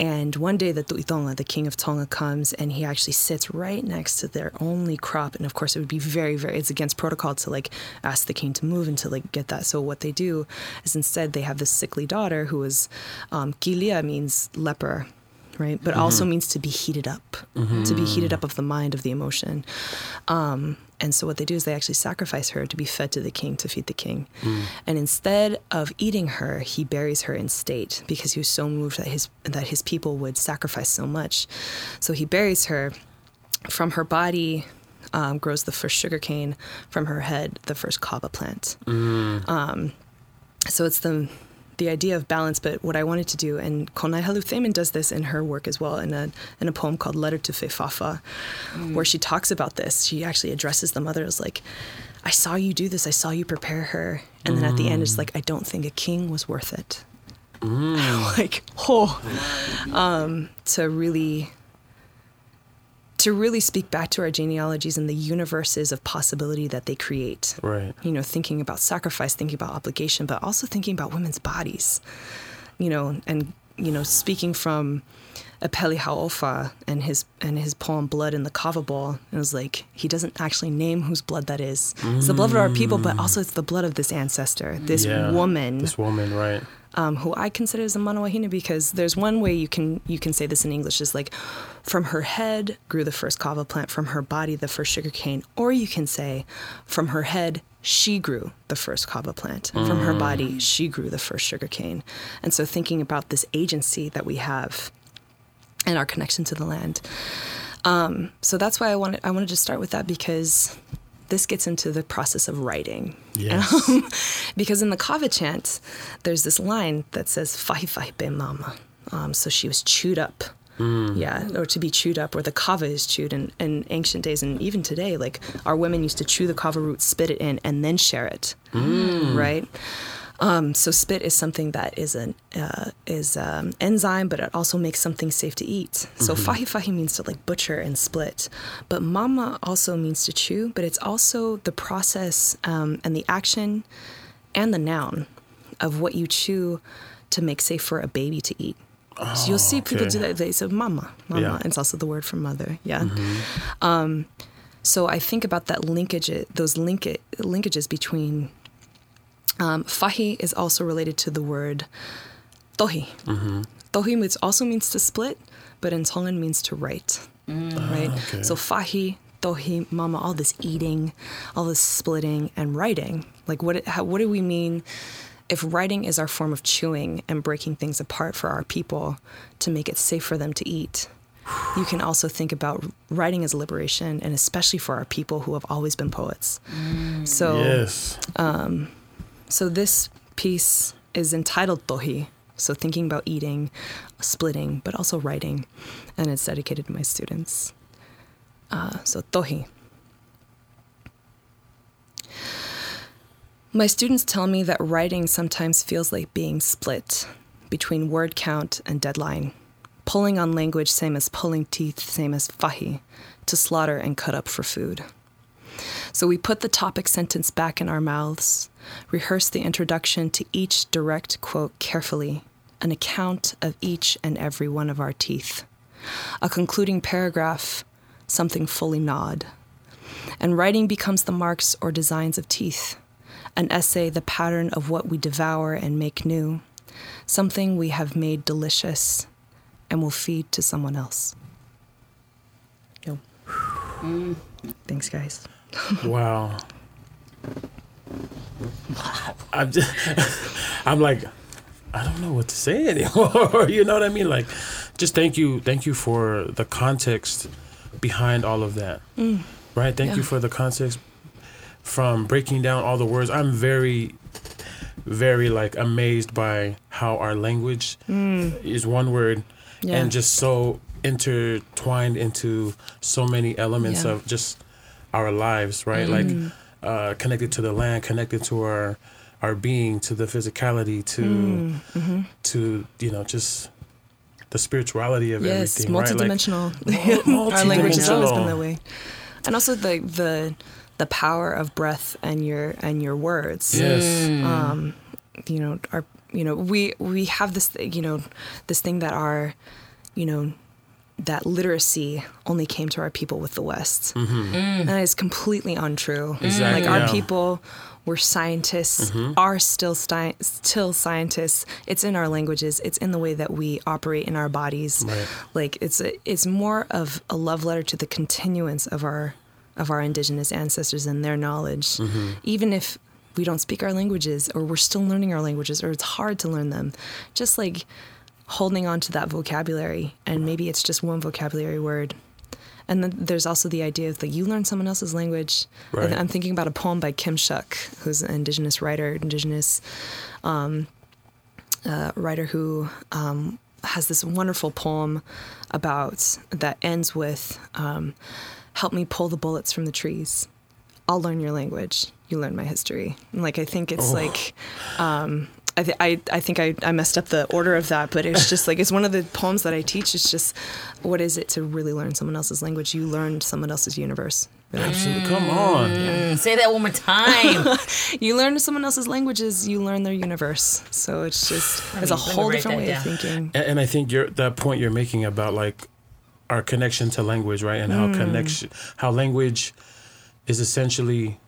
and one day the Tuitonga, the king of Tonga comes and he actually sits right next to their only crop and of course it would be very very it's against protocol to like ask the king to move and to like get that so what they do is instead they have this sickly daughter who is um, kilia means leper right? But also means to be heated up, to be heated up of the mind, of the emotion. Um, and so what they do is they actually sacrifice her to be fed to the king, to feed the king. Hmm. And instead of eating her, he buries her in state because he was so moved that his that his people would sacrifice so much. So he buries her. From her body um, grows the first sugarcane. From her head, the first kava plant hmm. um, so it's the the idea of balance but what i wanted to do and Konai Helu Thaman does this in her work as well in a, in a poem called letter to fefafa mm. where she talks about this. She actually addresses the mother as like i saw you do this. I saw you prepare her. And then at the end it's like mm. i don't think a king was worth it. Mm. Like oh. Um, to really to really speak back to our genealogies and the universes of possibility that they create
Right.
you know, thinking about sacrifice, thinking about obligation, but also thinking about women's bodies, you know, and you know, speaking from Epeli Hau'ofa and his and his poem "Blood in the Kava Bowl," it was like he doesn't actually name whose blood that is. It's the blood of our people, but also it's the blood of this ancestor, this
Yeah.
woman
This woman, right?
um, who I consider as a manawahine because there's one way you can you can say this in English is like from her head grew the first kava plant, from her body the first sugar cane, or you can say from her head she grew the first kava plant, from her body she grew the first sugar cane, and so thinking about this agency that we have and our connection to the land. Um, so that's why I wanted I wanted to start with that because this gets into the process of writing
Yes.
because in the kava chant, there's this line that says "fahi fahi be mama," um, so she was chewed up. Yeah, or to be chewed up, or the kava is chewed. In, in ancient days, and even today, like our women used to chew the kava root, spit it in, and then share it. Right. Um, so spit is something that is an uh, is um, enzyme, but it also makes something safe to eat. So fahi fahi means to like butcher and split, but mama also means to chew. But it's also the process um, and the action and the noun of what you chew to make safe for a baby to eat. so you'll see people do that. They say mama, mama.
Yeah.
It's also the word for mother. Yeah. Um, so I think about that linkage, those link linkages between um, fahi is also related to the word tohi. Mm-hmm. Tohi means, also means to split, but in Tongan means to write. Mm. Ah, right?
okay.
So fahi, tohi, mama, all this eating, all this splitting, and writing. Like, what, how, what do we mean if writing is our form of chewing and breaking things apart for our people to make it safe for them to eat? You can also think about writing as liberation, and especially for our people who have always been poets. Mm. So,
yes.
Um, so this piece is entitled Tohi. So thinking about eating, splitting, but also writing, and it's dedicated to my students. Uh, so Tohi. My students tell me that writing sometimes feels like being split between word count and deadline, pulling on language same as pulling teeth, same as fahi, to slaughter and cut up for food. So we put the topic sentence back in our mouths, rehearse the introduction to each direct quote carefully, an account of each and every one of our teeth, a concluding paragraph, something fully gnawed. And writing becomes the marks or designs of teeth, an essay, the pattern of what we devour and make new, something we have made delicious and will feed to someone else. Yo. Mm. Thanks, guys.
Wow. I'm just, I'm like, I don't know what to say anymore. you know what I mean? Like, just thank you, thank you for the context behind all of that. Mm. Right? Thank you for the context from breaking down all the words. I'm very, very like amazed by how our language mm. is one word
Yeah.
and just so intertwined into so many elements
Yeah.
of just our lives, right? Like uh, connected to the land, connected to our our being, to the physicality, to
Mm-hmm.
to you know just the spirituality of
yes,
everything, right? Like,
multidimensional.
mul-
Our language has always been that way, and also the the the power of breath and your and your words.
yes,
Um, you know, our you know we we have this you know this thing that our you know that literacy only came to our people with the West. Mm-hmm. And that is completely untrue.
Exactly,
Like our
yeah.
people were scientists, mm-hmm. are still sti- still scientists. It's in our languages. It's in the way that we operate in our bodies.
Right.
Like it's a, it's more of a love letter to the continuance of our of our indigenous ancestors and their knowledge. Mm-hmm. Even if we don't speak our languages or we're still learning our languages or it's hard to learn them. Just like holding on to that vocabulary and maybe it's just one vocabulary word. And then there's also the idea of like you learn someone else's language.
Right.
I'm thinking about a poem by Kim Shuck, who's an indigenous writer, indigenous um, uh, writer who um, has this wonderful poem about that ends with um, "Help me pull the bullets from the trees. I'll learn your language. You learn my history." And like I think it's
Oh.
like. I, th- I, I think I, I messed up the order of that, but it's just like it's one of the poems that I teach. It's just what is it to really learn someone else's language? You learned someone else's universe.
Absolutely. Come on.
Mm, say that one more time.
You learn someone else's languages, you learn their universe. So it's just it's a
me- let me
whole different
that
way of thinking.
And, and I think you're that point you're making about like our connection to language, right? And how
Mm.
connection, how language is essentially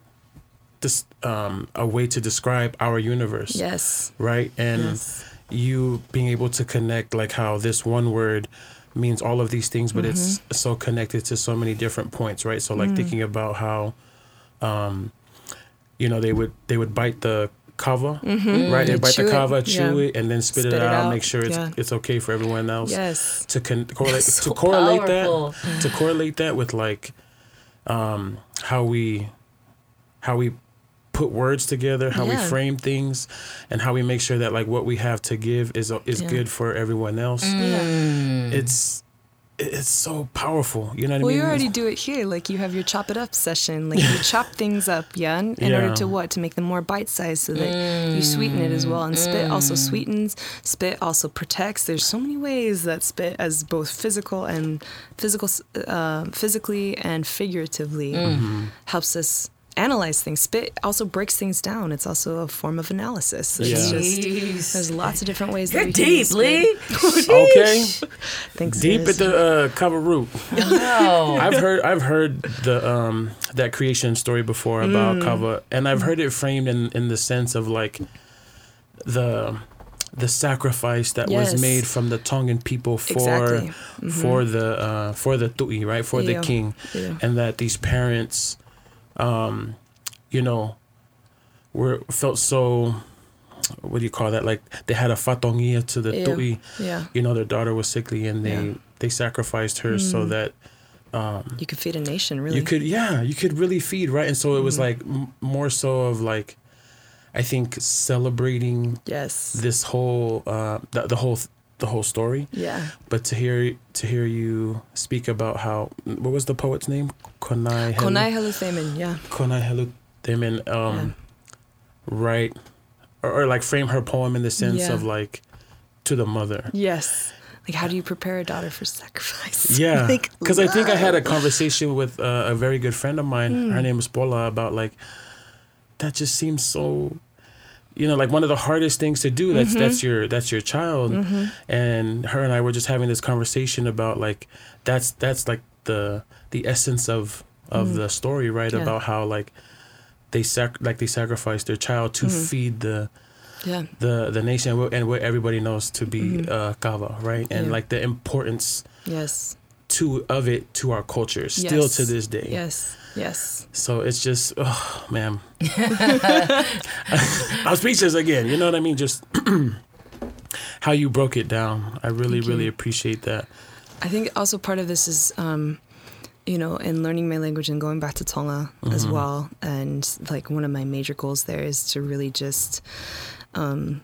this um, a way to describe our universe,
Yes.
right? And
Yes.
you being able to connect like how this one word means all of these things, but it's
Mm-hmm.
so connected to so many different points, right? So
Mm.
like thinking about how, um, you know, they would they would bite the kava, right? They
Mm-hmm.
Bite the
chew it,
chew
yeah.
it, and then spit,
Spit
it,
it
out,
out,
make sure it's
yeah.
it's okay for everyone else.
Yes.
To con- correlate
So
to correlate
powerful.
that to correlate that with like um, how we how we put words together, how we frame things, and how we make sure that like what we have to give is uh, is
Yeah.
good for everyone else.
Mm. mm.
It's it's so powerful. You know what
Well,
I mean?
Well, you already do it here. Like you have your chop it up session. Like you chop things up, yeah, in in order to what? To make them more bite sized so that you sweeten it as well. And spit also mm. sweetens. Spit also protects. There's so many ways that spit, as both physical and physical, uh, physically and figuratively, mm. mm-hmm. helps us analyze things. Spit also breaks things down. It's also a form of analysis. It's
Yeah.
just there's lots of different ways.
You're
that we
deep, Lee.
Okay,
Thanks.
deep at the uh, kava root.
No.
I've heard I've heard the um that creation story before about kava, and I've heard it framed in in the sense of like the the sacrifice that
Yes.
was made from the Tongan people for
Exactly.
for the uh, for the tui right for the king,
Yeah.
and that these parents, um, you know, were felt so. What do you call that? Like they had a fatongia to the
Yeah.
tui.
Yeah.
You know, their daughter was sickly, and they
Yeah. Mm.
they sacrificed her so that
You could feed a nation, really.
you could yeah you could really feed right and so it was
Mm-hmm.
like m- more so of like i think celebrating
Yes.
this whole uh the, the whole the whole story
Yeah.
but to hear to hear you speak about how what was the poet's name konai Helu-
Konai yeah.
Konai Helu Thaman, um right or, or like frame her poem in the sense
Yeah.
of like to the mother
Yes. Like, how do you prepare a daughter for sacrifice?
Yeah,
like,
because I think I had a conversation with uh, a very good friend of mine.
Hmm.
Her name is Paula about like that. Just seems so, you know, like one of the hardest things to do. That's
Mm-hmm.
that's your that's your child, and her and I were just having this conversation about like that's that's like the the essence of of the story, right?
Yeah.
About how like they sac like they sacrificed their child to
Mm-hmm.
feed the
yeah.
the the nation and what- and what everybody knows to be uh, kava, right? And
Mm-hmm. Yeah.
like the importance
Yes.
to of it to our culture still
Yes.
to this day.
Yes. Yes.
So it's just oh man. I'm speechless again. You know what I mean? Just how you broke it down. I really, really appreciate that.
I think also part of this is, um, you know, in learning my language and going back to Tonga as well. And like one of my major goals there is to really just, um,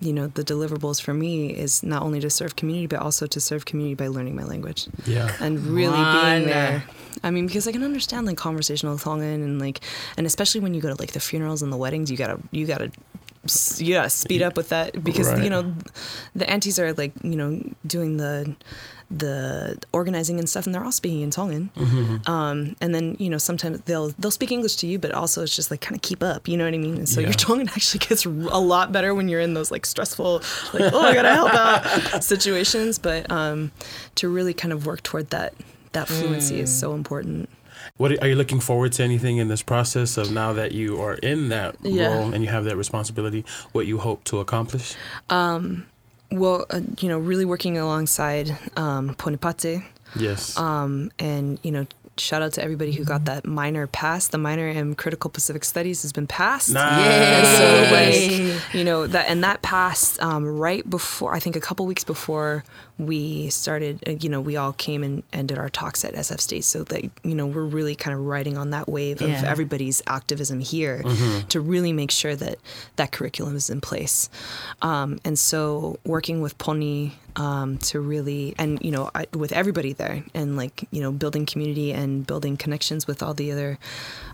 you know, the deliverables for me is not only to serve community, but also to serve community by learning my language
Yeah.
and really
One.
being there. I mean, because I can understand like conversational Tongan and like, and especially when you go to like the funerals and the weddings, you gotta, you gotta, s- you gotta speed up with that because
Right.
you know, the aunties are like, you know, doing the, the organizing and stuff, and they're all speaking in Tongan.
Mm-hmm.
Um, and then you know sometimes they'll they'll speak English to you, but also it's just like kind of keep up. You know what I mean? And so
Yeah.
your Tongan actually gets a lot better when you're in those like stressful, like oh I gotta help out situations. But um, to really kind of work toward that that fluency is so important.
What are you looking forward to anything in this process of now that you are in that
Yeah.
role and you have that responsibility? What you hope to accomplish?
Well, uh, you know, really working alongside um, Ponipate.
Yes.
um, and you know shout out to everybody who got that minor passed the minor in critical pacific studies has been passed
Nice.
and so
Yay.
like you know that and that passed um, right before i think a couple weeks before we started uh, you know we all came and, and did our talks at sf state. So that you know we're really kind of riding on that wave of everybody's activism here to really make sure that that curriculum is in place. Um, and so working with pony um, to really and you know I, with everybody there and like you know building community and building connections with all the other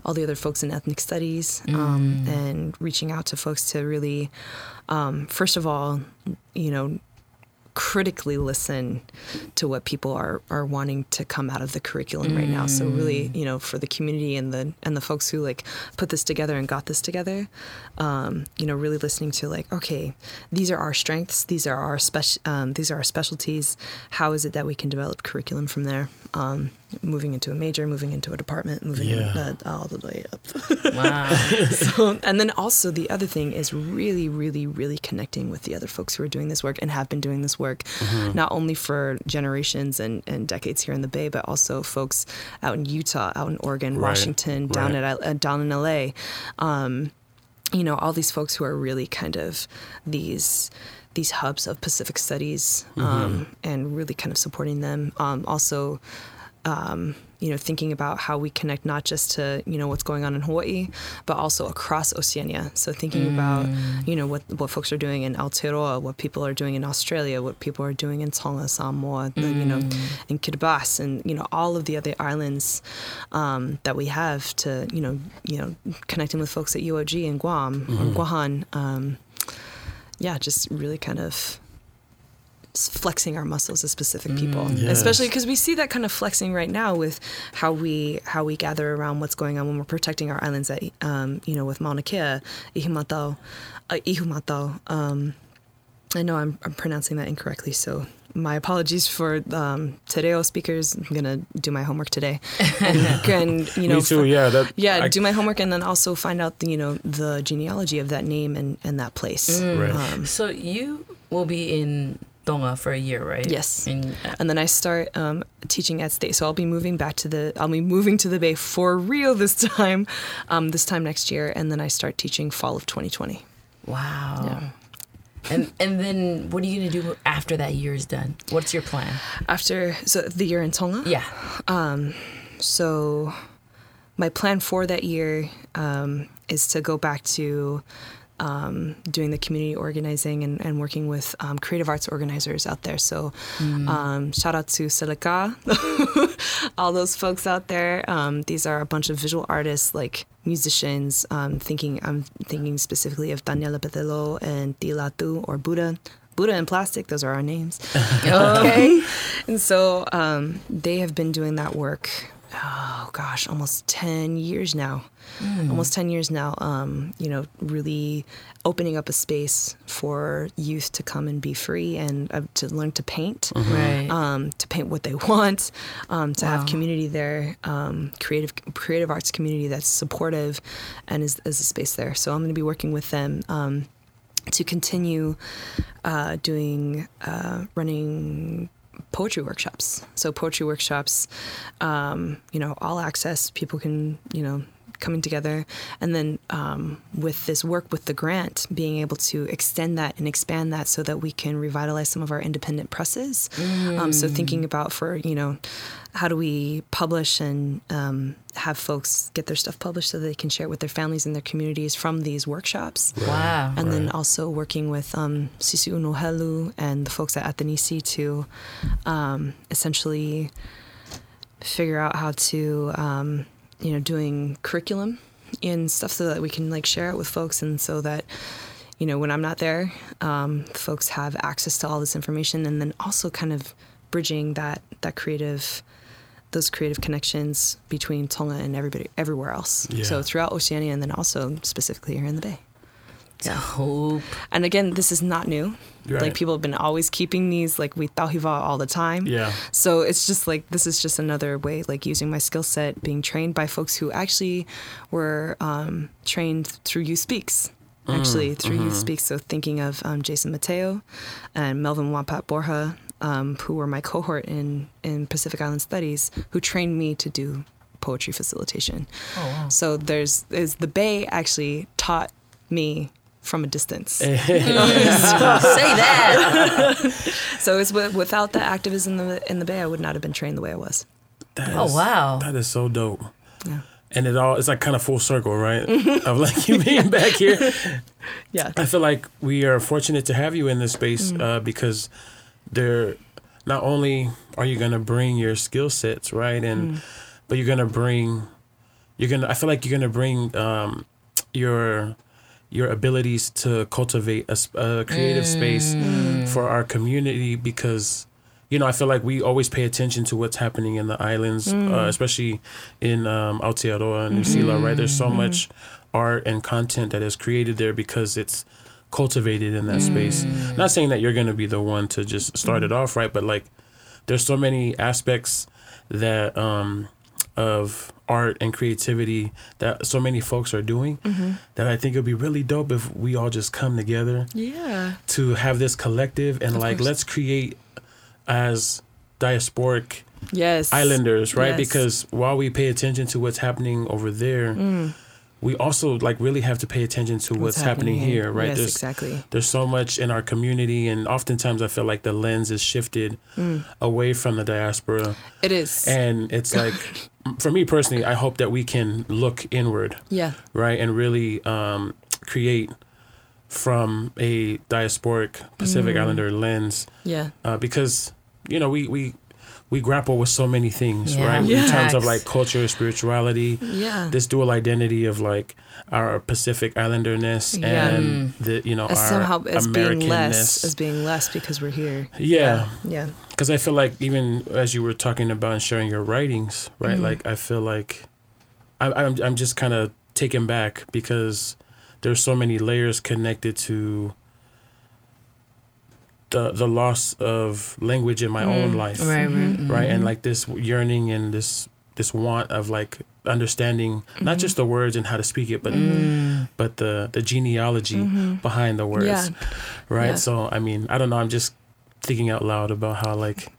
all the other folks in ethnic studies um, and reaching out to folks to really um, first of all you know critically listen to what people are are wanting to come out of the curriculum right now. So really you know for the community and the and the folks who like put this together and got this together um, you know really listening to like okay these are our strengths these are our special um, these are our specialties. How is it that we can develop curriculum from there? Um, moving into a major moving into a department moving
Yeah.
uh, all the way up
Wow.
so, and then also the other thing is really, really, really connecting with the other folks who are doing this work and have been doing this work,
Mm-hmm.
not only for generations and, and decades here in the Bay, but also folks out in Utah, out in Oregon,
Right,
Washington, down
right.
at uh, down in LA. Um, you know, all these folks who are really kind of these these hubs of Pacific studies um, and really kind of supporting them. Um, also, um, you know, thinking about how we connect not just to you know what's going on in Hawaii, but also across Oceania. So thinking about you know what what folks are doing in Aotearoa, what people are doing in Australia, what people are doing in Tonga, Samoa, the, you know, in Kiribati, and you know all of the other islands um, that we have to you know you know connecting with folks at UOG and Guam or Guahan. Um, yeah, just really kind of flexing our muscles as Pacific people
Yes.
especially because we see that kind of flexing right now with how we how we gather around what's going on when we're protecting our islands at um, you know with Mauna Kea, Ihumatao, uh, Ihumatao. Um, I know I'm, I'm pronouncing that incorrectly, so my apologies for um, Te Reo speakers. I'm gonna do my homework today, and, and you know,
Me too.
for-
yeah. That.
yeah,
I-
do my homework and then also find out the you know the genealogy of that name and, and that place.
Right.
Um,
So you will be in Tonga for a year, right?
Yes.
In,
and then I start um, teaching at state. So I'll be moving back to the. I'll be moving to the Bay for real this time, um, this time next year, and then I start teaching fall of 2020.
wow.
Yeah.
And and then what are you gonna do after that year is done? What's your plan?
After so the year in Tonga.
Yeah.
Um, So my plan for that year um, is to go back to um, doing the community organizing and, and working with um, creative arts organizers out there. So um, shout out to Seleka, all those folks out there. Um, these are a bunch of visual artists, like musicians. Um, thinking, I'm thinking specifically of Daniela Petelo and Tilatu or Buddha. Buddha and Plastic, those are our names. okay. And so um, they have been doing that work, oh gosh, almost 10 years now. Almost 10 years now, um, you know, really opening up a space for youth to come and be free and uh, to learn to paint.
Right.
Um, to paint what they want, um, to
Wow.
have community there, um, creative creative arts community that's supportive, and is, is a space there. So I'm going to be working with them um, to continue uh, doing uh, running poetry workshops. So poetry workshops, um, you know, all access. People can, you know, coming together, and then um, with this work with the grant, being able to extend that and expand that so that we can revitalize some of our independent presses. Um, so thinking about for you know, how do we publish and um, have folks get their stuff published so they can share it with their families and their communities from these workshops.
Wow.
And then also working with um, Sisi'uno Helu and the folks at 'Atenisi to um, essentially figure out how to, um, you know, doing curriculum and stuff so that we can like share it with folks and so that, you know, when I'm not there, um, folks have access to all this information and then also kind of bridging that that creative those creative connections between Tonga and everybody everywhere else.
Yeah.
So throughout Oceania and then also specifically here in the Bay. Yeah. And again, this is not new.
Right.
Like people have been always keeping these like we tauhiva all the time.
Yeah.
So it's just like this is just another way, like using my skill set, being trained by folks who actually were um, trained through Youth Speaks. Actually, through Youth Speaks. So thinking of um, Jason Mateo and Melvin Won Pat-Borja, um, who were my cohort in in Pacific Island Studies, who trained me to do poetry facilitation.
Oh wow.
So there's is the Bay actually taught me from a distance.
Say that.
So it's without the activism in the, in the Bay, I would not have been trained the way I was.
That
Oh,
is-
wow.
That is so dope.
Yeah.
And it all it's like kind of full circle, right? of like you being back here.
Yeah.
I feel like we are fortunate to have you in this space uh, because there not only are you gonna bring your skill sets, right, and but you're gonna bring you're gonna I feel like you're gonna bring um, your your abilities to cultivate a creative space for our community because you know I feel like we always pay attention to what's happening in the islands, uh, especially in um, Aotearoa and New Zealand, right? There's so much art and content that is created there because it's cultivated in that space. Not saying that you're going to be the one to just start it off, right? But like, there's so many aspects that um, of art and creativity that so many folks are doing that I think it'd be really dope if we all just come together
Yeah.
to have this collective and
Of
like
course.
let's create as diasporic
Yes.
islanders, right?
Yes.
Because while we pay attention to what's happening over there, we also like really have to pay attention to what's, happening, here, right?
Yes,
there's
exactly.
there's so much in our community, and oftentimes I feel like the lens is shifted
Mm.
away from the diaspora,
It is.
and it's like, for me personally, I hope that we can look inward,
yeah.
right, and really um, create from a diasporic Pacific
Mm.
Islander lens,
Yeah.
uh, because you know we we we grapple with so many things,
Yeah.
right? In terms of like culture, spirituality,
Yeah.
this dual identity of like our Pacific Islanderness
Yeah.
and the you know
as
our
somehow as being less
Americanness.
as being less because we're here.
yeah,
Yeah.
because I feel like even as you were talking about and sharing your writings, right?
Mm-hmm.
Like I feel like I, I'm I'm just kind of taken back because there's so many layers connected to the the loss of language in my own mm. life,
Mm. Right, right. Mm-hmm. Mm-hmm.
right? And like this yearning and this this want of like understanding not mm-hmm. just the words and how to speak it, but mm. but the the genealogy behind the words,
Yeah.
right?
Yeah.
So I mean, I don't know. I'm just thinking out loud about how like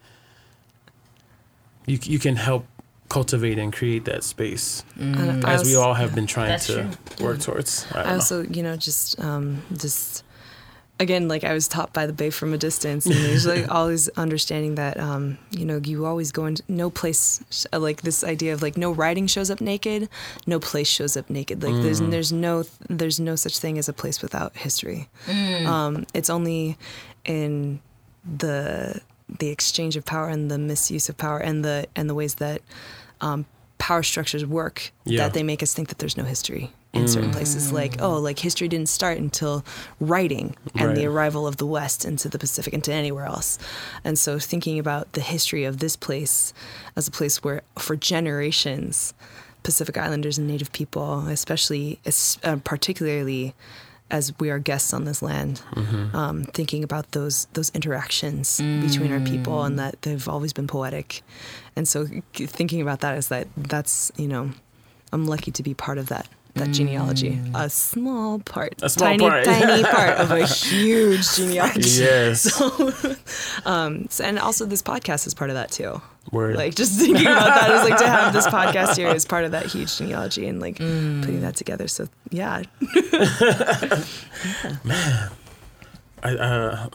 you you can help cultivate and create that space
And I
as we all have been trying
That's
to
true.
work towards. I, don't know.
also, you know, just um, just again, like I was taught by the Bay from a distance, and there's like always understanding that um, you know you always go into no place uh, like this idea of like no writing shows up naked, no place shows up naked. Like there's there's no there's no such thing as a place without history. Um, it's only in the the exchange of power and the misuse of power and the and the ways that um, power structures work
Yeah.
that they make us think that there's no history in certain places like oh like history didn't start until writing and the arrival of the west into the pacific into anywhere else. And so thinking about the history of this place as a place where for generations pacific islanders and native people especially uh, particularly as we are guests on this land, um, thinking about those those interactions between our people and that they've always been poetic, and so thinking about that is that that's you know, I'm lucky to be part of that that genealogy, mm. a small part,
A small
tiny
part.
tiny part of a huge genealogy.
yes, um,
So- and also this podcast is part of that too.
word.
Like just thinking about that is like to have this podcast here is part of that huge genealogy and like mm. putting that together. So yeah,
I, uh,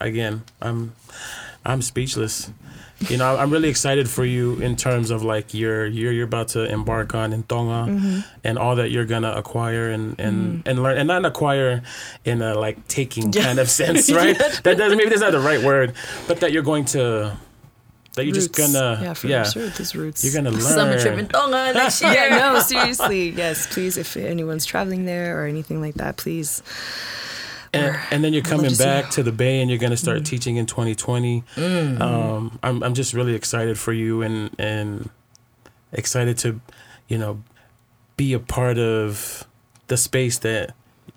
again, I'm I'm speechless. You know, I'm really excited for you in terms of like your year you're about to embark on in Tonga
Mm-hmm.
and all that you're gonna acquire and and and learn and not acquire in a like taking kind of sense, right? That doesn't maybe that's not the right word, but that you're going to that you're just gonna
yeah, for
yeah
sure, these roots.
you're gonna learn.
Summer trip in Tonga next year.
yeah, no, seriously, yes, please. If anyone's traveling there or anything like that, please.
And, and then you're coming
love to see.
back to the Bay, and you're going to start teaching in 2020. Um, I'm I'm just really excited for you, and and excited to, you know, be a part of the space that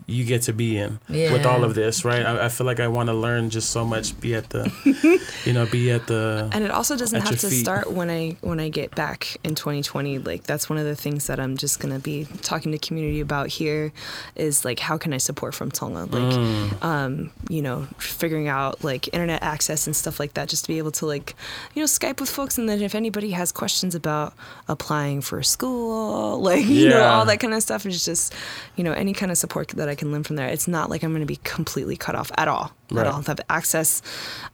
you get to be in with all of this, right? I, I feel like I want to learn just so much. Be at the, you know, be at the.
And it also doesn't have to
feet.
start when I when I get back in 2020. Like that's one of the things that I'm just gonna be talking to community about here, is like how can I support from Tonga? Like,
Mm.
um, you know, figuring out like internet access and stuff like that, just to be able to like, you know, Skype with folks, and then if anybody has questions about applying for school, like you know, all that kind of stuff, is just, you know, any kind of support that I can learn from there. It's not like I'm gonna be completely cut off at all.
Right.
At all. I have access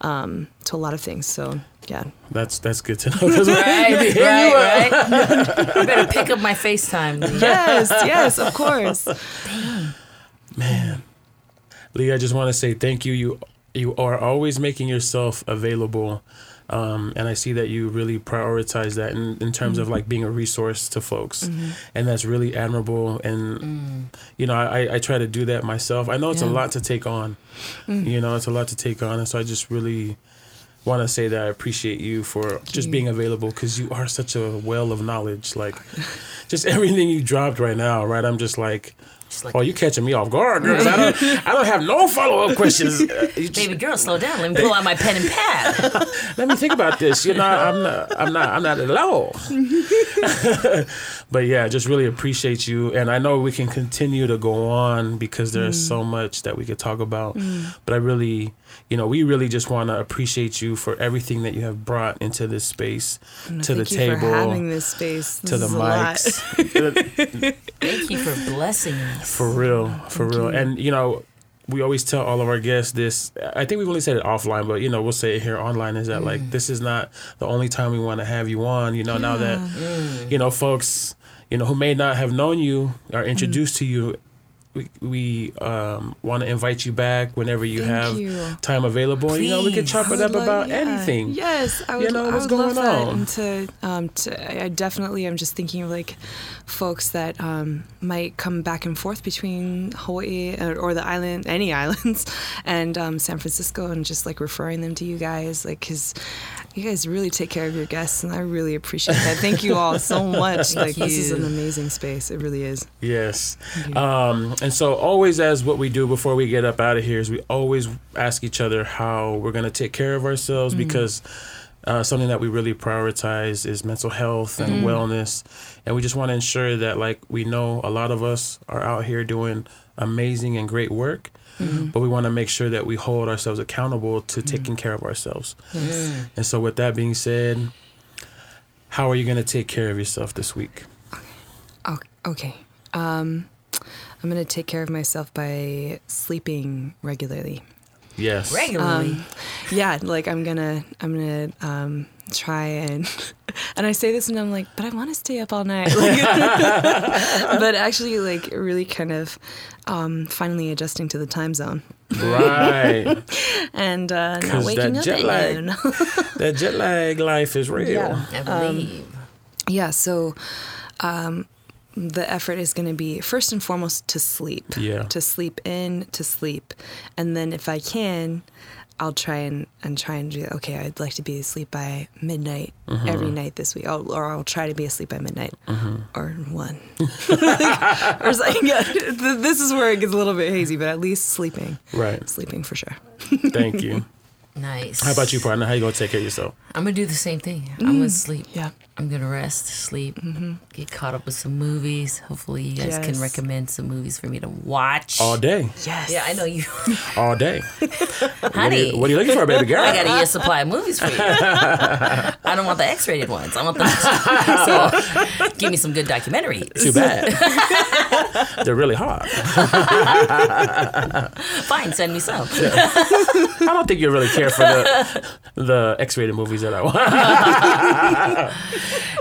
um, to a lot of things. So yeah.
That's that's good to know.
Right, right, right. I better pick up my FaceTime.
Yes, yes, of course.
Man, Lee, I just want to say thank you. You you are always making yourself available, um, and I see that you really prioritize that in, in terms of mm-hmm. like being a resource to folks, mm-hmm. and that's really admirable. And mm. you know, I, I try to do that myself. I know it's a lot to take on. Mm. You know, it's a lot to take on, and so I just really want to say that I appreciate you for just
you.
being available because you are such a well of knowledge. Like, just everything you dropped right now, right? I'm just like.
Like,
Oh, you catching me off guard, girl. I don't, I don't have no follow up questions. Uh,
baby girl, slow down. Let me pull out my pen and pad.
let me think about this. You know, I'm not, I'm not, I'm not at all. but yeah, just really appreciate you, and I know we can continue to go on because there's so much that we could talk about. But I really, you know, we really just want to appreciate you for everything that you have brought into this space, to the
you
table,
for having this space.
to the
This is a lot.
mics.
Thank you for blessing us.
For real, for real. And you know, we always tell all of our guests this. I think we've only said it offline, but you know, we'll say it here online. Is that like mm. this is not the only time we want to have you on? You know, now that mm. you know folks, you know, who may not have known you are mm. introduced to you. We, we um, want to invite you back whenever you
Thank
have
you.
time available. You know, we could
Please.
chop it up
love-
about
yeah.
anything.
Yes, I
You know,
I
what's
would love
going
that.
on?
And to, um, to, I definitely am just thinking of like folks that um, might come back and forth between Hawaii or, or the island, any islands, and um, San Francisco, and just like referring them to you guys, like because you guys really take care of your guests, and I really appreciate that. Thank you all so much. like this is an amazing space. It really is.
Yes. And so, always as what we do before we get up out of here is we always ask each other how we're going to take care of ourselves because uh, something that we really prioritize is mental health and wellness. And we just want to ensure that, like, we know a lot of us are out here doing amazing and great work. But we want to make sure that we hold ourselves accountable to taking care of ourselves. And so, with that being said, how are you going to take care of yourself this week?
Okay. Um, I'm gonna take care of myself by sleeping regularly.
Yes.
Regularly.
Um, yeah, like I'm gonna, I'm gonna um, try and, and I say this and I'm like, but I want to stay up all night. Like, but actually, like, really kind of um, finally adjusting to the time zone
Right.
and uh, not
'Cause
waking
that
up
jet
at
lag.
noon.
that jet lag life is real.
Yeah.
I believe.
yeah. So. Um, the effort is going to be first and foremost to sleep.
Yeah.
To sleep in, to sleep, and then if I can, I'll try and and try and do. Okay, I'd like to be asleep by midnight
Mm-hmm.
every night this week, I'll, or I'll try to be asleep by midnight or one. or something. Yeah, this is where it gets a little bit hazy, but at least sleeping,
Right.
sleeping for sure.
Thank you.
Nice.
How about you, partner? How you gonna take care of yourself?
I'm gonna do the same thing. I'm gonna sleep.
Mm. Yeah.
I'm gonna rest, sleep, mm-hmm. get caught up with some movies. Hopefully, you guys can recommend some movies for me to watch.
All day.
Yes.
Yeah, I know you,
All day. What are,
honey.
you, what are you looking for, baby girl?
I got a year supply of movies for you. I don't want the X-rated ones. I want the so give me some good documentaries.
Too bad. They're really hard.
Fine, send me some.
I don't think you really care for the the X-rated movies that I want.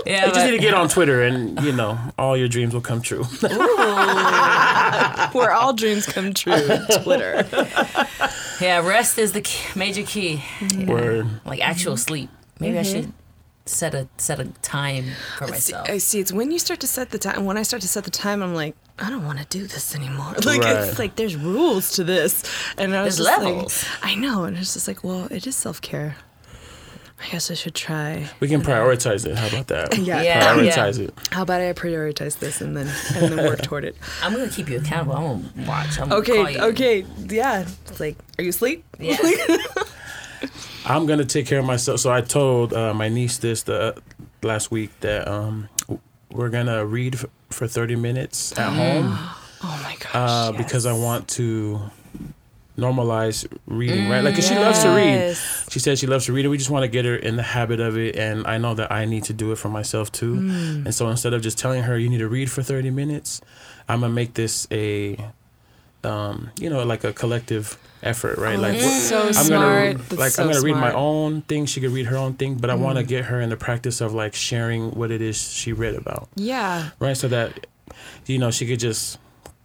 Yeah,
You just need to get on Twitter, and you know all your dreams will come true.
Where all dreams come true. Twitter.
yeah. Rest is the key, major key. Mm-hmm.
Word.
Like actual sleep. Maybe I mm-hmm. should set a set a time for myself.
I see. It's when you start to set the time. When I start to set the time, I'm like, I don't want to do this anymore. Like
Right.
it's like there's rules to this, and I was
There's
just
levels.
like, I know, and it's just like, well, it is self care. I guess I should try.
We can prioritize it. How about that?
Yeah.
Yeah.
Prioritize it.
How about I prioritize this and then and then work toward it?
I'm gonna keep you accountable. I'm gonna watch. I'm gonna call
Okay.
you.
Okay. Yeah. It's like, are you asleep?
Yeah.
I'm gonna take care of myself. So I told uh, my niece this the last week that um, we're gonna read f- for 30 minutes at home
Oh my gosh.
uh, because I want to normalize reading. Right? Like, 'cause she loves to read. She says she loves to read, and we just want to get her in the habit of it. And I know that I need to do it for myself too.
Mm.
And so instead of just telling her you need to read for 30 minutes, I'm gonna make this a, um, you know, like a collective effort, right? like
so
I'm
smart.
gonna like
so
I'm gonna read my own thing. She could read her own thing, but I want to get her in the practice of like sharing what it is she read about,
Yeah.
right? So that you know she could just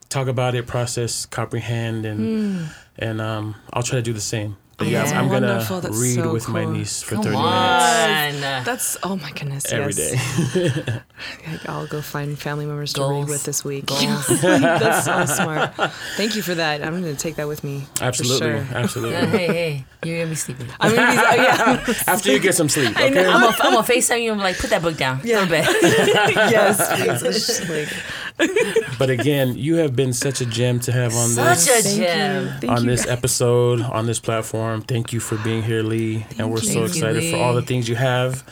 talk about it, process, comprehend, and and um, I'll try to do the same. But yeah,
Yeah.
I'm gonna read
so
with my niece for
Come
30 minutes.
That's oh my goodness.
every
yes.
day.
I'll go find family members to read with this week. That's so smart. Thank you for that. I'm going to take that with me.
Absolutely,
sure.
absolutely.
Yeah, hey, hey, you're gonna be sleeping.
I'm gonna be, oh, yeah.
After you get some sleep, okay?
I'm gonna, I'm gonna FaceTime you and be like, put that book down.
Yeah.
Go to bed.
yes. please. Just like,
But again, you have been such a gem to have on
Such
this
a gem.
Thank
on
you.
this episode on this platform. Thank you for being here, Lee, and we're so
Thank you,
excited for all the things you have.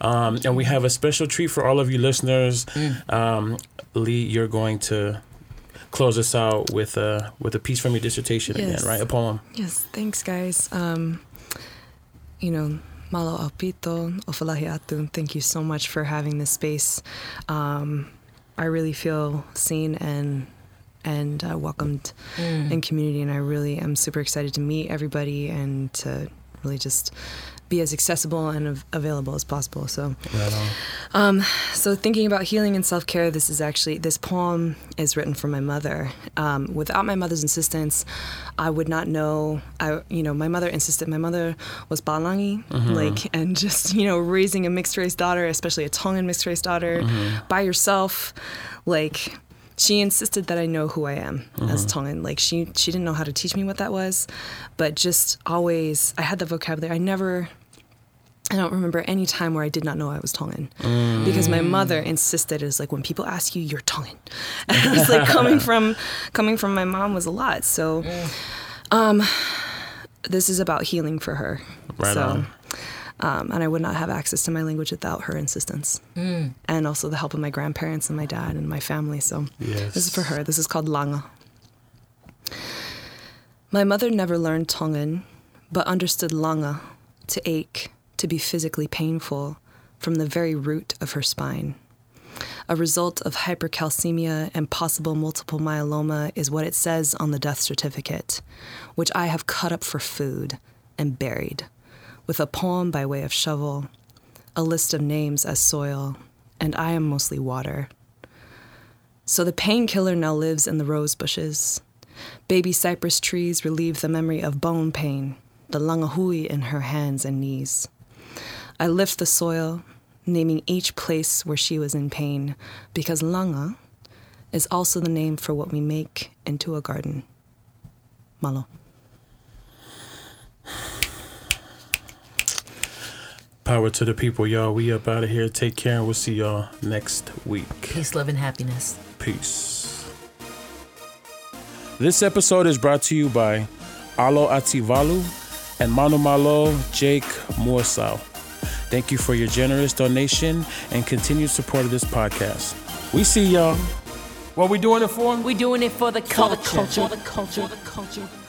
Um, and we have a special treat for all of you listeners.
Mm.
Um, Lee, you're going to close us out with a with a piece from your dissertation
Yes.
again, right? A poem.
Yes, thanks, guys. Um, you know, malo alpito, ofalahi atun. Thank you so much for having this space. Um, I really feel seen and and uh, welcomed in community, and I really am super excited to meet everybody and to really just be as accessible and av- available as possible. So.
Right.
Um, so thinking about healing and self care, this is actually this poem is written for my mother. Um, without my mother's insistence, I would not know. I, you know, my mother insisted. My mother was Balangi, like, and just you know, raising a mixed race daughter, especially a Tongan mixed race daughter, by yourself, like. She insisted that I know who I am as Tongan. Like she, she didn't know how to teach me what that was, but just always, I had the vocabulary. I never, I don't remember any time where I did not know I was Tongan because my mother insisted. It was like when people ask you, you're Tongan. And it was like coming from coming from my mom was a lot. So, um, this is about healing for her.
Right
so,
on.
Um, and I would not have access to my language without her insistence, and also the help of my grandparents and my dad and my family. So,
Yes.
this is for her. This is called Langa. My mother never learned Tongan, but understood Langa to ache, to be physically painful from the very root of her spine. A result of hypercalcemia and possible multiple myeloma is what it says on the death certificate, which I have cut up for food and buried, with a poem by way of shovel, a list of names as soil, and I am mostly water. So the painkiller now lives in the rose bushes. Baby cypress trees relieve the memory of bone pain, the langahui in her hands and knees. I lift the soil, naming each place where she was in pain, because langa is also the name for what we make into a garden. Malo.
Power to the people, y'all. We up out of here. Take care, and we'll see y'all next week.
Peace, love, and happiness.
Peace. This episode is brought to you by Alo Ativalu and Manu Malo Jake Moorsau. Thank you for your generous donation and continued support of this podcast. We see y'all. What we doing it for?
We doing it for the culture.
For the culture. For the culture.